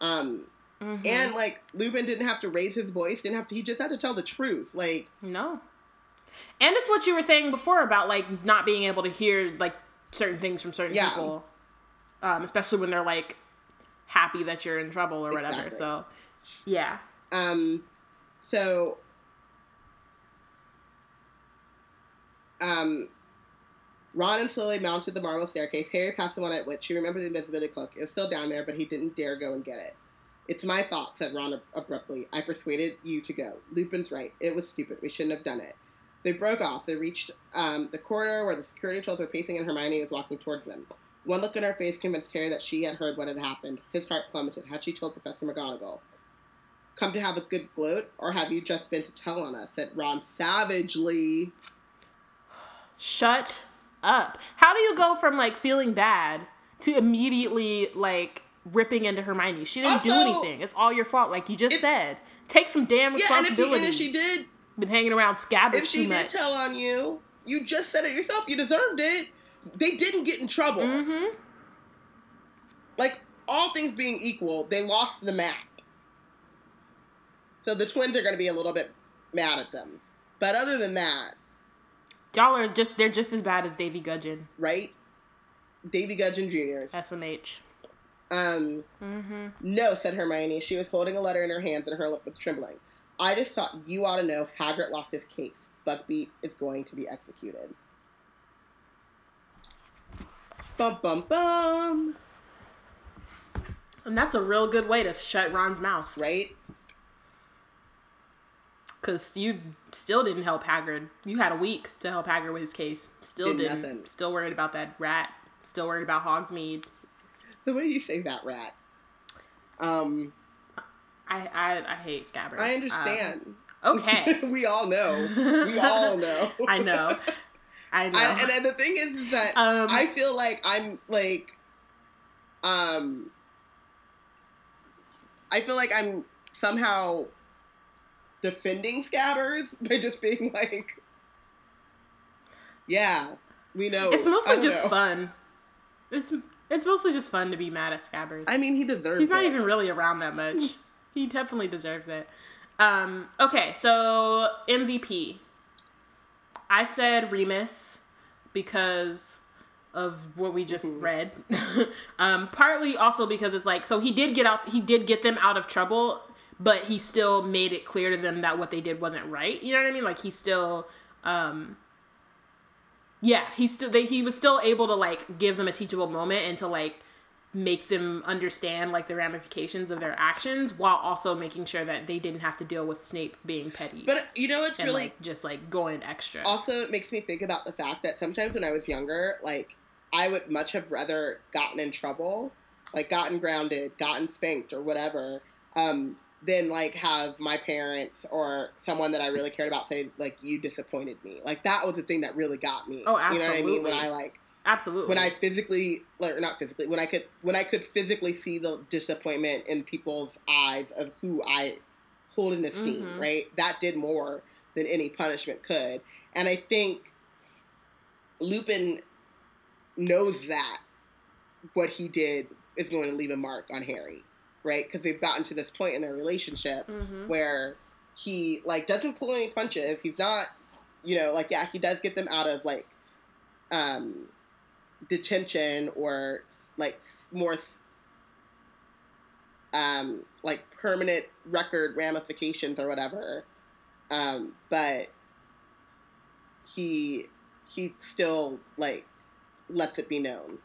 Um, Mhm. and like Lupin didn't have to raise his voice, didn't have to. He just had to tell the truth. Like, No. And it's what you were saying before about like not being able to hear like certain things from certain Yeah. people, um, especially when they're like happy that you're in trouble or whatever. Exactly. So, yeah. Um, so, um, Ron and slowly mounted the marble staircase. Harry passed the one at which he remembered the invisibility cloak. It was still down there, but he didn't dare go and get it. It's my fault, said Ron ab- abruptly. I persuaded you to go. Lupin's right. It was stupid. We shouldn't have done it. They broke off. They reached um, the corridor where the security trolls were pacing and Hermione was walking towards them. One look at her face convinced Harry that she had heard what had happened. His heart plummeted. Had she told Professor McGonagall? Come to have a good gloat, or have you just been to tell on us? said Ron savagely. Shut up. How do you go from like feeling bad to immediately like ripping into Hermione? She didn't do anything. It's all your fault, like you just if- said. Take some damn responsibility. Yeah, and if, he, responsibility. and if she did, Been hanging around scabbers if she did tell on you, you just said it yourself. You deserved it. They didn't get in trouble. mm-hmm. Like all things being equal, they lost the map. So the twins are going to be a little bit mad at them. But other than that, Y'all are just they're just as bad as Davy Gudgeon. right? Davy Gudgeon Jr. SMH. Um, Mm-hmm. no, said Hermione. She was holding a letter in her hands and her lip was trembling. I just thought you ought to know Hagrid lost his case. Buckbeak is going to be executed. Bum bum bum. And that's a real good way to shut Ron's mouth. Right? Because you still didn't help Hagrid. You had a week to help Hagrid with his case. Still Did didn't. nothing. Still worried about that rat. Still worried about Hogsmeade. The way you say that, rat. Um, I I, I hate Scabbers. I understand. Um, okay. we all know. We all know. I know. I know. I, and then the thing is, is that Um, I feel like I'm like, um, I feel like I'm somehow defending Scabbers by just being like, yeah, we know. it's mostly just know. fun. It's it's mostly just fun to be mad at Scabbers. I mean, he deserves. It. He's not it. even really around that much. he definitely deserves it. Um, okay, so MVP. I said Remus because of what we just Mhm. read. um, partly also because it's like so he did get out he did get them out of trouble, but he still made it clear to them that what they did wasn't right. You know what I mean? Like he still um yeah, he still they, he was still able to like give them a teachable moment and to like make them understand like the ramifications of their actions while also making sure that they didn't have to deal with Snape being petty But you know, it's and really like just like going extra. also it makes me think about the fact that sometimes when I was younger, like I would much have rather gotten in trouble, like gotten grounded, gotten spanked or whatever, um, than like have my parents or someone that I really cared about say like you disappointed me. Like that was the thing that really got me. Oh, You know what I mean? When. I like Absolutely. when I physically like or not physically when I could when I could physically see the disappointment in people's eyes of who I hold in esteem, Mhm. right? That did more than any punishment could. And I think Lupin knows that what he did is going to leave a mark on Harry, right? Because they've gotten to this point in their relationship Mhm. where he like doesn't pull any punches. He's not, you know, like yeah, he does get them out of like um detention or like more um like permanent record ramifications or whatever. Um but he he still like lets it be known.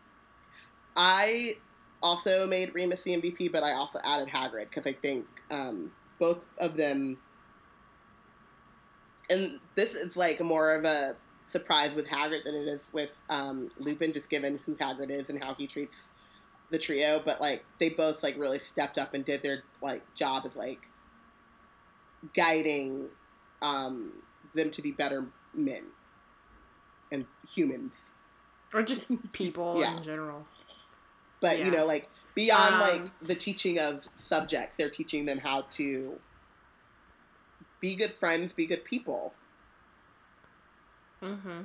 I also made Remus the MVP, but I also added Hagrid because I think um, both of them, and this is like more of a surprise with Hagrid than it is with um, Lupin, just given who Hagrid is and how he treats the trio. But like they both like really stepped up and did their like job of like guiding um, them to be better men and humans. or just people Yeah. in general. But Yeah. you know like beyond Um, like the teaching of subjects they're teaching them how to be good friends be good people Mm-hmm.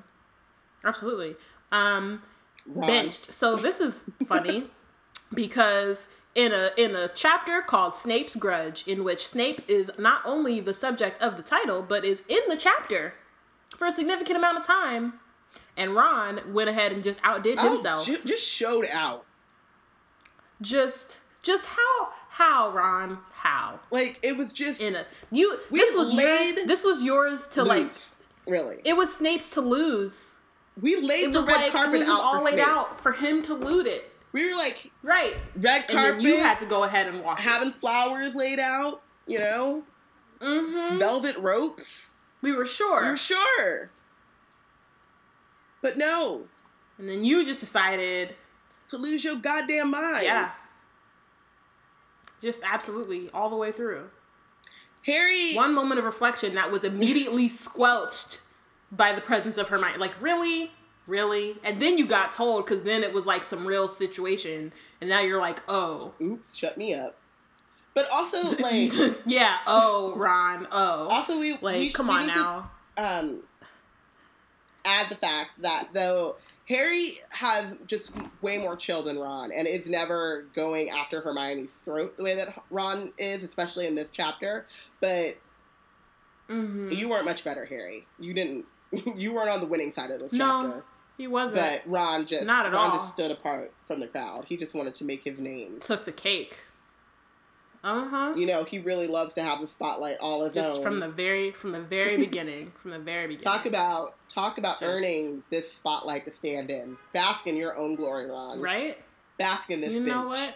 Absolutely. Um, Ron, benched. So this is funny because in a in a chapter called Snape's Grudge, in which Snape is not only the subject of the title, but is in the chapter for a significant amount of time, and Ron went ahead and just outdid oh, himself. ju- just showed out just just how how Ron how like it was just in a you this was laid your, this was yours to like really it was Snape's to lose. we laid It the red like it carpet was just out all for laid Snape. out for him to loot it. we were like Right. red And carpet then you had to go ahead and walk. having flowers laid out you know Mm-hmm. velvet ropes We were sure. we were sure but no and then you just decided, to lose your goddamn mind yeah. Just absolutely all the way through. harry One moment of reflection that was immediately squelched by the presence of Hermione. Like, really? Really? And then you got told because then it was like some real situation. And now you're like, oh. oops shut me up but also like. Yeah. Oh, Ron. Oh. Also, we Like, we, come we on need to, now. um, add the fact that though Harry has just way more chill than Ron, and is never going after Hermione's throat the way that Ron is, especially in this chapter. But hmm you weren't much better, Harry. You didn't. You weren't on the winning side of this No, chapter. he wasn't. But Ron just Not at Ron all. just stood apart from the crowd. He just wanted to make his name. Took the cake. Uh huh. You know, he really loves to have the spotlight all his Just own. from the very from the very beginning. From the very beginning. Talk about talk about Just- earning this spotlight to stand in. Bask in your own glory, Ron. right. Bask in this you bench. know what?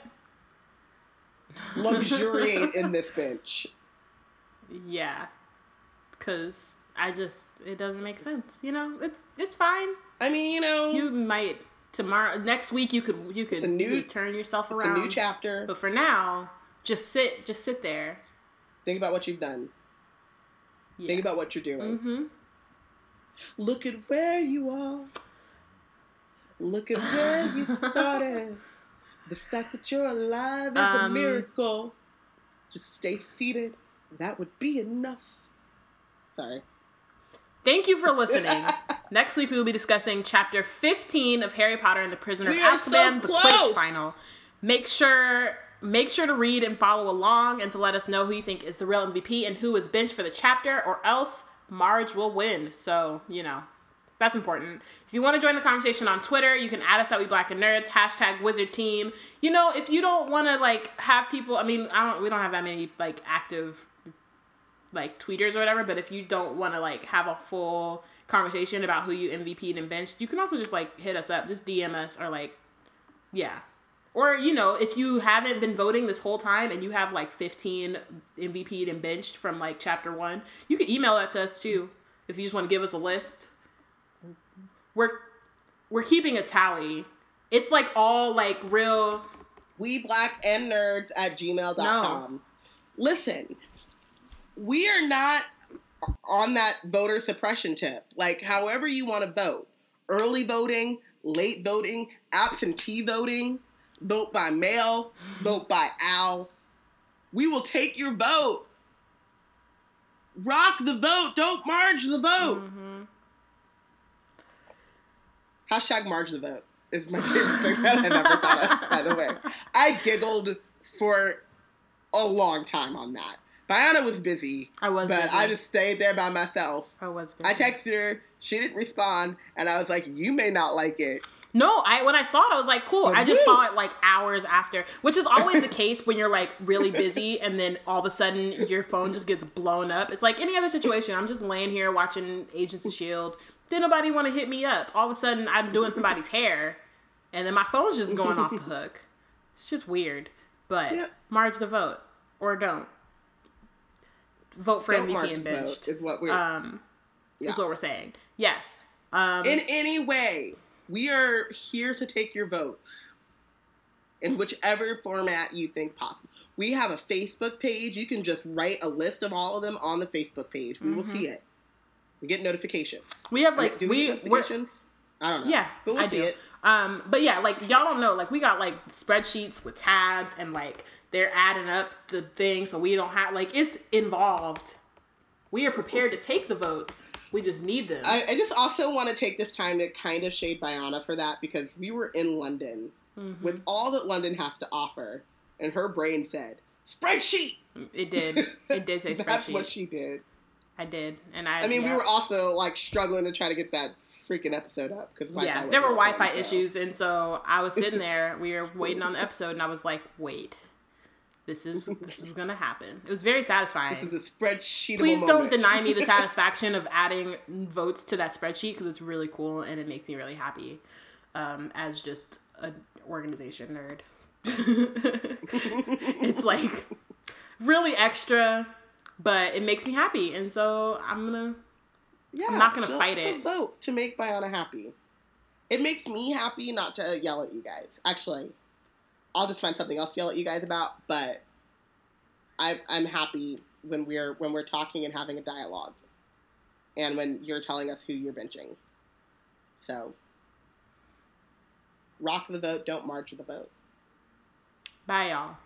Luxuriate in this bench. Yeah, because I just it doesn't make sense. You know, it's it's fine. I mean, you know, You might tomorrow next week you could you could, new- you could turn yourself around. a new chapter. But for now, just sit just sit there. Think about what you've done. Yeah. Think about what you're doing. mm-hmm. Look at where you are. Look at where you started. the fact that you're alive is a Um, miracle. Just stay seated. That would be enough. Sorry. Thank you for listening. Next week we will be discussing chapter 15 of Harry Potter and the Prisoner We of are so Azkaban, the. Quidditch final. Make sure make sure to read and follow along and to let us know who you think is the real MVP and who is benched for the chapter or else Marge will win. So, you know, that's important. If you want to join the conversation on Twitter, you can add us at We Black and Nerds, hashtag Wizard Team. You know, if you don't want to like have people, I mean, I don't, we don't have that many like active like tweeters or whatever. But if you don't want to like have a full conversation about who you MVP'd and benched, you can also just like hit us up, just DM us or like, yeah. Or you know, if you haven't been voting this whole time and you have like 15 MVP'd and benched from like chapter one, you can email that to us too. If you just want to give us a list, we're we're keeping a tally. It's like all like real. We black and nerds at gmail.com. listen, we are not on that voter suppression tip. Like, however you want to vote, early voting, late voting, absentee voting, vote by mail, vote by owl. We will take your vote. Rock the vote. Don't marge the vote. Mm-hmm. Hashtag marge the vote is my favorite thing that I've ever thought of, by the way. I giggled for a long time on that. Bayana was busy, I was but busy. I just stayed there by myself. I was. Busy. I texted her, she didn't respond, and I was like, You may not like it. No, I when I saw it, I was like, cool. I just saw it like hours after, which is always the case when you're like really busy and then all of a sudden your phone just gets blown up. It's like any other situation. I'm just laying here watching Agents of Shield. Did nobody want to hit me up? All of a sudden, I'm doing somebody's hair, and then my phone's just going off the hook. It's just weird. But Yep. marge the vote or don't vote for Don't MVP and benched. is what we're Um, Yeah. is what we're saying. Yes. Um, in any way. We are here to take your votes in whichever format you think possible. We have a Facebook page. You can just write a list of all of them on the Facebook page. We will see it. We get notifications. we have like Do we, we notifications? I don't know. Yeah, but we'll I see do. it. Um, but yeah, like y'all don't know, like we got like spreadsheets with tabs and like they're adding up the thing, so we don't have like it's involved. We are prepared to take the votes. We just need them. I, I just also want to take this time to kind of shade Bayana for that because we were in London Mhm. with all that London has to offer, and her brain said spreadsheet. It did. It did say spreadsheet. That's what she did. I did, and I. I mean, yeah. we were also like struggling to try to get that freaking episode up because yeah, there were Wi-Fi issues, and so I was sitting there. We were waiting on the episode, and I was like, "Wait, this is this is gonna happen." It was very satisfying. This is a spreadsheet. Please don't deny me the satisfaction of adding votes to that spreadsheet because it's really cool and it makes me really happy um, as just an organization nerd. it's like really extra, but it makes me happy, and so I'm gonna. Yeah, I'm not gonna just fight it. Vote to make Bayana happy. It makes me happy not to yell at you guys. Actually, I'll just find something else to yell at you guys about. But I, I'm happy when we're when we're talking and having a dialogue, and when you're telling us who you're benching. So, rock the vote. Don't march the vote. Bye, y'all.